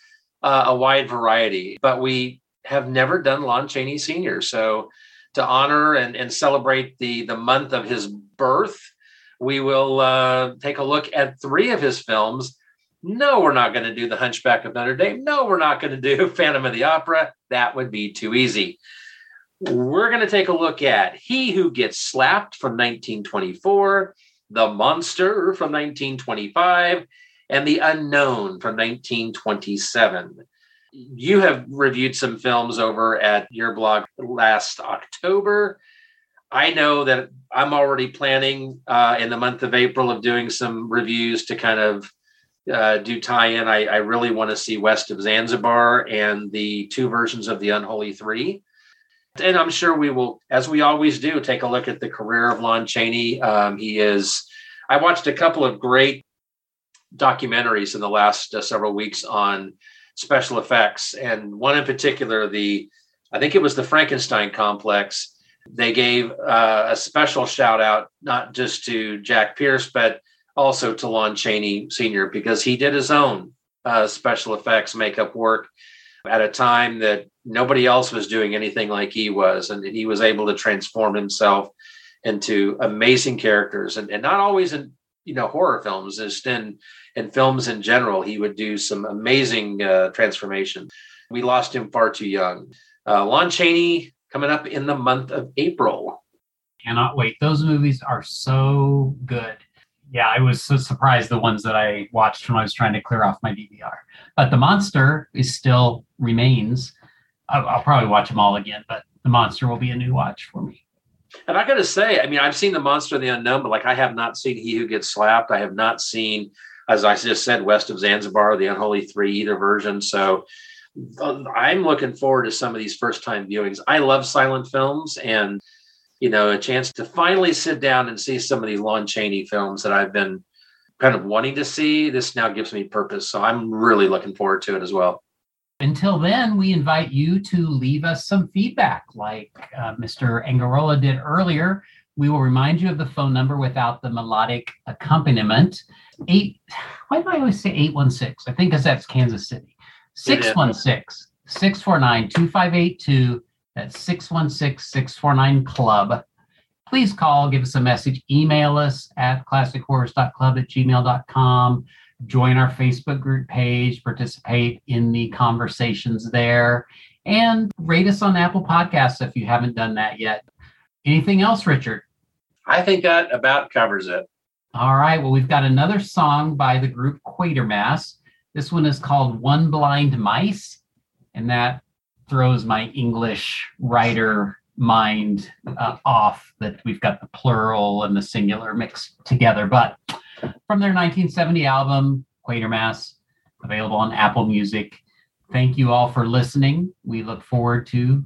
uh, a wide variety, but we have never done Lon Chaney Sr. So to honor and, and celebrate the the month of his birth, we will uh, take a look at three of his films. No, we're not going to do The Hunchback of Notre Dame. No, we're not going to do Phantom of the Opera. That would be too easy we're going to take a look at He Who Gets Slapped from 1924, The Monster from 1925, and The Unknown from 1927. You have reviewed some films over at your blog last October. I know that I'm already planning uh, in the month of April of doing some reviews to kind of uh, do tie in. I, I really want to see West of Zanzibar and the two versions of The Unholy Three and I'm sure we will, as we always do, take a look at the career of Lon Chaney. Um, he is. I watched a couple of great documentaries in the last uh, several weeks on special effects, and one in particular, the I think it was the Frankenstein complex. They gave uh, a special shout out not just to Jack Pierce, but also to Lon Chaney Sr. because he did his own uh, special effects makeup work at a time that nobody else was doing anything like he was and he was able to transform himself into amazing characters and, and not always in you know horror films just in in films in general he would do some amazing uh, transformation we lost him far too young uh, lon chaney coming up in the month of april Cannot wait. Those movies are so good. Yeah, I was so surprised the ones that I watched when I was trying to clear off my DVR. But The Monster is still remains. I'll, I'll probably watch them all again, but The Monster will be a new watch for me. And I got to say, I mean, I've seen The Monster and the Unknown, but like I have not seen He Who Gets Slapped. I have not seen, as I just said, West of Zanzibar, The Unholy Three, either version. So uh, I'm looking forward to some of these first time viewings. I love silent films and, you know, a chance to finally sit down and see some of these Lon Chaney films that I've been kind of wanting to see. This now gives me purpose. So I'm really looking forward to it as well. Until then, we invite you to leave us some feedback, like uh, Mr. Angarola did earlier. We will remind you of the phone number without the melodic accompaniment. Eight, why do I always say 816? I think because that's Kansas City. 616 649 2582. That's 616 649 Club. Please call, give us a message, email us at classichorrors.club at gmail.com join our Facebook group page, participate in the conversations there, and rate us on Apple Podcasts if you haven't done that yet. Anything else, Richard? I think that about covers it. All right. Well, we've got another song by the group Quatermass. This one is called One Blind Mice, and that throws my English writer mind uh, off that we've got the plural and the singular mixed together. But from their 1970 album, Quatermass, available on Apple Music. Thank you all for listening. We look forward to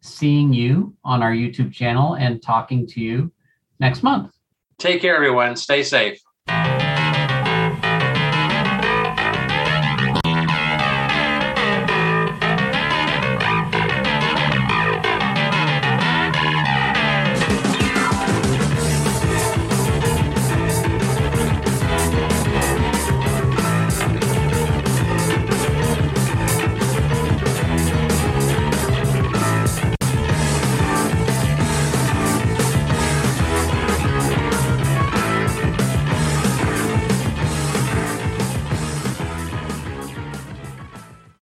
seeing you on our YouTube channel and talking to you next month. Take care, everyone. Stay safe.